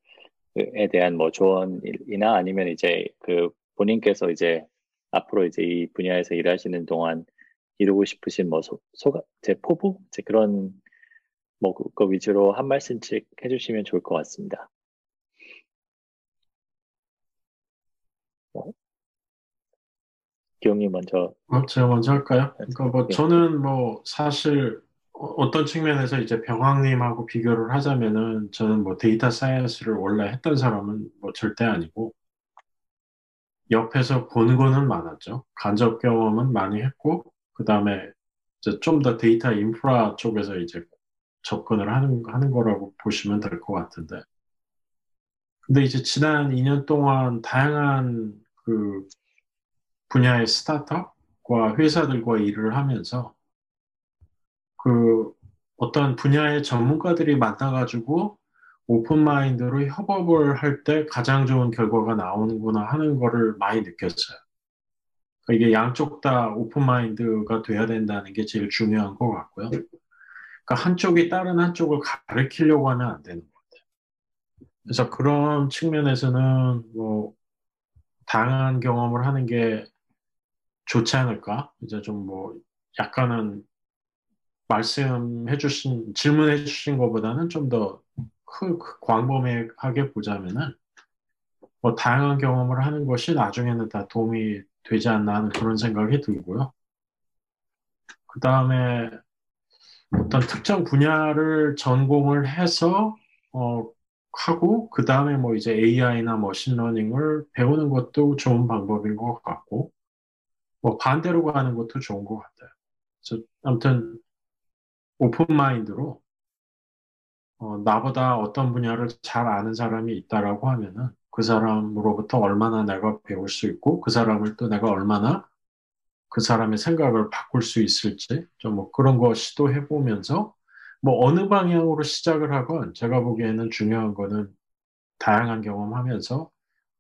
대한 뭐 조언이나 아니면 이제 그 본인께서 이제 앞으로 이제 이 분야에서 일하시는 동안 이루고 싶으신 뭐 소, 소가 제 포부 제 그런 뭐 그거 위주로 한 말씀씩 해주시면 좋을 것 같습니다. 뭐, 기용님 먼저. 어, 제가 먼저 할까요? 그러니까 뭐 네. 저는 뭐 사실 어떤 측면에서 이제 병황님하고 비교를 하자면은 저는 뭐 데이터 사이언스를 원래 했던 사람은 뭐 절대 아니고 옆에서 보는 거는 많았죠. 간접 경험은 많이 했고 그 다음에 좀더 데이터 인프라 쪽에서 이제 접근을 하는 하는 거라고 보시면 될 것 같은데. 근데 이제 지난 2년 동안 다양한 그 분야의 스타트업과 회사들과 일을 하면서 그 어떤 분야의 전문가들이 만나가지고 open mind로 협업을 할 때 가장 좋은 결과가 나오는구나 하는 거를 많이 느꼈어요. 그러니까 이게 양쪽 다 open mind가 돼야 된다는 게 제일 중요한 것 같고요. 그러니까 한쪽이 다른 한쪽을 가르키려고 하면 안 되는 것 같아요. 그래서 그런 측면에서는 뭐 다양한 경험을 하는 게 좋지 않을까? 이제 좀 뭐 약간은 말씀해 주신, 질문해 주신 것보다는 좀 더 광범위하게 보자면은, 뭐, 다양한 경험을 하는 것이 나중에는 다 도움이 되지 않나 하는 그런 생각이 들고요. 그 다음에 어떤 특정 분야를 전공을 해서, 어, 하고, 그 다음에 뭐 이제 AI나 machine learning을 배우는 것도 좋은 방법인 것 같고, 뭐 반대로 가는 것도 좋은 것 같아요. 그래서 아무튼 오픈 마인드로 어, 나보다 어떤 분야를 잘 아는 사람이 있다라고 하면은 그 사람으로부터 얼마나 내가 배울 수 있고 그 사람을 또 내가 얼마나 그 사람의 생각을 바꿀 수 있을지 좀 뭐 그런 거 시도해 보면서 뭐 어느 방향으로 시작을 하건 제가 보기에는 중요한 거는 다양한 경험하면서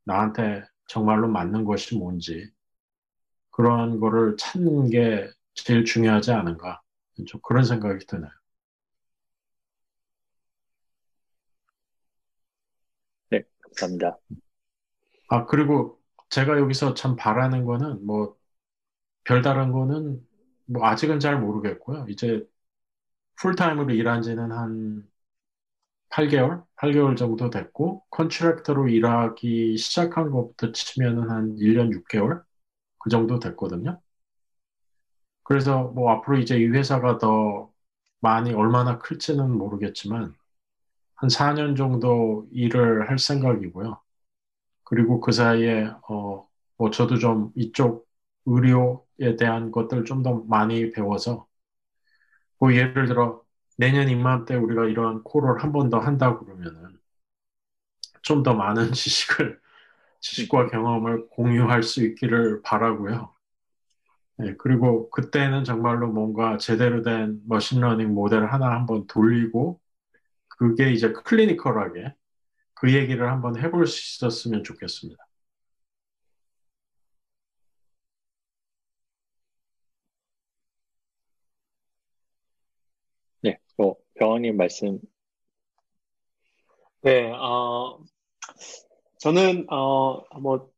나한테 정말로 맞는 것이 뭔지 그런 거를 찾는 게 제일 중요하지 않은가 좀 그런 생각이 드네요. 네, 감사합니다. 아, 그리고 제가 여기서 참 바라는 거는 뭐 별다른 거는 뭐 아직은 잘 모르겠고요. 이제 풀타임으로 일한 지는 한 8개월? 8개월 정도 됐고, 컨트랙터로 일하기 시작한 것부터 치면은 한 1년 6개월? 그 정도 됐거든요. 그래서 뭐 앞으로 이제 이 회사가 더 많이 얼마나 클지는 모르겠지만, 한 4년 정도 일을 할 생각이고요. 그리고 그 사이에, 어, 뭐 저도 좀 이쪽 의료에 대한 것들 좀 더 많이 배워서, 뭐 예를 들어 내년 이맘때 우리가 이런 call을 한 번 더 한다 그러면은 좀 더 많은 지식을 지식과 경험을 공유할 수 있기를 바라고요. 네, 그리고 그때는 정말로 뭔가 제대로 된 machine learning 모델을 하나 한번 돌리고 그게 이제 clinical하게 그 얘기를 한번 해볼 수 있었으면 좋겠습니다. 네, 뭐 병학님 말씀. 네, 어, 저는 어, 뭐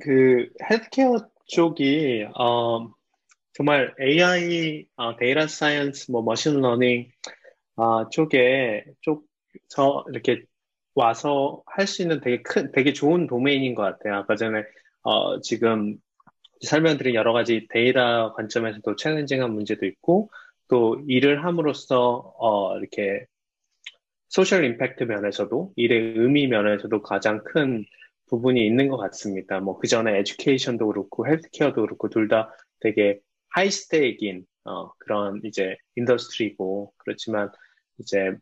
그 헬스케어 쪽이 어, 정말 AI, 어, data science, 뭐 machine learning 어, 쪽에 쪽저 이렇게 와서 할 수 있는 되게 큰, 되게 좋은 domain인 것 같아요. 아까 전에 어, 지금 설명드린 여러 가지 데이터 관점에서도 challenging한 문제도 있고 또 일을 함으로써 어, 이렇게 social impact 면에서도 일의 의미 면에서도 가장 큰 부분이 있는 것 같습니다. 뭐 그 전에 education도 그렇고 healthcare도 그렇고 둘 다 되게 high-stake인 어, 그런 이제 industry고 그렇지만 이제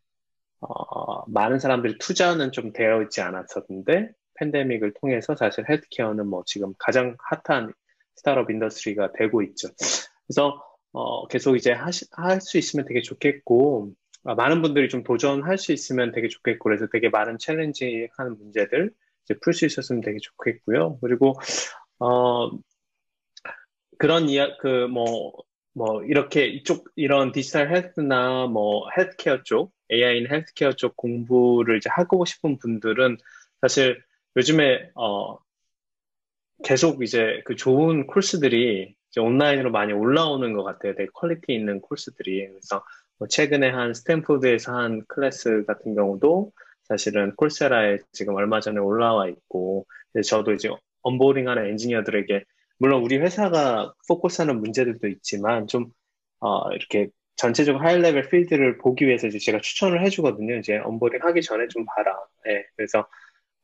어, 많은 사람들이 투자는 좀 되어 있지 않았었는데 팬데믹을 통해서 사실 healthcare는 뭐 지금 가장 핫한 스타트업 industry가 되고 있죠. 그래서 어, 계속 이제 할 수 있으면 되게 좋겠고 아, 많은 분들이 좀 도전할 수 있으면 되게 좋겠고 그래서 되게 많은 challenge 하는 문제들 이제 풀 수 있었으면 되게 좋겠고요. 그리고 어 그런 이야 그뭐뭐 뭐 이렇게 이쪽 이런 digital health나 뭐 헬스케어 쪽 AI in healthcare 쪽 공부를 이제 하고 싶은 분들은 사실 요즘에 어 계속 이제 그 좋은 코스들이 이제 온라인으로 많이 올라오는 것 같아요. 되게 quality 있는 코스들이. 그래서 뭐 최근에 한 스탠포드에서 한 클래스 같은 경우도 사실은 Coursera에 지금 얼마 전에 올라와 있고, 저도 이제 onboarding 하는 엔지니어들에게, 물론 우리 회사가 focus하는 문제들도 있지만, 좀, 어, 이렇게 전체적으로 high level field를 보기 위해서 이제 제가 추천을 해주거든요. 이제 onboarding 하기 전에 좀 봐라. 네, 그래서,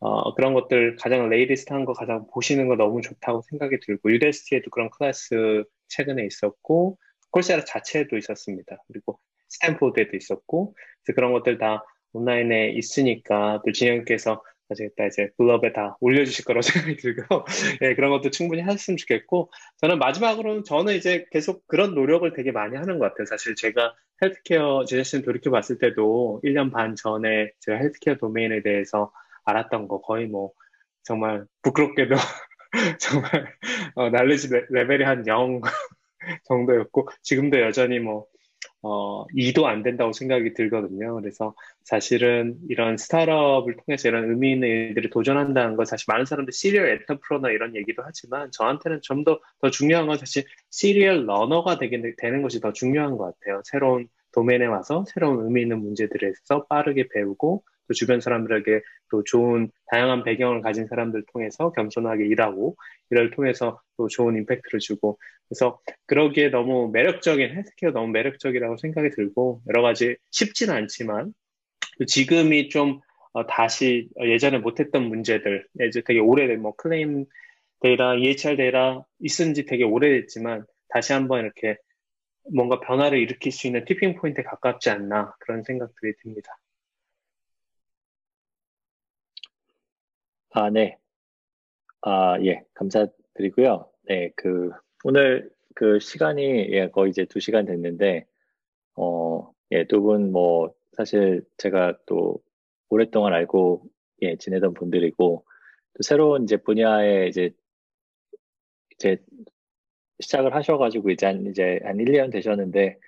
어, 그런 것들 가장 latest 한 거 가장 보시는 거 너무 좋다고 생각이 들고, Udacity에도 그런 클래스 최근에 있었고, Coursera 자체에도 있었습니다. 그리고 스탠포드에도 있었고, 그래서 그런 것들 다 온라인에 있으니까 또 진영께서 나중에 이제 블로그에 다 올려주실 거라고 생각이 들고, 예, 그런 것도 충분히 하셨으면 좋겠고, 저는 마지막으로는 저는 이제 계속 그런 노력을 되게 많이 하는 것 같아요. 사실 제가 헬스케어 제 자신 돌이켜 봤을 때도 1년 반 전에 제가 healthcare domain에 대해서 알았던 거 거의 뭐 정말 부끄럽게도 정말 어, knowledge level이 한 0 정도였고 지금도 여전히 뭐 어, 2도 안 된다고 생각이 들거든요. 그래서 사실은 이런 스타트업을 통해서 이런 의미 있는 일들을 도전한다는 건 사실 많은 사람들 serial entrepreneur나 이런 얘기도 하지만 저한테는 좀 더 더 중요한 건 사실 serial learner가 되게, 되는 것이 더 중요한 것 같아요. 새로운 domain에 와서 새로운 의미 있는 문제들에서 빠르게 배우고 또 주변 사람들에게 또 좋은 다양한 배경을 가진 사람들 통해서 겸손하게 일하고 이를 통해서 또 좋은 impact를 주고 그래서 그러기에 너무 매력적인 헬스케어 너무 매력적이라고 생각이 들고 여러 가지 쉽지는 않지만 지금이 좀 어, 다시 예전에 못했던 문제들 이제 되게 오래된 뭐 클레임 데이터, EHR 데이터 있은 지 되게 오래됐지만 다시 한번 이렇게 뭔가 변화를 일으킬 수 있는 tipping point에 가깝지 않나 그런 생각들이 듭니다. 아, 네. 아, 예, 감사드리고요. 네, 그, 오늘 그 시간이 예, 거의 이제 두 시간 됐는데, 어, 예, 두 분 뭐, 사실 제가 또 오랫동안 알고, 예, 지내던 분들이고, 또 새로운 이제 분야에 이제, 이제 시작을 하셔가지고 이제 한, 이제 한 1, 2년 되셨는데,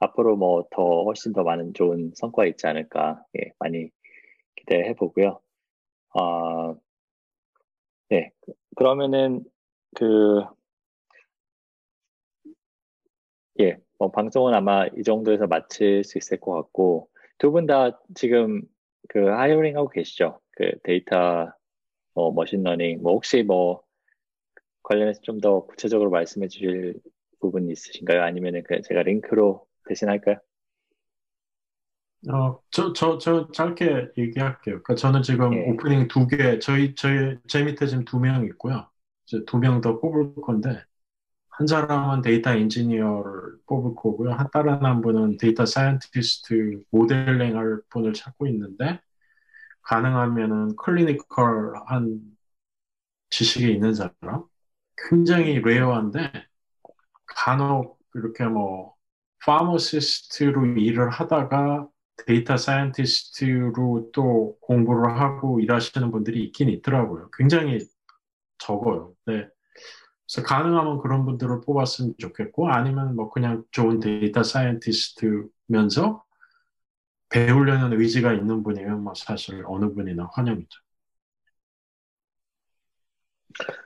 앞으로 뭐 더 훨씬 더 많은 좋은 성과 있지 않을까, 예, 많이 기대해 보고요. 아, 네. 그러면은 그 예, 뭐 방송은 아마 이 정도에서 마칠 수 있을 것 같고 두 분 다 지금 그 hiring 하고 계시죠? 그 데이터 뭐 machine learning 뭐 혹시 뭐 관련해서 좀 더 구체적으로 말씀해 주실 부분 있으신가요? 아니면은 그 제가 링크로 대신할까요? 어, 저, 저, 저 짧게 얘기할게요. 그러니까 저는 지금 예. 오프닝 두 개, 저희, 저희, 제 밑에 지금 두 명 있고요. 이제 두 명 더 뽑을 건데, 한 사람은 data engineer를 뽑을 거고요. 한 다른 한 분은 data scientist modeling 할 분을 찾고 있는데, 가능하면은 clinical한 지식이 있는 사람? 굉장히 rare한데, 간혹 이렇게 뭐, pharmacist로 일을 하다가 데이터 scientist로 또 공부를 하고 일하시는 분들이 있긴 있더라고요. 굉장히 적어요. 네. 그래서 가능하면 그런 분들을 뽑았으면 좋겠고, 아니면 뭐 그냥 좋은 데이터 scientist면서 배우려는 의지가 있는 분이면 뭐 사실 어느 분이나 환영이죠.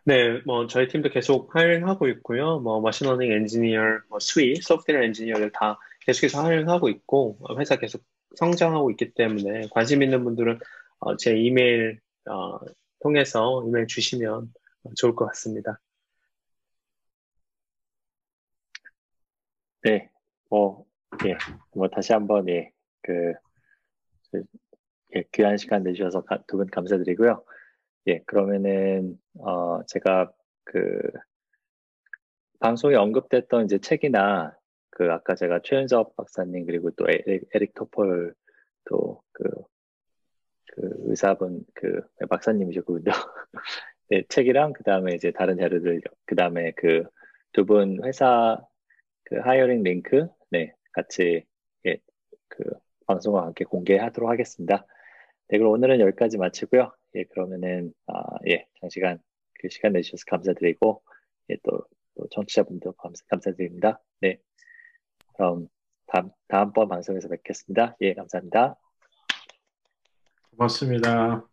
네, 뭐 저희 팀도 계속 hiring하고 있고요. 뭐 machine learning 엔지니어, 뭐 SWE, 소프트웨어 엔지니어를 다 계속해서 hiring하고 있고 회사 계속 성장하고 있기 때문에 관심 있는 분들은 어, 제 이메일 어, 통해서 이메일 주시면 좋을 것 같습니다. 네, 뭐, 예, 뭐 다시 한번 예, 그 예, 귀한 시간 내주셔서 두 분 감사드리고요. 예, 그러면은 어, 제가 그 방송에 언급됐던 이제 책이나 그 아까 제가 최윤섭 박사님 그리고 또 에릭, 에릭 토폴 또그 그 의사분 그 박사님이죠 그분도 네, 책이랑 그 다음에 이제 다른 자료들 그 다음에 그 두 분 회사 그 hiring 링크 네 같이 예, 그 방송과 함께 공개하도록 하겠습니다. 네 그럼 오늘은 여기까지 마치고요. 예 그러면은 아, 예 장시간 그 시간 내주셔서 감사드리고 예, 또, 또 청취자분들 감사, 감사드립니다. 네 그럼 다음 다음번 방송에서 뵙겠습니다. 예 감사합니다. 고맙습니다.